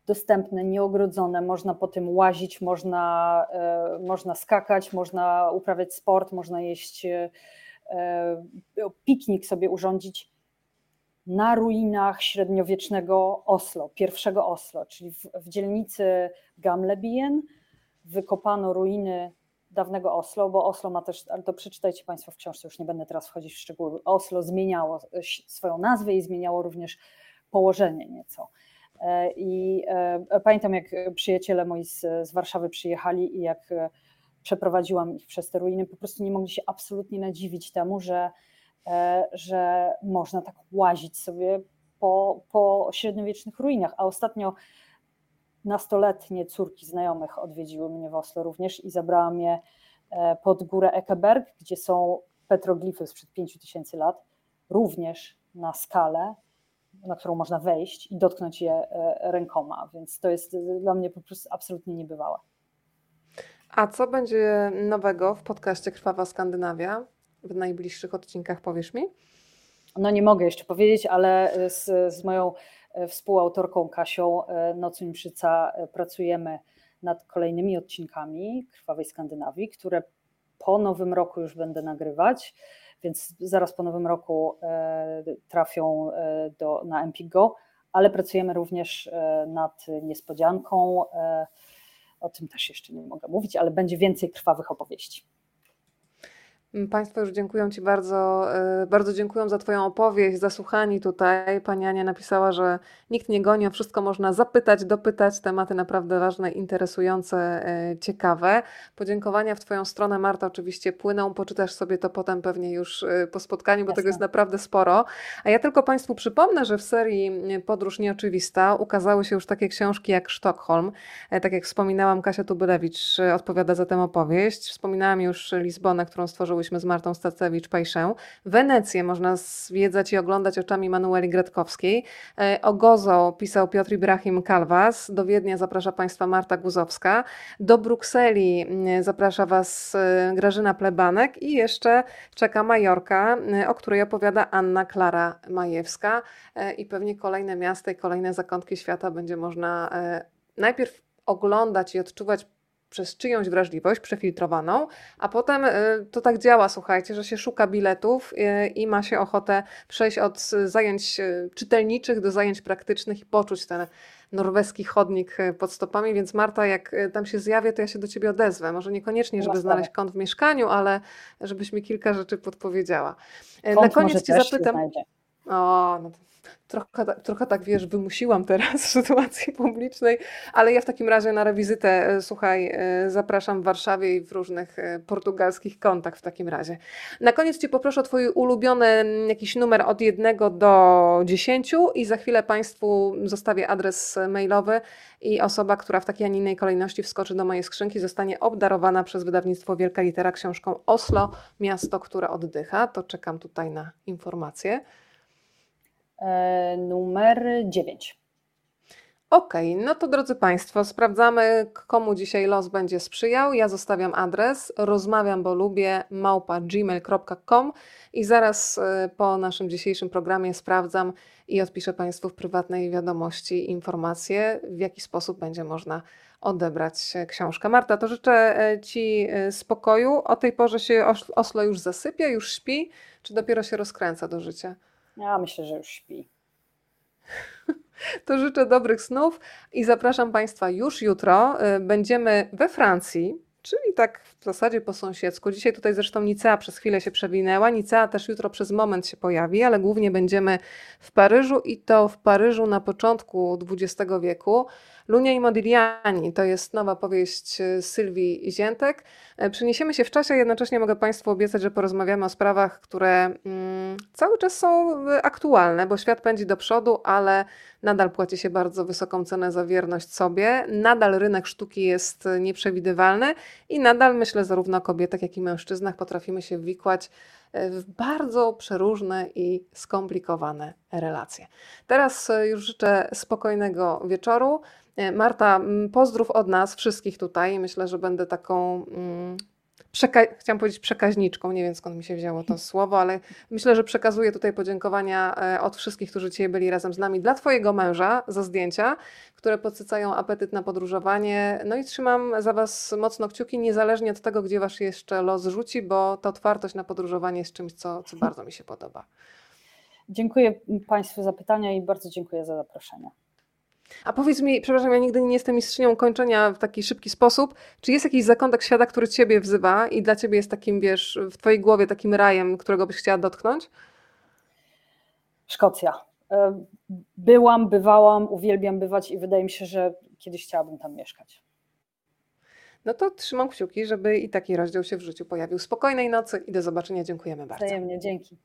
dostępne, nieogrodzone. Można po tym łazić, można, um, można skakać, można uprawiać sport, można jeść um, piknik sobie urządzić na ruinach średniowiecznego Oslo, pierwszego Oslo, czyli w, w dzielnicy Gamlebien wykopano ruiny dawnego Oslo, bo Oslo ma też, ale to przeczytajcie Państwo w książce, już nie będę teraz wchodzić w szczegóły. Oslo zmieniało swoją nazwę i zmieniało również położenie nieco. E, I e, pamiętam, jak przyjaciele moi z, z Warszawy przyjechali i jak e, przeprowadziłam ich przez te ruiny, po prostu nie mogli się absolutnie nadziwić temu, że, że można tak łazić sobie po, po średniowiecznych ruinach. A ostatnio nastoletnie córki znajomych odwiedziły mnie w Oslo również i zabrałam je pod górę Ekeberg, gdzie są petroglify sprzed 5000 lat, również na skalę, na którą można wejść i dotknąć je e, rękoma, więc to jest dla mnie po prostu absolutnie niebywałe. A co będzie nowego w podcaście Krwawa Skandynawia w najbliższych odcinkach, powiesz mi? No nie mogę jeszcze powiedzieć, ale z, z moją E, współautorką Kasią e, Nocuńczyca e, pracujemy nad kolejnymi odcinkami Krwawej Skandynawii, które po nowym roku już będę nagrywać, więc zaraz po nowym roku trafią do, na Empigo, ale pracujemy również nad niespodzianką. O tym też jeszcze nie mogę mówić, ale będzie więcej krwawych opowieści. Mm, państwo już dziękuję Ci bardzo, e, bardzo dziękuję za Twoją opowieść, za słuchanie tutaj. Pani Ania napisała, że nikt nie goni, o wszystko można zapytać, dopytać, tematy naprawdę ważne, interesujące, e, ciekawe. Podziękowania w Twoją stronę, Marta, oczywiście płyną, poczytasz sobie to potem pewnie już e, po spotkaniu, bo Jasne. tego jest naprawdę sporo. A ja tylko Państwu przypomnę, że w serii Podróż Nieoczywista ukazały się już takie książki jak Sztokholm. Tak jak wspominałam, Kasia Tubylewicz odpowiada za tę opowieść. Wspominałam już Lizbonę, którą stworzył byłyśmy z Martą Stacewicz-Pajszę. Wenecję można zwiedzać i oglądać oczami Manueli Gretkowskiej. E, o Gozo pisał Piotr Ibrahim Kalwas. Do Wiednia zaprasza Państwa Marta Guzowska. Do Brukseli mm, zaprasza Was e, Grażyna Plebanek i jeszcze czeka Majorka, e, o której opowiada Anna Klara Majewska. I pewnie kolejne miasta i kolejne zakątki świata będzie można najpierw oglądać i odczuwać przez czyjąś wrażliwość przefiltrowaną, a potem y, to tak działa, słuchajcie, że się szuka biletów y, i ma się ochotę przejść od zajęć y, czytelniczych do zajęć praktycznych i poczuć ten norweski chodnik pod stopami, więc Marta, jak tam się zjawię, to ja się do Ciebie odezwę. Może niekoniecznie, żeby znaleźć kąt w mieszkaniu, ale żebyś mi kilka rzeczy podpowiedziała. Kąt Na koniec Cię zapytam. O, no to trochę, trochę tak wiesz, wymusiłam teraz w sytuacji publicznej, ale ja w takim razie na rewizytę, e, słuchaj, e, zapraszam w Warszawie i w różnych e, portugalskich kątach w takim razie. Na koniec Cię poproszę o Twój ulubiony jakiś numer od jednego do dziesięciu i za chwilę Państwu zostawię adres mailowy i osoba, która w takiej, a nie innej kolejności wskoczy do mojej skrzynki, zostanie obdarowana przez wydawnictwo Wielka Litera książką Oslo, miasto, które oddycha. To czekam tutaj na informacje. E, numer 9. Okej, okay, no to drodzy Państwo, sprawdzamy, komu dzisiaj los będzie sprzyjał. Ja zostawiam adres rozmawiam, bo lubię małpa gmail.com i zaraz e, po naszym dzisiejszym programie sprawdzam i odpiszę Państwu w prywatnej wiadomości informacje, w jaki sposób będzie można odebrać książkę. Marta, to życzę e, Ci spokoju. O tej porze się Oslo już zasypia, już śpi, czy dopiero się rozkręca do życia? Ja myślę, że już śpi. To życzę dobrych snów i zapraszam Państwa już jutro. Y, będziemy we Francji, czyli tak w zasadzie po sąsiedzku. Dzisiaj tutaj zresztą Nicea przez chwilę się przewinęła. Nicea też jutro przez moment się pojawi, ale głównie będziemy w Paryżu i to w Paryżu na początku XX wieku. Lunia i Modigliani to jest nowa powieść y, Sylwii Ziętek. E, przeniesiemy się w czasie, jednocześnie mogę Państwu obiecać, że porozmawiamy o sprawach, które mm, cały czas są y, aktualne, bo świat pędzi do przodu, ale nadal płaci się bardzo wysoką cenę za wierność sobie, nadal rynek sztuki jest y, nieprzewidywalny i nadal myślę, zarówno o kobietach, jak i mężczyznach potrafimy się wikłać w bardzo przeróżne i skomplikowane relacje. Teraz już życzę spokojnego wieczoru. E, Marta, mm, pozdrów od nas wszystkich tutaj. Myślę, że będę taką. mm, Przeka- chciałam powiedzieć przekaźniczką, nie wiem skąd mi się wzięło to słowo, ale myślę, że przekazuję tutaj podziękowania e, od wszystkich, którzy dzisiaj byli razem z nami, dla Twojego męża za zdjęcia, które podsycają apetyt na podróżowanie. No i trzymam za Was mocno kciuki, niezależnie od tego, gdzie Wasz jeszcze los rzuci, bo ta otwartość na podróżowanie jest czymś, co, co bardzo mi się podoba. Dziękuję Państwu za pytania i bardzo dziękuję za zaproszenie. A powiedz mi, przepraszam, ja nigdy nie jestem mistrzynią kończenia w taki szybki sposób. Czy jest jakiś zakątek świata, który Ciebie wzywa i dla Ciebie jest takim, wiesz, w Twojej głowie takim rajem, którego byś chciała dotknąć? Szkocja. E, Byłam, bywałam, uwielbiam bywać i wydaje mi się, że kiedyś chciałabym tam mieszkać. No to trzymam kciuki, żeby i taki rozdział się w życiu pojawił. Spokojnej nocy i do zobaczenia. Dziękujemy bardzo. Wzajemnie, dzięki.